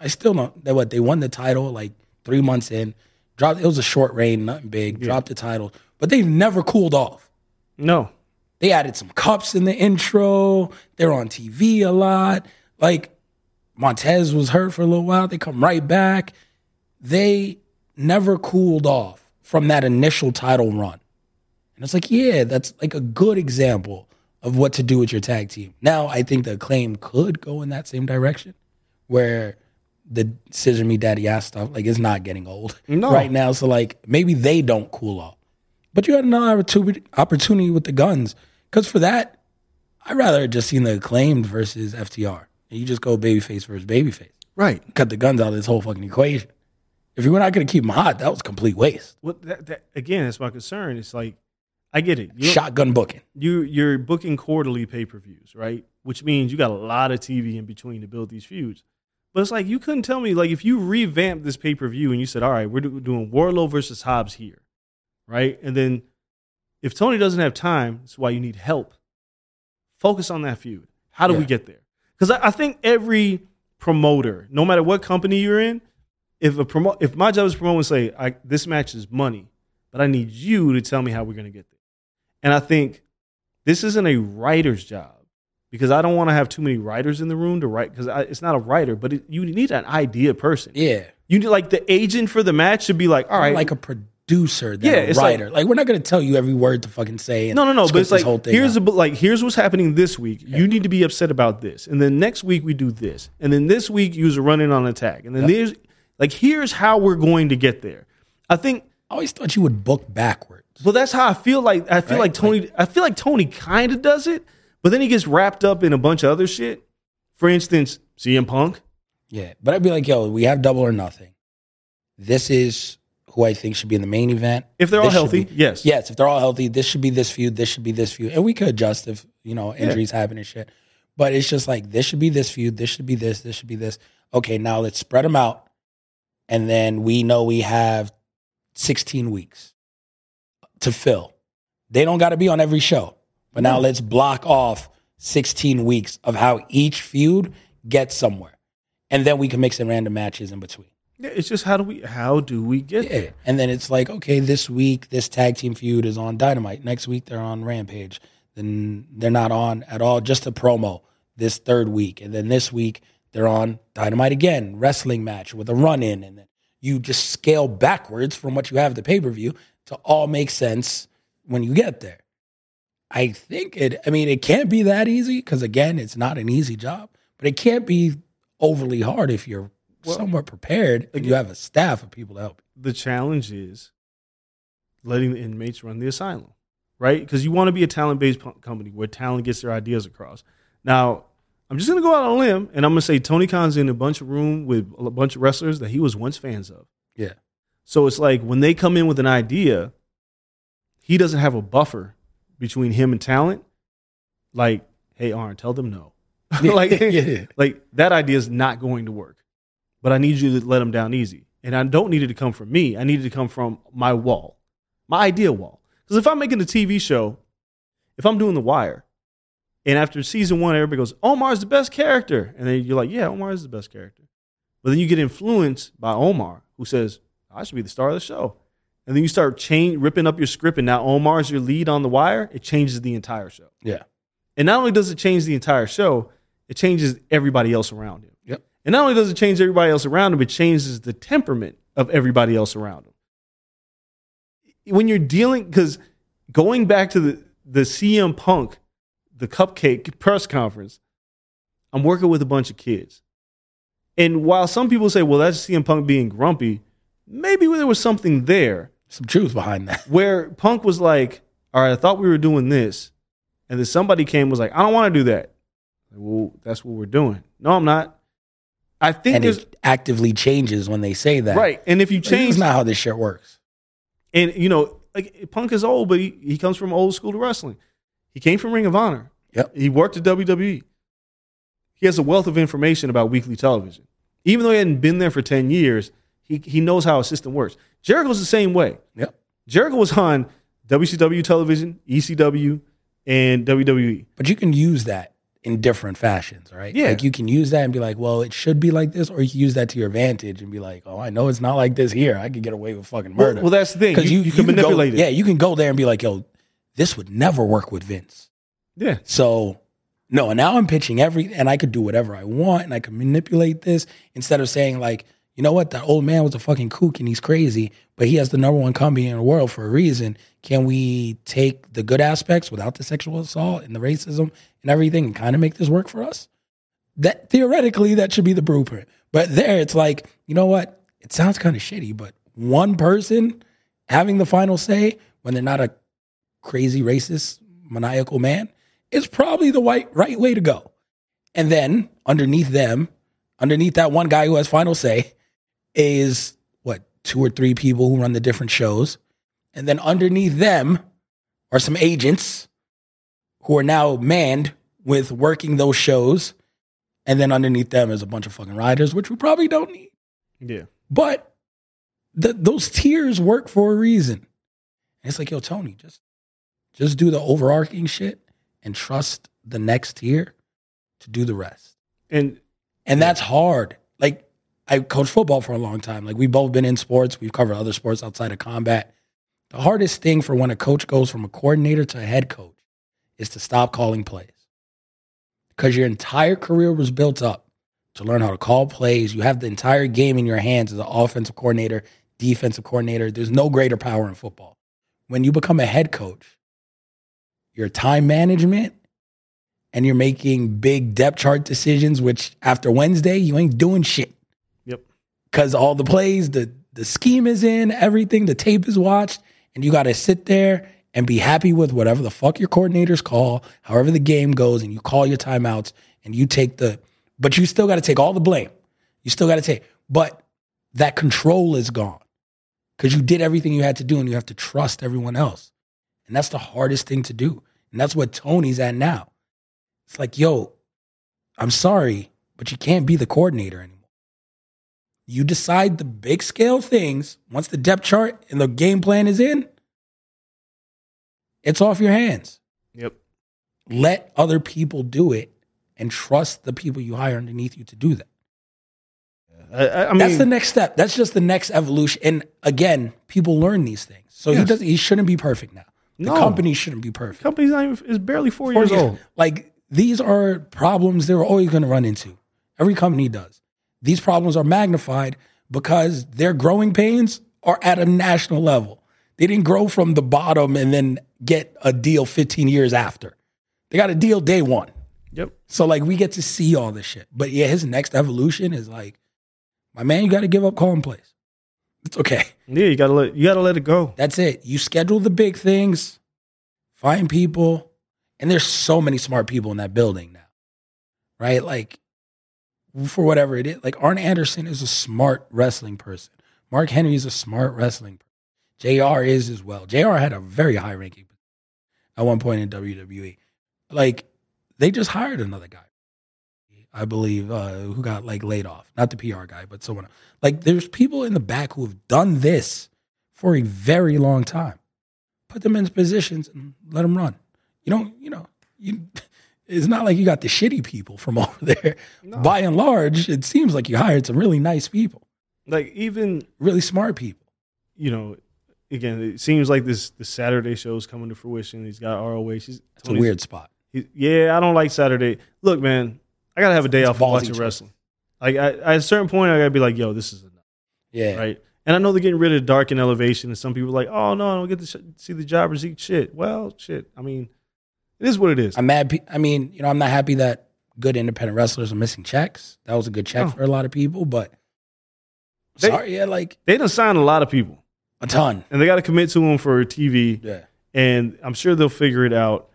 Speaker 1: I still don't. They what? They won the title like three months in. Dropped. It was a short reign, nothing big. Dropped the title, but they've never cooled off.
Speaker 2: No.
Speaker 1: They added some cups in the intro. They're on TV a lot. Like Montez was hurt for a little while. They come right back. They never cooled off from that initial title run. And it's like, yeah, that's like a good example of what to do with your tag team. Now, I think the claim could go in that same direction where the scissor me daddy ass stuff like it's not getting old
Speaker 2: No. <laughs>
Speaker 1: right now. So like maybe they don't cool off. But you had another opportu- opportunity with the Gunns. Because for that, I'd rather have just seen the acclaimed versus FTR. And you just go babyface versus babyface.
Speaker 2: Right.
Speaker 1: Cut the Gunns out of this whole fucking equation. If you were not going to keep them hot, that was complete waste.
Speaker 2: Well, that, that, again, that's my concern. It's like, I get it. You,
Speaker 1: Shotgun booking.
Speaker 2: you you're booking quarterly pay per views, right? Which means you got a lot of TV in between to build these feuds. But it's like you couldn't tell me like if you revamped this pay per view and you said, all right, we're doing Wardlow versus Hobbs here, right? And then if Tony doesn't have time, that's why you need help. Focus on that feud. How do we get there? Because I, I think every promoter, no matter what company you're in, if a promo, if my job is to promote and say I, this match is money, but I need you to tell me how we're going to get there. And I think this isn't a writer's job because I don't want to have too many writers in the room to write because it's not a writer, but it, you need an idea person.
Speaker 1: Yeah.
Speaker 2: You need like the agent for the match should be like, all right,
Speaker 1: Like a producer than
Speaker 2: Yeah,
Speaker 1: a
Speaker 2: it's like-
Speaker 1: writer. Like, we're not going to tell you every word to fucking say. And
Speaker 2: no, no, no. But it's like
Speaker 1: whole thing
Speaker 2: here's a, like here's what's happening this week. You need to be upset about this, and then next week we do this, and then this week you was running on attack, and then there's like here's how we're going to get there. I think
Speaker 1: I always thought you would book backwards.
Speaker 2: Well, that's how I feel like. I feel
Speaker 1: Right?
Speaker 2: like Tony. I feel like Tony kind of does it, but then he gets wrapped up in a bunch of other shit. For instance, CM Punk.
Speaker 1: Yeah. But I'd be like, yo, we have double or nothing. This is who I think should be in the main event.
Speaker 2: If they're all
Speaker 1: This should
Speaker 2: healthy,
Speaker 1: be-
Speaker 2: yes.
Speaker 1: Yes, if they're all healthy, this should be this feud, this should be this feud. And we could adjust if, you know, injuries happen and shit. But it's just like, this should be this feud, this should be this, this should be this. Okay, now let's spread them out. And then we know we have 16 weeks to fill. They don't got to be on every show. But now let's block off 16 weeks of how each feud gets somewhere. And then we can mix in random matches in between.
Speaker 2: Yeah, it's just how do we how do we get
Speaker 1: Yeah.
Speaker 2: there?
Speaker 1: And then it's like, okay, this week this tag team feud is on Dynamite. Next week they're on Rampage. Then they're not on at all, just a promo this third week. And then this week they're on Dynamite again, wrestling match with a run in. And then you just scale backwards from what you have the pay per view to all make sense when you get there. I think it, I mean, it can't be that easy because, again, it's not an easy job, but it can't be overly hard if you're somewhat prepared and you have a staff of people to help.
Speaker 2: The challenge is letting the inmates run the asylum, right? Because you want to be a talent based company where talent gets their ideas across. Now, I'm just gonna go out on a limb and I'm gonna say Tony Khan's in a bunch of room with a bunch of wrestlers that he was once fans of.
Speaker 1: Yeah.
Speaker 2: So it's like when they come in with an idea, he doesn't have a buffer between him and talent. Like, hey, Arn, tell them no. <laughs> like, <laughs>
Speaker 1: Yeah.
Speaker 2: like that idea is not going to work. But I need you to let them down easy. And I don't need it to come from me. I need it to come from my wall, my idea wall. Because if I'm making a TV show, if I'm doing The Wire, and after season one, everybody goes, Omar's the best character. And then you're like, yeah, Omar is the best character. But then you get influenced by Omar, who says, I should be the star of the show. And then you start change, ripping up your script, and now Omar's your lead on The Wire. It changes the entire show.
Speaker 1: Yeah.
Speaker 2: And not only does it change the entire show, it changes everybody else around him.
Speaker 1: Yep.
Speaker 2: And not only does it change everybody else around him, it changes the temperament of everybody else around him. When you're dealing, because going back to the, the CM Punk, the cupcake press conference, I'm working with a bunch of kids. And while some people say, well, that's CM Punk being grumpy, maybe there was something there
Speaker 1: Some truth behind that. <laughs>
Speaker 2: where Punk was like, all right, I thought we were doing this. And then somebody came and was like, I don't want to do that. Well, that's what we're doing. No, I'm not. I think
Speaker 1: And it actively changes when they say that.
Speaker 2: right. And if you
Speaker 1: Change
Speaker 2: change,
Speaker 1: not how this shit works.
Speaker 2: and you know, like Punk is old, but he, he comes from old school to wrestling. He came from Ring of Honor.
Speaker 1: Yep.
Speaker 2: He worked at WWE. He has a wealth of information about weekly television. Even though he hadn't been there for 10 years, he, he knows how a system works. Jericho's the same way.
Speaker 1: Yep.
Speaker 2: Jericho was on WCW television, ECW, and. WWE.
Speaker 1: But you can use that in different fashions, right?
Speaker 2: Yeah.
Speaker 1: Like you can use that and be like, well, it should be like this, or you can use that to your advantage and be like, oh, I know it's not like this here. I could get away with fucking murder.
Speaker 2: well, that's the thing.
Speaker 1: because
Speaker 2: You, you, can manipulate
Speaker 1: go,
Speaker 2: it.
Speaker 1: Yeah, you can go there and be like, yo, this would never work with Vince.
Speaker 2: Yeah.
Speaker 1: So no, and now I'm pitching every, and I could do whatever I want, and I can manipulate this instead of saying like, you know what, that old man was a fucking kook and he's crazy, but he has the number one company in the world for a reason. Can we take the good aspects without the sexual assault and the racism and everything, and kind of make this work for us? That theoretically, that should be the blueprint. But there, it's like, you know what? It sounds kind of shitty, but one person having the final say when they're not a crazy racist maniacal man is probably the right right way to go. And then underneath them, underneath that one guy who has final say, is what two or three people who run the different shows, and then underneath them are some agents who are now manned with working those shows, and then underneath them is a bunch of fucking riders, which we probably don't need.
Speaker 2: Yeah.
Speaker 1: But th- those tiers work for a reason. And it's like, yo, Tony, just just do the overarching shit and trust the next tier to do the rest.
Speaker 2: And
Speaker 1: And that's hard. Like I coached football for a long time. Like we've both been in sports. We've covered other sports outside of combat. The hardest thing for when a coach goes from a coordinator to a head coach is to stop calling plays. Because your entire career was built up to learn how to call plays. You have the entire game in your hands as an offensive coordinator, defensive coordinator. There's no greater power in football. When you become a head coach, your time management and you're making big depth chart decisions, which after Wednesday, you ain't doing shit.
Speaker 2: Yep.
Speaker 1: Because all the plays, the the scheme is in, everything, the tape is watched, and you gotta sit there and be happy with whatever the fuck your coordinators call, however the game goes, and you call your timeouts and you take the but you still gotta take all the blame. You still gotta take, but that control is gone. Because you did everything you had to do and you have to trust everyone else. And that's the hardest thing to do. And that's what Tony's at now. It's like, yo, I'm sorry, but you can't be the coordinator anymore. You decide the big scale things once the depth chart and the game plan is in, it's off your hands.
Speaker 2: Yep.
Speaker 1: Let other people do it and trust the people you hire underneath you to do that.
Speaker 2: I, I mean,
Speaker 1: That's the next step. That's just the next evolution. And again, people learn these things. So he
Speaker 2: Yes.
Speaker 1: does he shouldn't be perfect now. The company shouldn't be perfect.
Speaker 2: company's not even, is barely four,
Speaker 1: Four
Speaker 2: years
Speaker 1: years.
Speaker 2: old.
Speaker 1: Like these are problems they're always going to run into. Every company does. These problems are magnified because their growing pains are at a national level. They didn't grow from the bottom and then get a deal 15 years after. They got a deal day one.
Speaker 2: Yep.
Speaker 1: So like we get to see all this shit. But yeah, his next evolution is like, my man, you got to give up calling plays. It's okay.
Speaker 2: Yeah, you gotta let you gotta let it go.
Speaker 1: That's it. You schedule the big things, find people, and there's so many smart people in that building now, right? Like, for whatever it is, like Arn Anderson is a smart wrestling person. Mark Henry is a smart wrestling person. JR is as well. JR had a very high ranking at one point in WWE. Like, they just hired another guy, I believe, uh, who got like laid off. Not the PR guy, but someone. Like, there's people in the back who have done this for a very long time. Put them in positions and let them run. You don't, you know, you. <laughs> It's not like you got the shitty people from <laughs> over there. By and large, it seems like you hired some really nice people,
Speaker 2: Like even
Speaker 1: really smart people.
Speaker 2: you know, again, it seems like this the Saturday show is coming to fruition. He's got ROH. He's,
Speaker 1: It's a weird spot.
Speaker 2: he- yeah, I don't like Saturday. Look, man, I gotta have a day
Speaker 1: It's
Speaker 2: off of watching wrestling. Like I, at a certain point, I gotta be like, yo, this is enough,
Speaker 1: Yeah,
Speaker 2: right? And I know they're getting rid of dark and elevation, and some people are like, oh no, I don't get to sh- see the jobbers eat shit. Well, shit. I mean, it is what it is.
Speaker 1: I'm mad. pe- I mean, you know, I'm not happy that good independent wrestlers are missing checks. That was a good check
Speaker 2: No.
Speaker 1: for a lot of people, but
Speaker 2: They-
Speaker 1: sorry, yeah, like
Speaker 2: they done signed a lot of people,
Speaker 1: a ton.
Speaker 2: and they got to commit to them for TV.
Speaker 1: Yeah,
Speaker 2: and I'm sure they'll figure it out.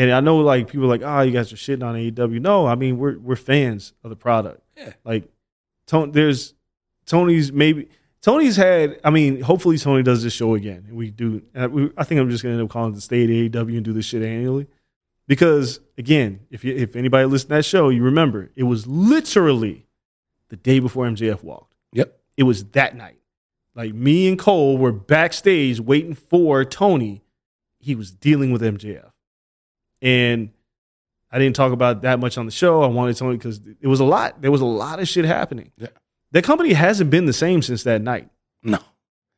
Speaker 2: And I know like people are like, oh, you guys are shitting on AEW. No, I mean we're we're fans of the product.
Speaker 1: Yeah.
Speaker 2: Like, Tony, there's Tony's maybe Tony's had. I mean, hopefully Tony does this show again. And we do. I, we, I think I'm just gonna end up calling it the State AEW and do this shit annually. Because again, if you, if anybody listened to that show, you remember it was literally the day before MJF walked.
Speaker 1: yep.
Speaker 2: It was that night. Like me and Cole were backstage waiting for Tony. He was dealing with MJF. And I didn't talk about that much on the show. I wanted to because it was a lot. There was a lot of shit happening.
Speaker 1: Yeah.
Speaker 2: The company hasn't been the same since that night.
Speaker 1: No,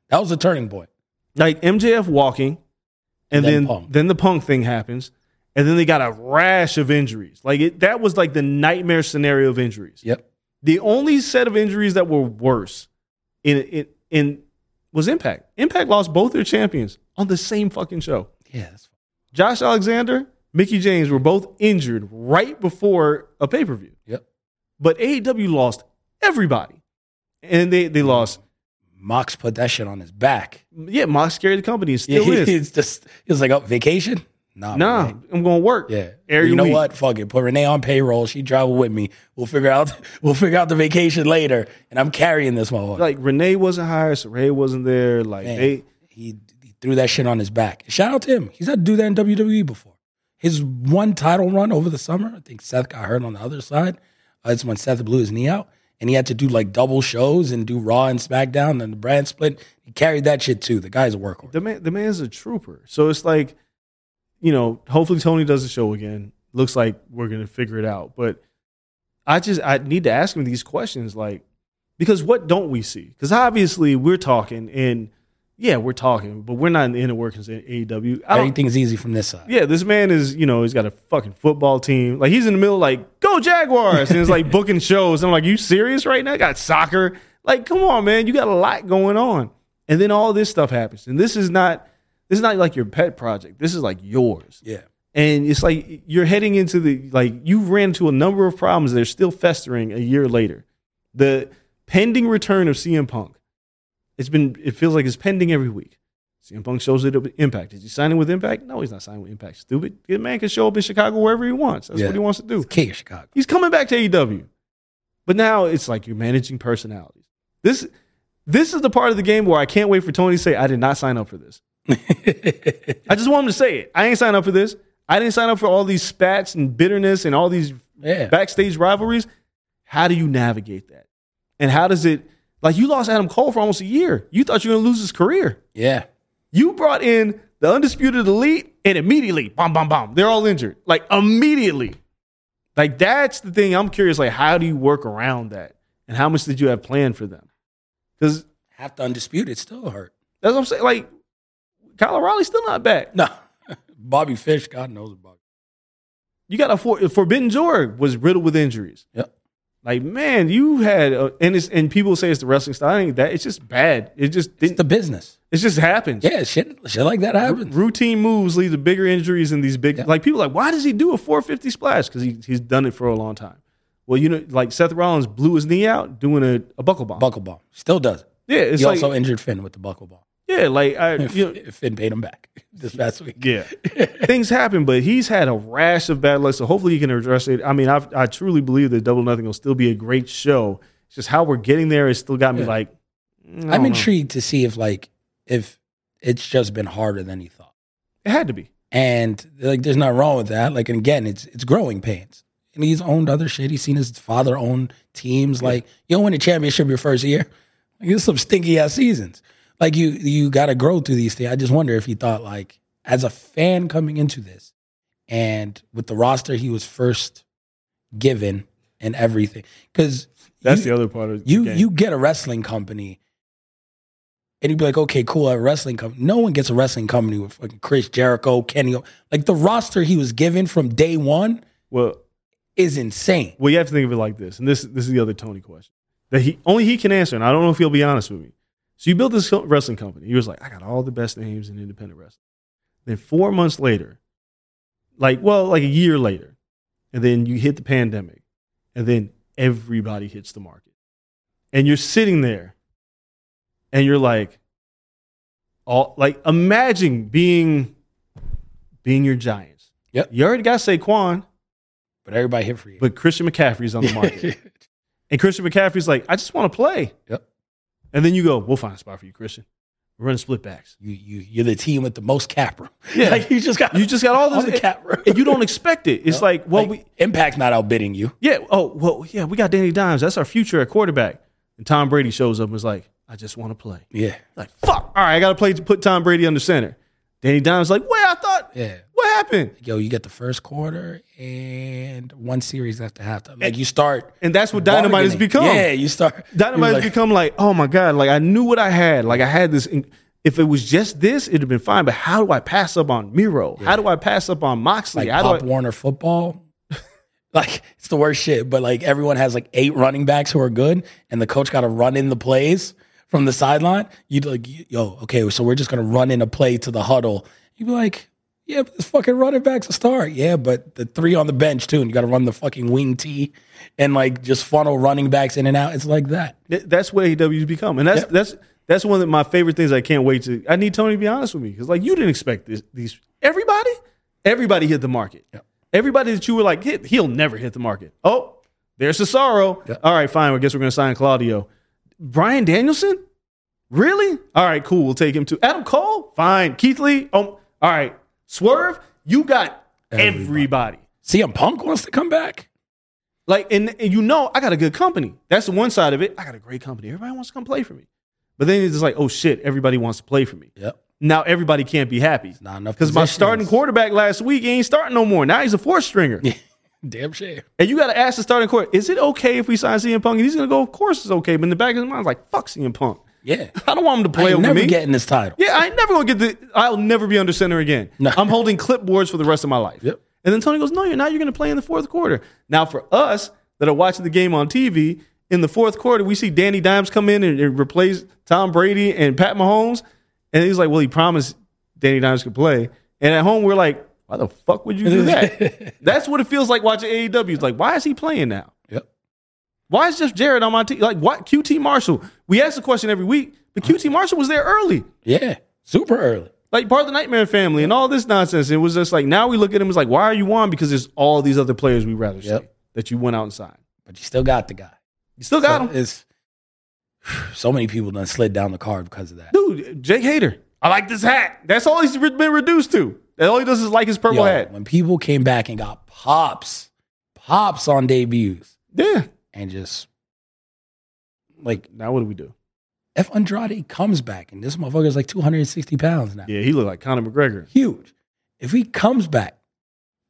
Speaker 1: that was a turning point.
Speaker 2: Like MJF walking, and
Speaker 1: Then
Speaker 2: then
Speaker 1: Punk.
Speaker 2: then the Punk thing happens, and then they got a rash of injuries. Like it, that was like the nightmare scenario of injuries.
Speaker 1: Yep.
Speaker 2: The only set of injuries that were worse in in, in was Impact. Impact lost both their champions on the same fucking show.
Speaker 1: Yeah.
Speaker 2: Josh Alexander, Mickie James were both injured right before a pay per view.
Speaker 1: Yep.
Speaker 2: But AEW lost everybody, and they they lost.
Speaker 1: Mox put that shit on his back.
Speaker 2: Yeah, Mox carried the company. It <laughs>
Speaker 1: Yeah,
Speaker 2: still is.
Speaker 1: just he was like, "Oh, vacation? Nah,
Speaker 2: Nah,
Speaker 1: man.
Speaker 2: I'm going to work.
Speaker 1: Yeah.
Speaker 2: every
Speaker 1: you know
Speaker 2: week.
Speaker 1: what? Fuck it. Put Renee on payroll. She travel with me. We'll figure out. <laughs> We'll figure out the vacation later. And I'm carrying this motherfucker.
Speaker 2: Like Renee wasn't hired, Saraya wasn't there. Like
Speaker 1: Man,
Speaker 2: they,
Speaker 1: he, he threw that shit on his back. Shout out to him. He's had to do that in WWE before. His one title run over the summer, I think Seth got hurt on the other side. Uh, it's when Seth blew his knee out, and he had to do like double shows and do Raw and SmackDown and the brand split. He carried that shit too. The guy's a workhorse.
Speaker 2: the man, the man's a trooper. So it's like, you know, hopefully Tony does the show again. Looks like we're gonna figure it out. But I just I need to ask him these questions, like, because what don't we see? Because obviously we're talking, and yeah, we're talking, but we're not in the inner workings of AEW. I
Speaker 1: Everything's easy from this side.
Speaker 2: yeah, this man is, you know, he's got a fucking football team. Like he's in the middle, like, go Jaguars. And it's like <laughs> booking shows. I'm like, you serious right now? Got soccer. Like, come on, man. You got a lot going on. And then all this stuff happens. And this is not this is not like your pet project. This is like yours.
Speaker 1: Yeah.
Speaker 2: And it's like you're heading into the like you've ran into a number of problems that are still festering a year later. The pending return of CM Punk. It's been it feels like it's pending every week. CM Punk shows it up Impact. Is he signing with Impact? No, he's not signing with Impact. Stupid. The man can show up in Chicago wherever he wants. That's
Speaker 1: Yeah.
Speaker 2: what he wants to do.
Speaker 1: King of Chicago.
Speaker 2: He's coming back to AEW. But now it's like you're managing personalities. This this is the part of the game where I can't wait for Tony to say, I did not sign up for this. <laughs> I just want him to say it. I ain't signed up for this. I didn't sign up for all these spats and bitterness and all these
Speaker 1: Yeah.
Speaker 2: backstage rivalries. How do you navigate that? And how does it like you lost Adam Cole for almost a year? You thought you were gonna lose his career.
Speaker 1: Yeah.
Speaker 2: You brought in the undisputed elite, and immediately, bam, bam, bam, they're all injured. Like immediately. Like that's the thing. I'm curious. Like, how do you work around that? And how much did you have planned for them? Because
Speaker 1: Half the undisputed still hurt.
Speaker 2: that's what I'm saying. Like, Kyle O'Reilly's still not back.
Speaker 1: No. <laughs> Bobby Fish, God knows about.
Speaker 2: You got a for, Forbidden Door was riddled with injuries.
Speaker 1: Yep.
Speaker 2: Like, man, you had, uh, and it's and people say it's the wrestling style. I think that it's just bad. It just
Speaker 1: It's
Speaker 2: didn't.
Speaker 1: the business.
Speaker 2: it just happens.
Speaker 1: Yeah, shit, shit like that happens.
Speaker 2: routine moves lead to bigger injuries and these big
Speaker 1: Yeah.
Speaker 2: like people are like why does he do a 450 splash because he, he's done it for a long time well you know like seth rollins blew his knee out doing a, a buckle bomb
Speaker 1: Buckle bomb. Still does it.
Speaker 2: yeah it's
Speaker 1: he
Speaker 2: like
Speaker 1: also injured Finn with the buckle bomb.
Speaker 2: Yeah like I, you know,
Speaker 1: Finn paid him back <laughs> this past week.
Speaker 2: yeah <laughs> things happen but he's had a rash of bad luck so hopefully he can address it i mean I've, i truly believe that double nothing will still be a great show it's just how we're getting there has still got me
Speaker 1: Yeah.
Speaker 2: like I don't
Speaker 1: I'm
Speaker 2: know.
Speaker 1: intrigued to see if like if it's just been harder than he thought.
Speaker 2: it had to be
Speaker 1: And like there's nothing wrong with that. Like and again, it's it's growing pains. And he's owned other shit. He's seen his father own teams. Like you don't win a championship your first year. Like there's some stinky ass seasons. Like you you gotta grow through these things. I just wonder if he thought like as a fan coming into this and with the roster he was first given and everything. Because
Speaker 2: that's the other part of the
Speaker 1: you
Speaker 2: game.
Speaker 1: you get a wrestling company and you'd be like, okay, cool, I have a wrestling company. No one gets a wrestling company with fucking Chris Jericho, Kenny. O- Like the roster he was given from day one
Speaker 2: well
Speaker 1: is insane.
Speaker 2: Well, you have to think of it like this, and this this is the other Tony question that he only he can answer, and I don't know if he'll be honest with me. So you built this wrestling company. He was like, I got all the best names in independent wrestling. Then four months later, like well, like a year later, and then you hit the pandemic, and then everybody hits the market, and you're sitting there, and you're like, all like imagine being being your Giants.
Speaker 1: Yep.
Speaker 2: You already got Saquon.
Speaker 1: But everybody hit for you.
Speaker 2: But Christian McCaffrey's on the market. <laughs> and Christian McCaffrey's like, I just want to play.
Speaker 1: Yep.
Speaker 2: And then you go, we'll find a spot for you, Christian. We're running split backs.
Speaker 1: you you you're the team with the most cap room. <laughs>
Speaker 2: Yeah.
Speaker 1: like you just got
Speaker 2: You just got all this.
Speaker 1: all the cap room.
Speaker 2: And you don't expect it. It's <laughs> like, well, we,
Speaker 1: Impact's not outbidding you.
Speaker 2: yeah, oh, well, yeah, we got Danny Dimes. That's our future at quarterback. And Tom Brady shows up and is like, I just want to play.
Speaker 1: Yeah.
Speaker 2: Like, fuck. All right, I got to play to put Tom Brady under center. Danny Dimes like, wait, I thought,
Speaker 1: Yeah.
Speaker 2: what happened?
Speaker 1: Yo, you get the first quarter and one series after halftime. Like you start
Speaker 2: And that's what Dynamite has become.
Speaker 1: Yeah, you start
Speaker 2: Dynamite
Speaker 1: you're
Speaker 2: has
Speaker 1: like,
Speaker 2: become like, oh my god, like I knew what I had. Like I had this. If it was just this, it'd have been fine. But how do I pass up on Miro? How do I pass up on Moxley?
Speaker 1: like
Speaker 2: how
Speaker 1: Pop
Speaker 2: do I,
Speaker 1: Warner football. <laughs> like it's the worst shit. But like everyone has like eight running backs who are good, and the coach got to run in the plays from the sideline. You'd like, yo, okay, so we're just gonna run in a play to the huddle. You'd be like, yeah, but this fucking running back's a star. Yeah, but the three on the bench too, and you got to run the fucking wing T and like just funnel running backs in and out. It's like that.
Speaker 2: That's what AEW's become, and that's
Speaker 1: Yep.
Speaker 2: that's that's one of my favorite things. I can't wait to. I need Tony to be honest with me because like you didn't expect this. These everybody, everybody hit the market. Everybody that you were like, hit, he'll never hit the market. Oh, there's Cesaro.
Speaker 1: Yep.
Speaker 2: All right, fine. I guess we're gonna sign Claudio. Bryan Danielson, really? All right, cool. We'll take him to Adam Cole. Fine. Keith Lee. Oh, all right. Swerve. You got
Speaker 1: Everybody.
Speaker 2: everybody.
Speaker 1: CM Punk wants to come back.
Speaker 2: Like, and, and you know, I got a good company. That's the one side of it. I got a great company. Everybody wants to come play for me. But then it's just like, oh shit, everybody wants to play for me.
Speaker 1: Yep.
Speaker 2: Now everybody can't be happy.
Speaker 1: It's Not enough
Speaker 2: Because my starting quarterback last week he ain't starting no more. Now he's a fourth stringer. <laughs>
Speaker 1: Damn shit.
Speaker 2: And you got to ask the starting court, is it okay if we sign CM Punk? And he's going to go, of course it's okay. But in the back of his mind, it's like, fuck CM Punk.
Speaker 1: Yeah. <laughs>
Speaker 2: I don't want him to
Speaker 1: I
Speaker 2: play
Speaker 1: ain't
Speaker 2: over
Speaker 1: never
Speaker 2: me.
Speaker 1: getting this title.
Speaker 2: Yeah, I ain't never gonna get the. I'll never be under center again.
Speaker 1: No.
Speaker 2: I'm holding clipboards for the rest of my life.
Speaker 1: Yep.
Speaker 2: And then Tony goes, "No, you're not. You're gonna play in the fourth quarter." Now, for us that are watching the game on TV, in the fourth quarter, we see Danny Dimes come in and, and replace Tom Brady and Pat Mahomes, and he's like, "Well, he promised Danny Dimes could play." And at home, we're like, "Why the fuck would you do <laughs> that?" That's what it feels like watching AEW. It's like, why is he playing now?
Speaker 1: Yep.
Speaker 2: Why is Jeff Jarrett on my team? Like, what? QT Marshall. We ask the question every week, but QT Marshall was there early
Speaker 1: Yeah. Super early.
Speaker 2: like part of the Nightmare Family and all this nonsense. It was just like now we look at him as like, why are you on? Because there's all these other players we rather
Speaker 1: Yep.
Speaker 2: see that you went out and signed.
Speaker 1: But you still got the guy.
Speaker 2: You still got
Speaker 1: So
Speaker 2: him,
Speaker 1: It's <sighs> so many people done slid down the card because of that.
Speaker 2: dude. Jake Hager. I like this hat. That's all he's been reduced to. And all he does is like his purple
Speaker 1: Yo,
Speaker 2: hat.
Speaker 1: when people came back and got pops, pops on debuts,
Speaker 2: Yeah.
Speaker 1: and just like
Speaker 2: Now what do we do?
Speaker 1: F. Andrade comes back, and this motherfucker is like 260 pounds now.
Speaker 2: Yeah, he looked like Conor McGregor.
Speaker 1: Huge. If he comes back,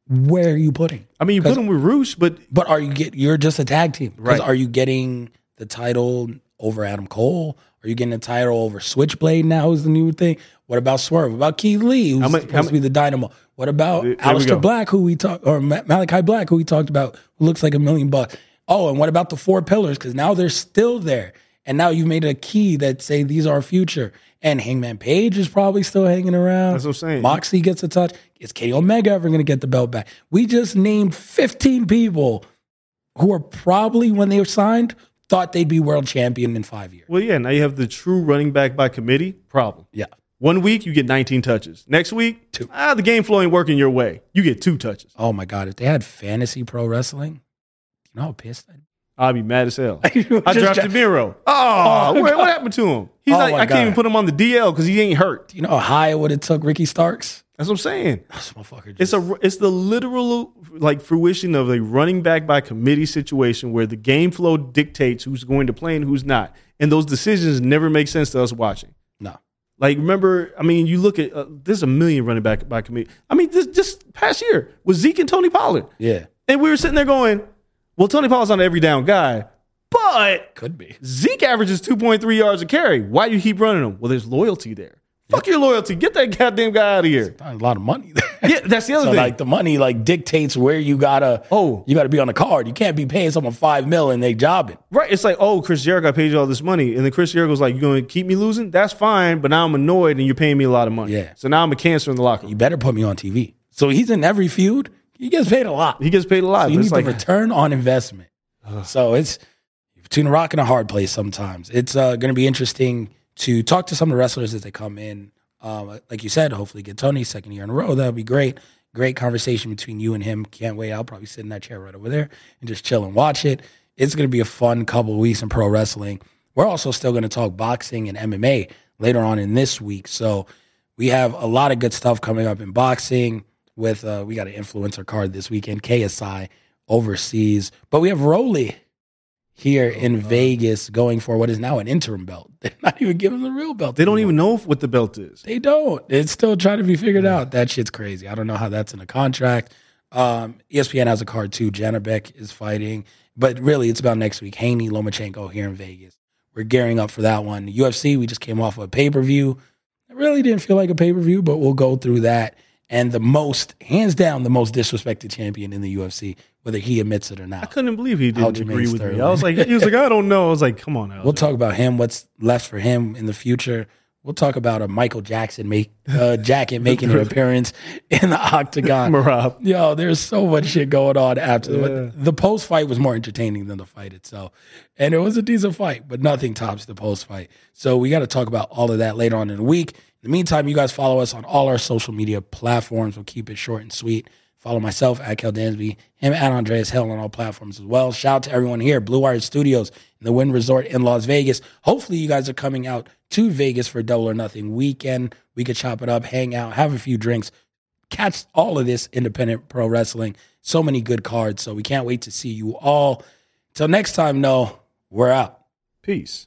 Speaker 1: where are you putting?
Speaker 2: I mean, you put him with Rush, but
Speaker 1: But are you get you're just a tag team?
Speaker 2: Right.
Speaker 1: are you getting the title over Adam Cole? Are you getting a title over Switchblade now? Who's the new thing? What about Swerve? What about Keith Lee, who's
Speaker 2: How many-
Speaker 1: supposed
Speaker 2: how
Speaker 1: to be the dynamo? What about
Speaker 2: There- there we
Speaker 1: Aleister
Speaker 2: go.
Speaker 1: Black, who we talked, or Malachi Black, who we talked about, who looks like a million bucks? Oh, and what about the four pillars? Because now they're still there, and now you've made a key that say these are our future. And Hangman Page is probably still hanging around.
Speaker 2: That's what I'm saying.
Speaker 1: Moxie gets a touch. Is Kenny Omega ever going to get the belt back? We just named 15 people who are probably, when they were signed, thought they'd be world champion in five years.
Speaker 2: well, yeah. Now you have the true running back by committee problem.
Speaker 1: Yeah.
Speaker 2: One week you get 19 touches. Next week,
Speaker 1: Two.
Speaker 2: ah, the game flow ain't working your way. You get two touches.
Speaker 1: Oh my God. If they had fantasy pro wrestling, you know how pissed I'd
Speaker 2: I'll be mad as hell. <laughs> I
Speaker 1: Just
Speaker 2: drafted
Speaker 1: dra-
Speaker 2: Miro. <laughs> Oh,
Speaker 1: Oh,
Speaker 2: what, what happened to him? He's
Speaker 1: Oh,
Speaker 2: like,
Speaker 1: my
Speaker 2: I can't even put him on the DL because he ain't hurt.
Speaker 1: You know how high it would have took Ricky Starks?
Speaker 2: That's what I'm saying.
Speaker 1: This motherfucker
Speaker 2: It's
Speaker 1: just,
Speaker 2: a it's the literal like fruition of a running back by committee situation where the game flow dictates who's going to play and who's not, and those decisions never make sense to us watching.
Speaker 1: no.
Speaker 2: Like remember, I mean, you look at uh, there's a million running back by committee. I mean, this just past year was Zeke and Tony Pollard,
Speaker 1: Yeah.
Speaker 2: and we were sitting there going, "Well, Tony Pollard's not an every down guy, but
Speaker 1: Could be.
Speaker 2: Zeke averages 2.3 yards a carry. Why do you keep running him? Well, there's loyalty there. Fuck your loyalty. Get that goddamn guy out of here.
Speaker 1: Not a lot of money.
Speaker 2: Yeah, that's the other <laughs>
Speaker 1: So
Speaker 2: thing.
Speaker 1: like the money like dictates where you gotta
Speaker 2: Oh.
Speaker 1: you gotta be on the card. You can't be paying someone five mil and they jobbing.
Speaker 2: right. It's like, oh, Chris Jericho, I paid you all this money. And then Chris Jericho's like, you're going to keep me losing? That's fine. But now I'm annoyed and you're paying me a lot of money.
Speaker 1: Yeah.
Speaker 2: So now I'm a cancer in the locker
Speaker 1: You better put me on TV. So he's in every feud. He gets paid a lot.
Speaker 2: He gets paid a lot.
Speaker 1: So you need
Speaker 2: it's
Speaker 1: the return on investment. So it's between a rock and a hard place sometimes. It's uh, going to be interesting to talk to some of the wrestlers as they come in. Um, like you said, hopefully get Tony second year in a row. That would be great. Great conversation between you and him. Can't wait. I'll probably sit in that chair right over there and just chill and watch it. It's going to be a fun couple weeks in pro wrestling. We're also still going to talk boxing and MMA later on in this week. So we have a lot of good stuff coming up in boxing. With uh, we got an influencer card this weekend, KSI overseas, but we have Rolly here in Vegas going for what is now an interim belt. <laughs> They're not even giving them the real belt.
Speaker 2: They don't
Speaker 1: anymore.
Speaker 2: even know what the belt is.
Speaker 1: They don't. It's still trying to be figured out. That shit's crazy. I don't know how that's in a contract. Um, ESPN has a card too. Janibek is fighting, but really it's about next week. Haney, Lomachenko here in Vegas. We're gearing up for that one. UFC, we just came off of a pay per view. It really didn't feel like a pay per view, but we'll go through that. And the most, hands down, the most disrespected champion in the UFC, whether he admits it or not.
Speaker 2: I couldn't believe he didn't
Speaker 1: Aljamain
Speaker 2: agree with
Speaker 1: Sterling.
Speaker 2: me. I was like, he was like, I don't know. I was like, come on.
Speaker 1: We'll talk about him, what's left for him in the future. We'll talk about a Michael Jackson make uh, <laughs> jacket making an appearance in the octagon. <laughs>
Speaker 2: Merab.
Speaker 1: Yo, there's so much shit going on after
Speaker 2: Yeah.
Speaker 1: the, the post fight was more entertaining than the fight itself, and it was a decent fight, but nothing tops the post fight. So we got to talk about all of that later on in the week. In the meantime, you guys follow us on all our social media platforms. We'll keep it short and sweet. Follow myself at Kel Dansby, him at Andreas Hale on all platforms as well. Shout out to everyone here, Blue Wire Studios in the Wynn Resort in Las Vegas. Hopefully, you guys are coming out to Vegas for Double or Nothing weekend. We could chop it up, hang out, have a few drinks, catch all of this independent pro wrestling. So many good cards. So we can't wait to see you all. Till next time, no, we're out.
Speaker 2: Peace.